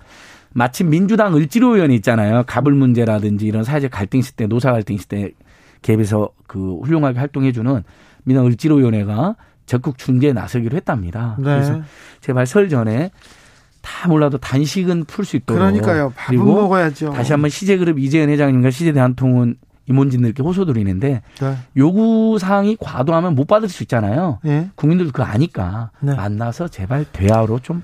마침 민주당 을지로 위원회 있잖아요. 갑을 문제라든지 이런 사회적 갈등 시대, 노사 갈등 시대 개입해서 그 훌륭하게 활동해주는 민주당 을지로 위원회가 적극 중재에 나서기로 했답니다. 네. 그래서 제발 설 전에 다 몰라도 단식은 풀 수 있도록.
그러니까요. 밥은 먹어야죠.
다시 한번 CJ그룹 이재현 회장님과 CJ대한통운 임원진들께 호소드리는데 네. 요구 사항이 과도하면 못 받을 수 있잖아요. 네. 국민들도 그거 아니까 네. 만나서 제발 대화로 좀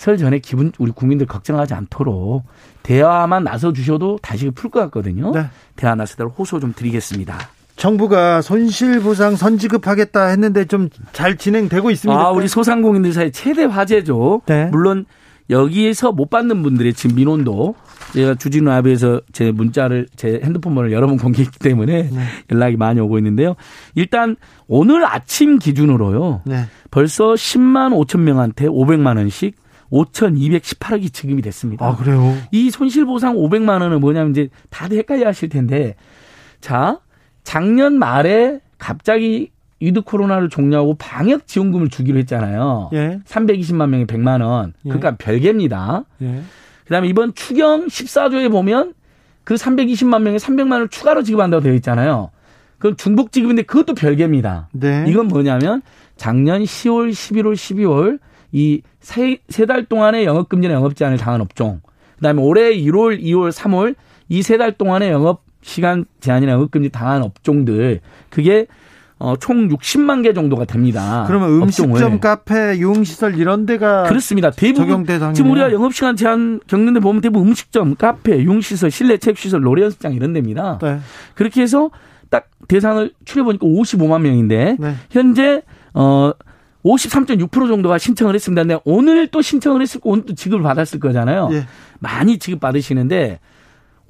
설 전에 기분 우리 국민들 걱정하지 않도록 대화만 나서 주셔도 다시 풀 것 같거든요. 네. 대화 나서도록 호소 좀 드리겠습니다.
정부가 손실보상 선지급하겠다 했는데 좀 잘 진행되고 있습니다.
아, 우리 소상공인들 사이 최대 화제죠. 네. 물론 여기에서 못 받는 분들의 지금 민원도 제가 주진우 아비에서 제 문자를 제 핸드폰 번호를 여러 번 공개했기 때문에 네. 연락이 많이 오고 있는데요. 일단 오늘 아침 기준으로요. 네. 벌써 10만 5천 명한테 500만 원씩 5,218억이 지급이 됐습니다.
아, 그래요?
이 손실보상 500만 원은 뭐냐면 이제 다들 헷갈려 하실 텐데 자, 작년 말에 갑자기 위드 코로나를 종료하고 방역 지원금을 주기로 했잖아요. 예. 320만 명에 100만 원. 예. 그러니까 별개입니다. 예. 그다음에 이번 추경 14조에 보면 그 320만 명에 300만 원을 추가로 지급한다고 되어 있잖아요. 그건 중복 지급인데 그것도 별개입니다. 네. 이건 뭐냐면 작년 10월, 11월, 12월 이 세 달 동안의 영업 금지나 영업 제한을 당한 업종. 그다음에 올해 1월, 2월, 3월 이 세 달 동안의 영업 시간 제한이나 영업 금지 당한 업종들 그게 어, 총 60만 개 정도가 됩니다.
그러면 음식점, 업종을. 카페, 유흥시설 이런 데가
그렇습니다. 대부분 지금 우리가 영업 시간 제한 겪는 데 보면 대부분 음식점, 카페, 유흥시설, 실내 체육시설, 노래 연습장 이런 데입니다. 네. 그렇게 해서 딱 대상을 추려 보니까 55만 명인데 네. 현재 어 53.6% 정도가 신청을 했습니다. 근데 오늘 또 신청을 했을 거 오늘 또 지급을 받았을 거잖아요. 네. 많이 지급 받으시는데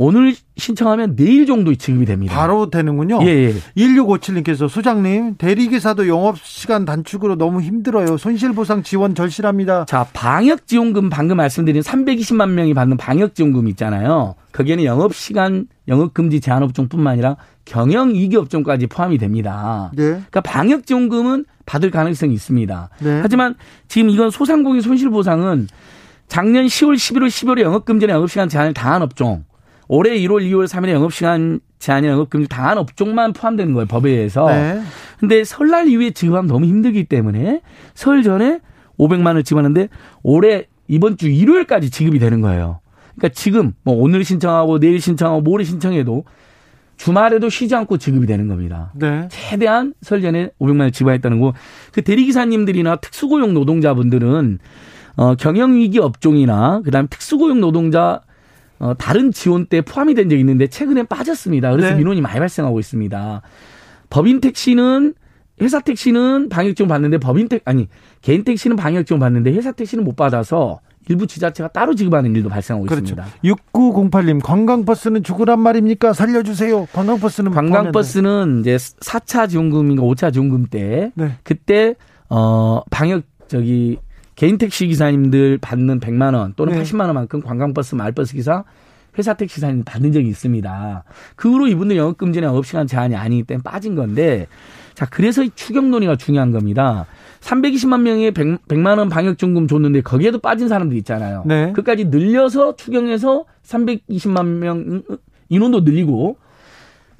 오늘 신청하면 내일 정도 지급이 됩니다.
바로 되는군요. 예, 예. 1657님께서 소장님 대리기사도 영업시간 단축으로 너무 힘들어요. 손실보상 지원 절실합니다.
자 방역지원금 방금 말씀드린 320만 명이 받는 방역지원금 있잖아요. 거기에는 영업시간 영업금지 제한업종뿐만 아니라 경영 이기 업종까지 포함이 됩니다. 네. 그러니까 방역지원금은 받을 가능성이 있습니다. 네. 하지만 지금 이건 소상공인 손실보상은 작년 10월, 11월, 12월에 영업금지나 영업시간 제한을 당한 업종 올해 1월, 2월, 3일에 영업시간 제한이 영업금지 당한 업종만 포함되는 거예요, 법에 의해서. 네. 근데 설날 이후에 지급하면 너무 힘들기 때문에 설 전에 500만 원을 지급하는데 올해 이번 주 일요일까지 지급이 되는 거예요. 그러니까 지금 뭐 오늘 신청하고 내일 신청하고 모레 신청해도 주말에도 쉬지 않고 지급이 되는 겁니다. 네. 최대한 설 전에 500만 원 지급했다는 거. 그 대리기사님들이나 특수고용 노동자분들은 어, 경영 위기 업종이나 그다음에 특수고용 노동자 어, 다른 지원 때 포함이 된 적이 있는데 최근에 빠졌습니다. 그래서 네. 민원이 많이 발생하고 있습니다. 법인 택시는 회사 택시는 방역 지원 받는데 법인 택 아니 개인 택시는 방역 지원 받는데 회사 택시는 못 받아서 일부 지자체가 따로 지급하는 일도 발생하고 그렇죠. 있습니다.
6908님 관광버스는 죽으란 말입니까? 살려주세요. 관광버스는
관광버스는 이제 4차 지원금인가 5차 지원금 때 네. 그때 어 방역 저기 개인 택시 기사님들 받는 100만 원 또는 네. 80만 원만큼 관광버스, 마을버스 기사 회사 택시 기사님 받는 적이 있습니다. 그 후로 이분들 영업 금지나 영업 시간 제한이 아니기 때문에 빠진 건데 자 그래서 이 추경 논의가 중요한 겁니다. 320만 명의 100, 100만 원 방역지원금 줬는데 거기에도 빠진 사람들 있잖아요. 네. 그까지 늘려서 추경해서 320만 명 인원도 늘리고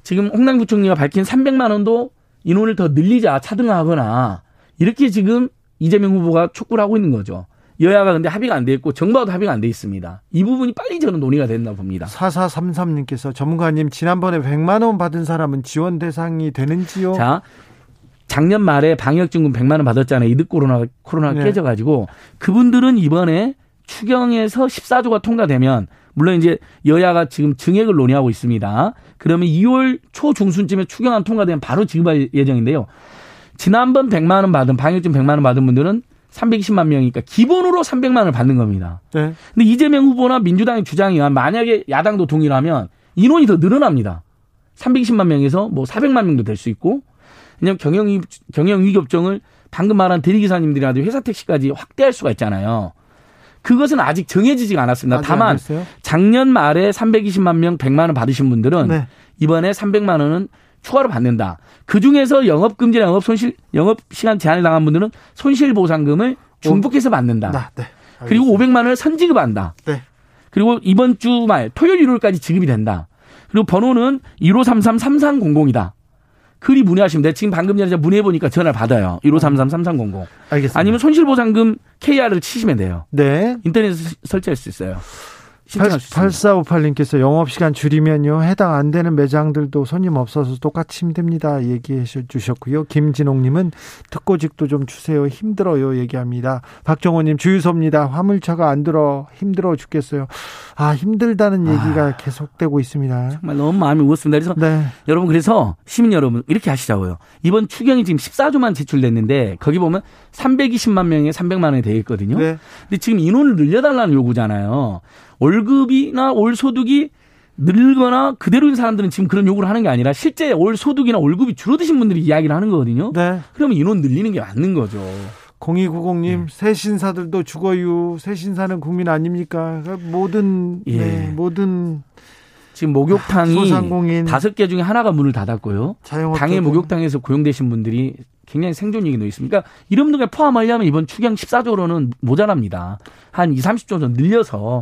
지금 홍남 부총리가 밝힌 300만 원도 인원을 더 늘리자 차등하거나 이렇게 지금 이재명 후보가 촉구를 하고 있는 거죠. 여야가 근데 합의가 안 돼 있고 정부와도 합의가 안 돼 있습니다. 이 부분이 빨리 저는 논의가 된다 봅니다.
4433님께서 전문가님 지난번에 100만 원 받은 사람은 지원 대상이 되는지요?
자, 작년 말에 방역증금 100만 원 받았잖아요. 이득 코로나 코로나가 네. 깨져 가지고 그분들은 이번에 추경에서 14조가 통과되면 물론 이제 여야가 지금 증액을 논의하고 있습니다. 그러면 2월 초 중순쯤에 추경안 통과되면 바로 지급할 예정인데요. 지난번 100만 원 받은 방역금 100만 원 받은 분들은 320만 명이니까 기본으로 300만 원을 받는 겁니다. 네. 근데 이재명 후보나 민주당의 주장이 만약에 야당도 동의를 하면 인원이 더 늘어납니다. 320만 명에서 뭐 400만 명도 될 수 있고 왜냐하면 경영 경영 위기 업종을 방금 말한 대리기사님들이라도 회사 택시까지 확대할 수가 있잖아요. 그것은 아직 정해지지가 않았습니다. 다만 작년 말에 320만 명 100만 원 받으신 분들은 네. 이번에 300만 원은 추가로 받는다. 그 중에서 영업 금지나 영업 손실 영업 시간 제한을 당한 분들은 손실 보상금을 중복해서 받는다. 아, 네. 그리고 500만 원을 선지급한다. 네. 그리고 이번 주말 토요일 일요일까지 지급이 된다. 그리고 번호는 1533-3300이다. 그리 문의하시면 돼. 지금 방금 전에 문의해 보니까 전화를 받아요. 1533-3300. 알겠습니다. 아니면 손실보상금 KR을 치시면 돼요. 네. 인터넷에 설치할 수 있어요.
8458님께서 영업시간 줄이면요. 해당 안 되는 매장들도 손님 없어서 똑같이 힘듭니다. 얘기해 주셨고요. 김진홍님은 특고직도 좀 주세요. 힘들어요. 얘기합니다. 박정호님 주유소입니다. 화물차가 안 들어 힘들어 죽겠어요. 아 힘들다는 얘기가 아, 계속되고 있습니다.
정말 너무 마음이 무겁습니다. 그래서 네. 여러분 그래서 시민 여러분 이렇게 하시자고요. 이번 추경이 지금 14조만 제출됐는데 거기 보면 320만 명에 300만 원이 되어 있거든요. 네. 근데 지금 인원을 늘려달라는 요구잖아요. 월급이나 월 소득이 늘거나 그대로인 사람들은 지금 그런 요구를 하는 게 아니라 실제 월 소득이나 월급이 줄어드신 분들이 이야기를 하는 거거든요. 네. 그러면 인원 늘리는 게 맞는 거죠.
0290님, 네. 새 신사들도 죽어요. 새 신사는 국민 아닙니까? 모든, 예. 네, 모든.
지금 목욕탕이 다섯 개 중에 하나가 문을 닫았고요. 당해 목욕탕에서 고용되신 분들이 굉장히 생존력이 놓여 있습니다. 그러니까 이런 등을 포함하려면 이번 추경 14조로는 모자랍니다. 한 2, 30조 정 늘려서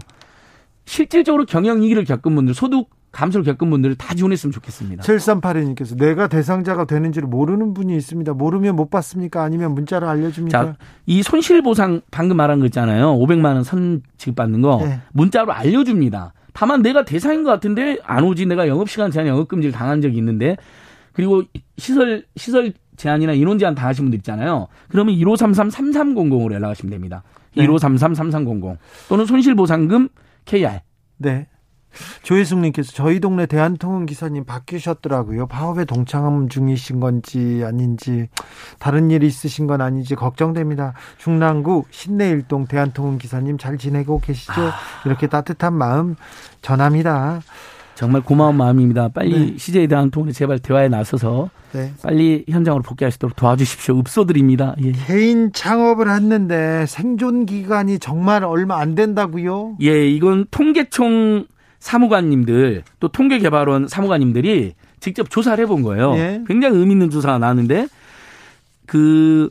실질적으로 경영 위기를 겪은 분들, 소득 감소를 겪은 분들을 다 지원했으면 좋겠습니다.
7382님께서 내가 대상자가 되는지를 모르는 분이 있습니다. 모르면 못 받습니까? 아니면 문자로 알려줍니까? 자,
이 손실보상 방금 말한 거 있잖아요. 500만 원 선 지급받는 거 네. 문자로 알려줍니다. 다만 내가 대상인 것 같은데 안 오지 내가 영업시간 제한 영업금지를 당한 적이 있는데 그리고 시설 시설 제한이나 인원 제한 당하신 분들 있잖아요. 그러면 1533-3300으로 연락하시면 됩니다. 네. 1533-3300 또는 손실보상금 KR.
네. 조혜숙님께서 저희 동네 대한통운 기사님 바뀌셨더라고요. 파업에 동참 중이신 건지 아닌지 다른 일 있으신 건 아닌지 걱정됩니다. 중랑구 신내일동 대한통운 기사님 잘 지내고 계시죠? 아... 이렇게 따뜻한 마음 전합니다.
정말 고마운 마음입니다. 빨리 네. CJ 대한통운이 제발 대화에 나서서 네. 빨리 현장으로 있도록 도와주십시오. 읍소드립니다.
예. 개인 창업을 했는데 생존 기간이 정말 얼마 안 된다고요?
예, 이건 통계청 사무관님들 또 통계개발원 사무관님들이 직접 조사를 해본 거예요. 예. 굉장히 의미 있는 조사가 나왔는데 그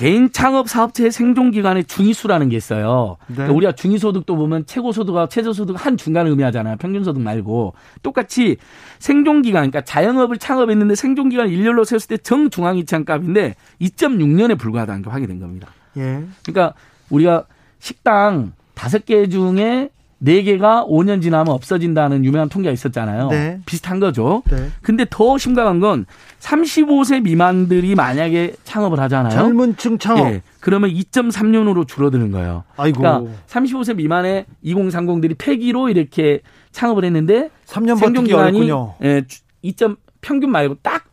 개인 창업 사업체의 생존 기간의 중위수라는 게 있어요. 네. 그러니까 우리가 중위소득도 보면 최고소득과 최저소득 한 중간을 의미하잖아요. 평균소득 말고 똑같이 생존 기간, 그러니까 자영업을 창업했는데 생존 기간 일렬로 세웠을 때 정중앙이치한 값인데 2.6년에 불과하다는 게 확인된 겁니다. 예. 그러니까 우리가 식당 다섯 개 중에 네 개가 5년 지나면 없어진다는 유명한 통계가 있었잖아요. 네. 비슷한 거죠. 네. 근데 더 심각한 건 35세 미만들이 만약에 창업을 하잖아요.
젊은 층 창업. 예.
그러면 2.3년으로 줄어드는 거예요. 아이고. 그러니까 35세 미만의 2030들이 폐기로 이렇게 창업을 했는데
3년 생존 기간이
예, 2. 평균 말고 딱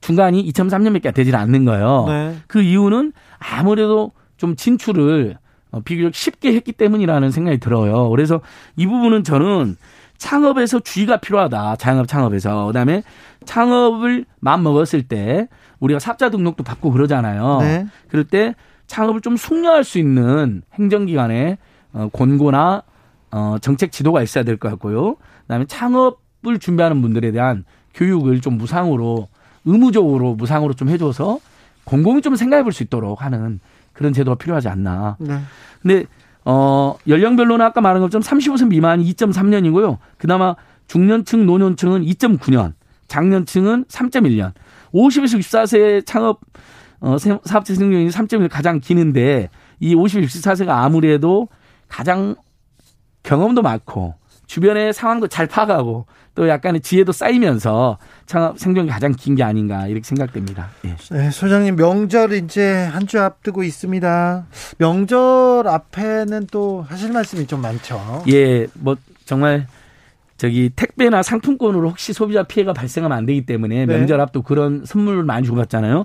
중간이 2.3년밖에 되질 않는 거예요. 네. 그 이유는 아무래도 좀 진출을 어, 비교적 쉽게 했기 때문이라는 생각이 들어요. 그래서 이 부분은 저는 창업에서 주의가 필요하다. 자영업 창업에서. 그다음에 창업을 마음 먹었을 때 우리가 사업자 등록도 받고 그러잖아요. 네. 그럴 때 창업을 좀 숙려할 수 있는 행정기관의 어, 권고나 어, 정책 지도가 있어야 될 것 같고요. 그다음에 창업을 준비하는 분들에 대한 교육을 좀 무상으로 의무적으로 무상으로 좀 해줘서 공공이 좀 생각해 볼 수 있도록 하는 그런 제도가 필요하지 않나. 네. 근데 어 연령별로는 아까 말한 것처럼 35세 미만이 2.3년이고요. 그나마 중년층, 노년층은 2.9년, 장년층은 3.1년. 50에서 64세 창업 어 사업체 생존이 3.1 가장 기는데 이 50에서 64세가 아무래도 가장 경험도 많고 주변의 상황도 잘 파악하고 또 약간의 지혜도 쌓이면서 창업 생존이 가장 긴 게 아닌가 이렇게 생각됩니다.
예. 네, 소장님 명절 이제 한 주 앞두고 있습니다. 명절 앞에는 또 하실 말씀이 좀 많죠.
예, 뭐 정말 저기 택배나 상품권으로 혹시 소비자 피해가 발생하면 안 되기 때문에 네. 명절 앞도 그런 선물을 많이 주고 받잖아요.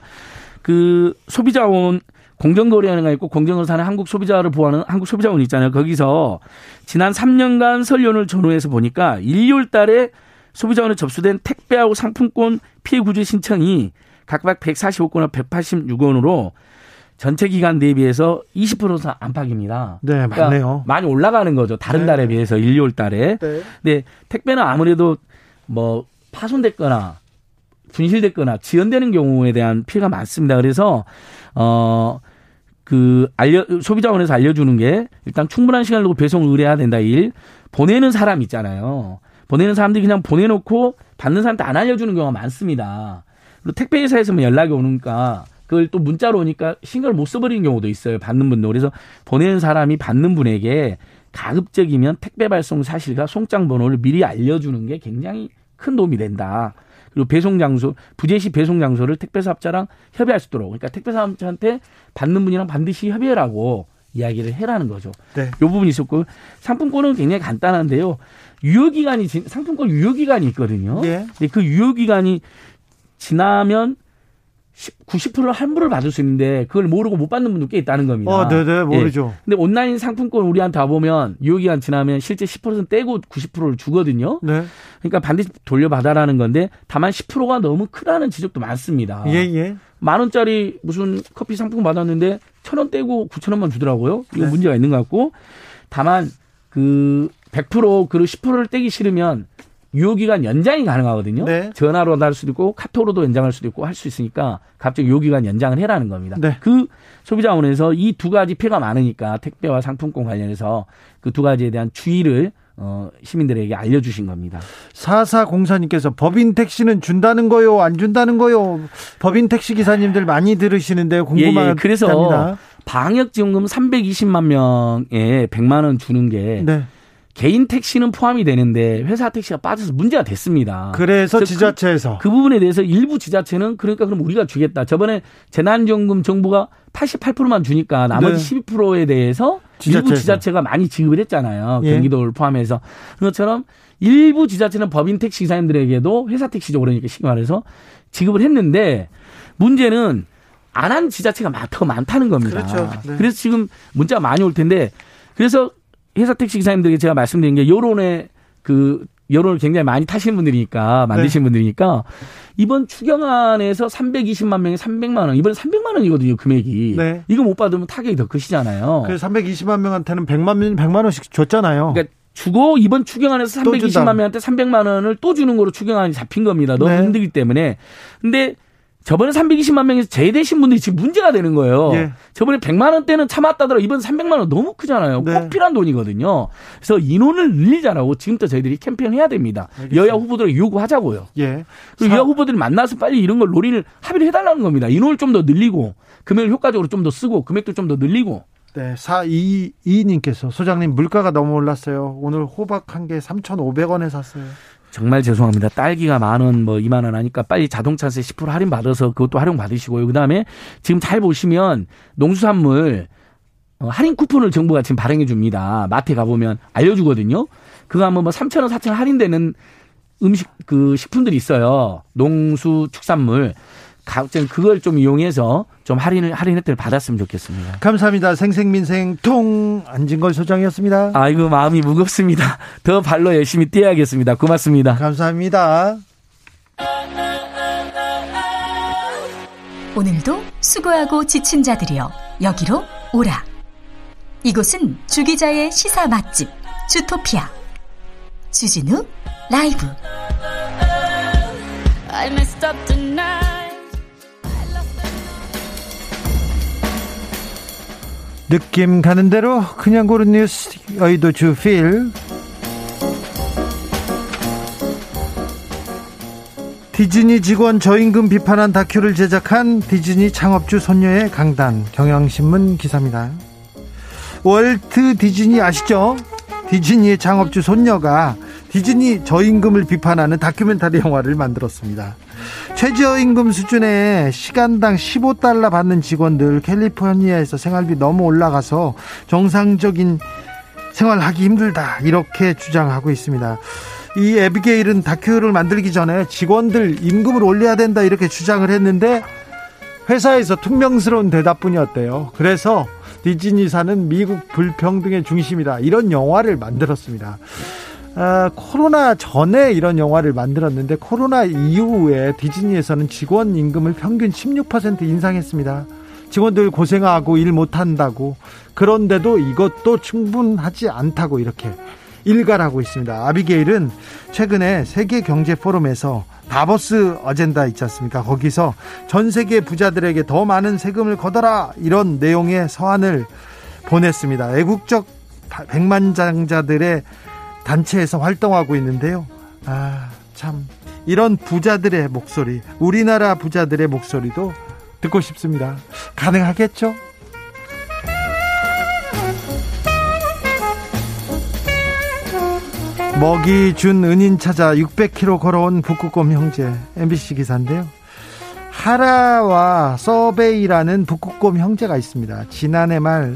그 소비자원 공정거래하는가 있고 공정을 사는 한국 소비자를 보호하는 한국 소비자원 있잖아요. 거기서 지난 3년간 설 연을 전후해서 보니까 1, 2월 달에 소비자원에 접수된 택배하고 상품권 피해 구제 신청이 각각 145건과 186원으로 전체 기간 대비해서 20% 안팎입니다.
네, 그러니까 맞네요.
많이 올라가는 거죠. 다른 네. 달에 비해서 1, 2월 달에. 네. 근데 택배는 아무래도 뭐 파손됐거나 분실됐거나 지연되는 경우에 대한 피해가 많습니다. 그래서 어. 그 알려 소비자원에서 알려주는 게 일단 충분한 시간을 두고 배송을 의뢰해야 된다 일 보내는 사람 있잖아요 보내는 사람들이 그냥 보내놓고 받는 사람한테 안 알려주는 경우가 많습니다 그리고 택배 회사에서만 연락이 오니까 그걸 또 문자로 오니까 신경을 못 써버리는 경우도 있어요. 받는 분도. 그래서 보내는 사람이 받는 분에게 가급적이면 택배 발송 사실과 송장 번호를 미리 알려주는 게 굉장히 큰 도움이 된다. 그리고 배송 장소, 부재시 배송 장소를 택배사업자랑 협의할 수 있도록. 그러니까 택배사업자한테 받는 분이랑 반드시 협의하라고 이야기를 해라는 거죠. 네. 요 부분이 있었고 상품권은 굉장히 간단한데요. 유효기간이 상품권 유효기간이 있거든요. 네. 근데 그 유효기간이 지나면 90%를 할부를 받을 수 있는데 그걸 모르고 못 받는 분도 꽤 있다는 겁니다.
어, 네네 예. 모르죠.
예. 근데 온라인 상품권 우리한테 와보면 유효기간 지나면 실제 10% 떼고 90%를 주거든요. 네. 그러니까 반드시 돌려받아라는 건데 다만 10%가 너무 크다는 지적도 많습니다.
예, 예.
만 원짜리 무슨 커피 상품 받았는데 천 원 떼고 9천 원만 주더라고요. 이거 네. 문제가 있는 것 같고 다만 그 100%그 10%를 떼기 싫으면 유효기간 연장이 가능하거든요. 네. 전화로 할 수도 있고 카톡으로도 연장할 수도 있고 할 수 있으니까 갑자기 유효기간 연장을 해라는 겁니다. 네. 그 소비자원에서 이 두 가지 피해가 많으니까 택배와 상품권 관련해서 그 두 가지에 대한 주의를 어, 시민들에게 알려주신 겁니다.
사사공사님께서 법인 택시는 준다는 거요, 안 준다는 거요. 법인 택시 기사님들 많이 들으시는데 궁금합니다. 예, 예.
그래서 방역 지원금 320만 명에 100만 원 주는 게 네. 개인 택시는 포함이 되는데 회사 택시가 빠져서 문제가 됐습니다.
그래서, 지자체에서
그, 그, 부분에 대해서 일부 지자체는 그러니까 그럼 우리가 주겠다. 저번에 재난지원금 정부가 88%만 주니까 나머지 네. 12%에 대해서 지자체에서. 일부 지자체가 많이 지급을 했잖아요. 예. 경기도를 포함해서 그것처럼 일부 지자체는 법인 택시 기사님들에게도 회사 택시죠. 그러니까 쉽게 말해서 지급을 했는데 문제는 안 한 지자체가 더 많다는 겁니다. 그렇죠. 네. 그래서 지금 문자가 많이 올 텐데 그래서 회사 택시 기사님들에게 제가 말씀드린 게 여론에 그 여론을 굉장히 많이 타시는 분들이니까 만드신 네. 분들이니까 이번 추경안에서 320만 명에 300만 원 이번 300만 원이거든요 금액이 네. 이거 못 받으면 타격이 더 크시잖아요.
그 320만 명한테는 100만 명 100만 원씩 줬잖아요.
그러니까 주고 이번 추경안에서 320만 명한테 300만 원을 또 주는 거로 추경안이 잡힌 겁니다. 너무 네. 힘들기 때문에 근데 저번에 320만 명에서 제대신 분들이 지금 문제가 되는 거예요. 예. 저번에 100만 원대는 참았다더라. 이번 300만 원 너무 크잖아요. 네. 꼭 필요한 돈이거든요. 그래서 인원을 늘리자라고 지금부터 저희들이 캠페인 해야 됩니다. 알겠습니다. 여야 후보들에게 요구하자고요. 예. 그리고 여야 후보들이 만나서 빨리 이런 걸 논의를 합의를 해달라는 겁니다. 인원을 좀 더 늘리고 금액을 효과적으로 좀 더 쓰고 금액도 좀 더 늘리고.
네, 422님께서 소장님 물가가 너무 올랐어요. 오늘 호박 한 개 3,500원에 샀어요.
정말 죄송합니다. 딸기가 만 원, 뭐 2만 원 하니까 빨리 자동차세 10% 할인 받아서 그것도 활용 받으시고요. 그 다음에 지금 잘 보시면 농수산물 어, 할인 쿠폰을 정부가 지금 발행해 줍니다. 마트에 가보면 알려주거든요. 그거 하면 뭐 3천 원, 4천 원 할인되는 음식 그 식품들이 있어요. 농수 축산물. 각종 그걸 좀 이용해서 좀 할인을 할인 혜택을 받았으면 좋겠습니다.
감사합니다. 생생민생 통 안진걸 소장이었습니다.
아이고 마음이 무겁습니다. 더 발로 열심히 뛰어야겠습니다. 고맙습니다.
감사합니다.
오늘도 수고하고 지친 자들이여 여기로 오라. 이곳은 주기자의 시사 맛집 주토피아 주진우 라이브.
느낌 가는 대로 그냥 고른 뉴스 여의도 주필 디즈니 직원 저임금 비판한 다큐를 제작한 디즈니 창업주 손녀의 강단 경향신문 기사입니다. 월트 디즈니 아시죠? 디즈니의 창업주 손녀가 디즈니 저임금을 비판하는 다큐멘터리 영화를 만들었습니다. 최저임금 수준의 시간당 15달러 받는 직원들 캘리포니아에서 생활비 너무 올라가서 정상적인 생활하기 힘들다 이렇게 주장하고 있습니다. 이 에비게일은 다큐를 만들기 전에 직원들 임금을 올려야 된다 이렇게 주장을 했는데 회사에서 퉁명스러운 대답뿐이었대요. 그래서 디즈니사는 미국 불평등의 중심이다 이런 영화를 만들었습니다. 아, 코로나 전에 이런 영화를 만들었는데 코로나 이후에 디즈니에서는 직원 임금을 평균 16% 인상했습니다. 직원들 고생하고 일 못한다고 그런데도 이것도 충분하지 않다고 이렇게 일갈하고 있습니다. 아비게일은 최근에 세계 경제 포럼에서 다보스 어젠다 있지 않습니까? 거기서 전 세계 부자들에게 더 많은 세금을 걷어라 이런 내용의 서한을 보냈습니다. 애국적 백만장자들의 단체에서 활동하고 있는데요. 아, 참 이런 부자들의 목소리, 우리나라 부자들의 목소리도 듣고 싶습니다. 가능하겠죠? 먹이 준 은인 찾아 600km 걸어온 북극곰 형제 MBC 기사인데요. 하라와 서베이라는 북극곰 형제가 있습니다. 지난해 말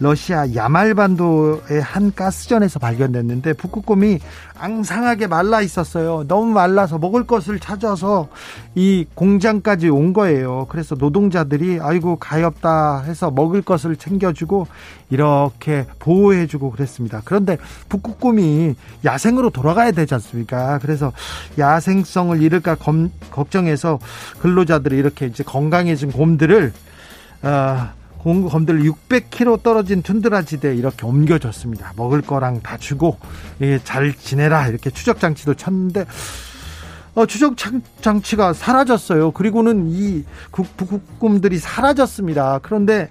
러시아 야말반도의 한 가스전에서 발견됐는데 북극곰이 앙상하게 말라 있었어요. 너무 말라서 먹을 것을 찾아서 이 공장까지 온 거예요. 그래서 노동자들이 아이고 가엾다 해서 먹을 것을 챙겨주고 이렇게 보호해주고 그랬습니다. 그런데 북극곰이 야생으로 돌아가야 되지 않습니까? 그래서 야생성을 잃을까 검, 걱정해서 근로자들이 이렇게 이제 건강해진 곰들을 어, 공검들 600km 떨어진 툰드라 지대에 이렇게 옮겨졌습니다. 먹을 거랑 다 주고 예, 잘 지내라 이렇게 추적 장치도 쳤는데 어, 추적 장치가 사라졌어요. 그리고는 이 북극곰들이 사라졌습니다. 그런데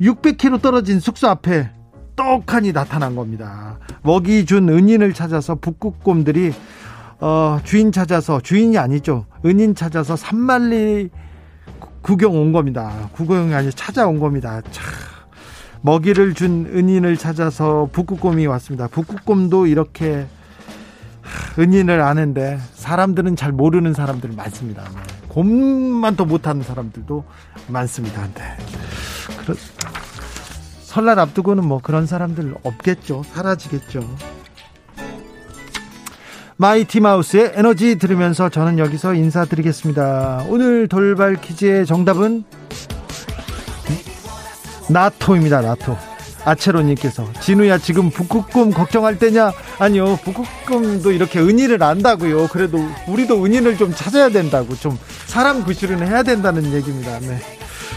600km 떨어진 숙소 앞에 떡하니 나타난 겁니다. 먹이 준 은인을 찾아서 북극곰들이 어, 주인 찾아서 주인이 아니죠. 은인 찾아서 산만리 구경 온 겁니다. 구경이 아니라 찾아온 겁니다. 차. 먹이를 준 은인을 찾아서 북극곰이 왔습니다. 북극곰도 이렇게 은인을 아는데 사람들은 잘 모르는 사람들 많습니다. 네. 곰만 더 못하는 사람들도 많습니다. 네. 그런 설날 앞두고는 뭐 그런 사람들 없겠죠. 사라지겠죠. 마이티 마우스의 에너지 들으면서 저는 여기서 인사드리겠습니다. 오늘 돌발 퀴즈의 정답은 나토입니다. 나토. 아체로님께서 진우야 지금 북극곰 걱정할 때냐? 아니요 북극곰도 이렇게 은인을 안다고요. 그래도 우리도 은인을 좀 찾아야 된다고 좀 사람 구실은 해야 된다는 얘기입니다. 네.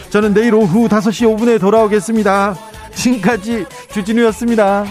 저는 내일 오후 5시 5분에 돌아오겠습니다. 지금까지 주진우였습니다.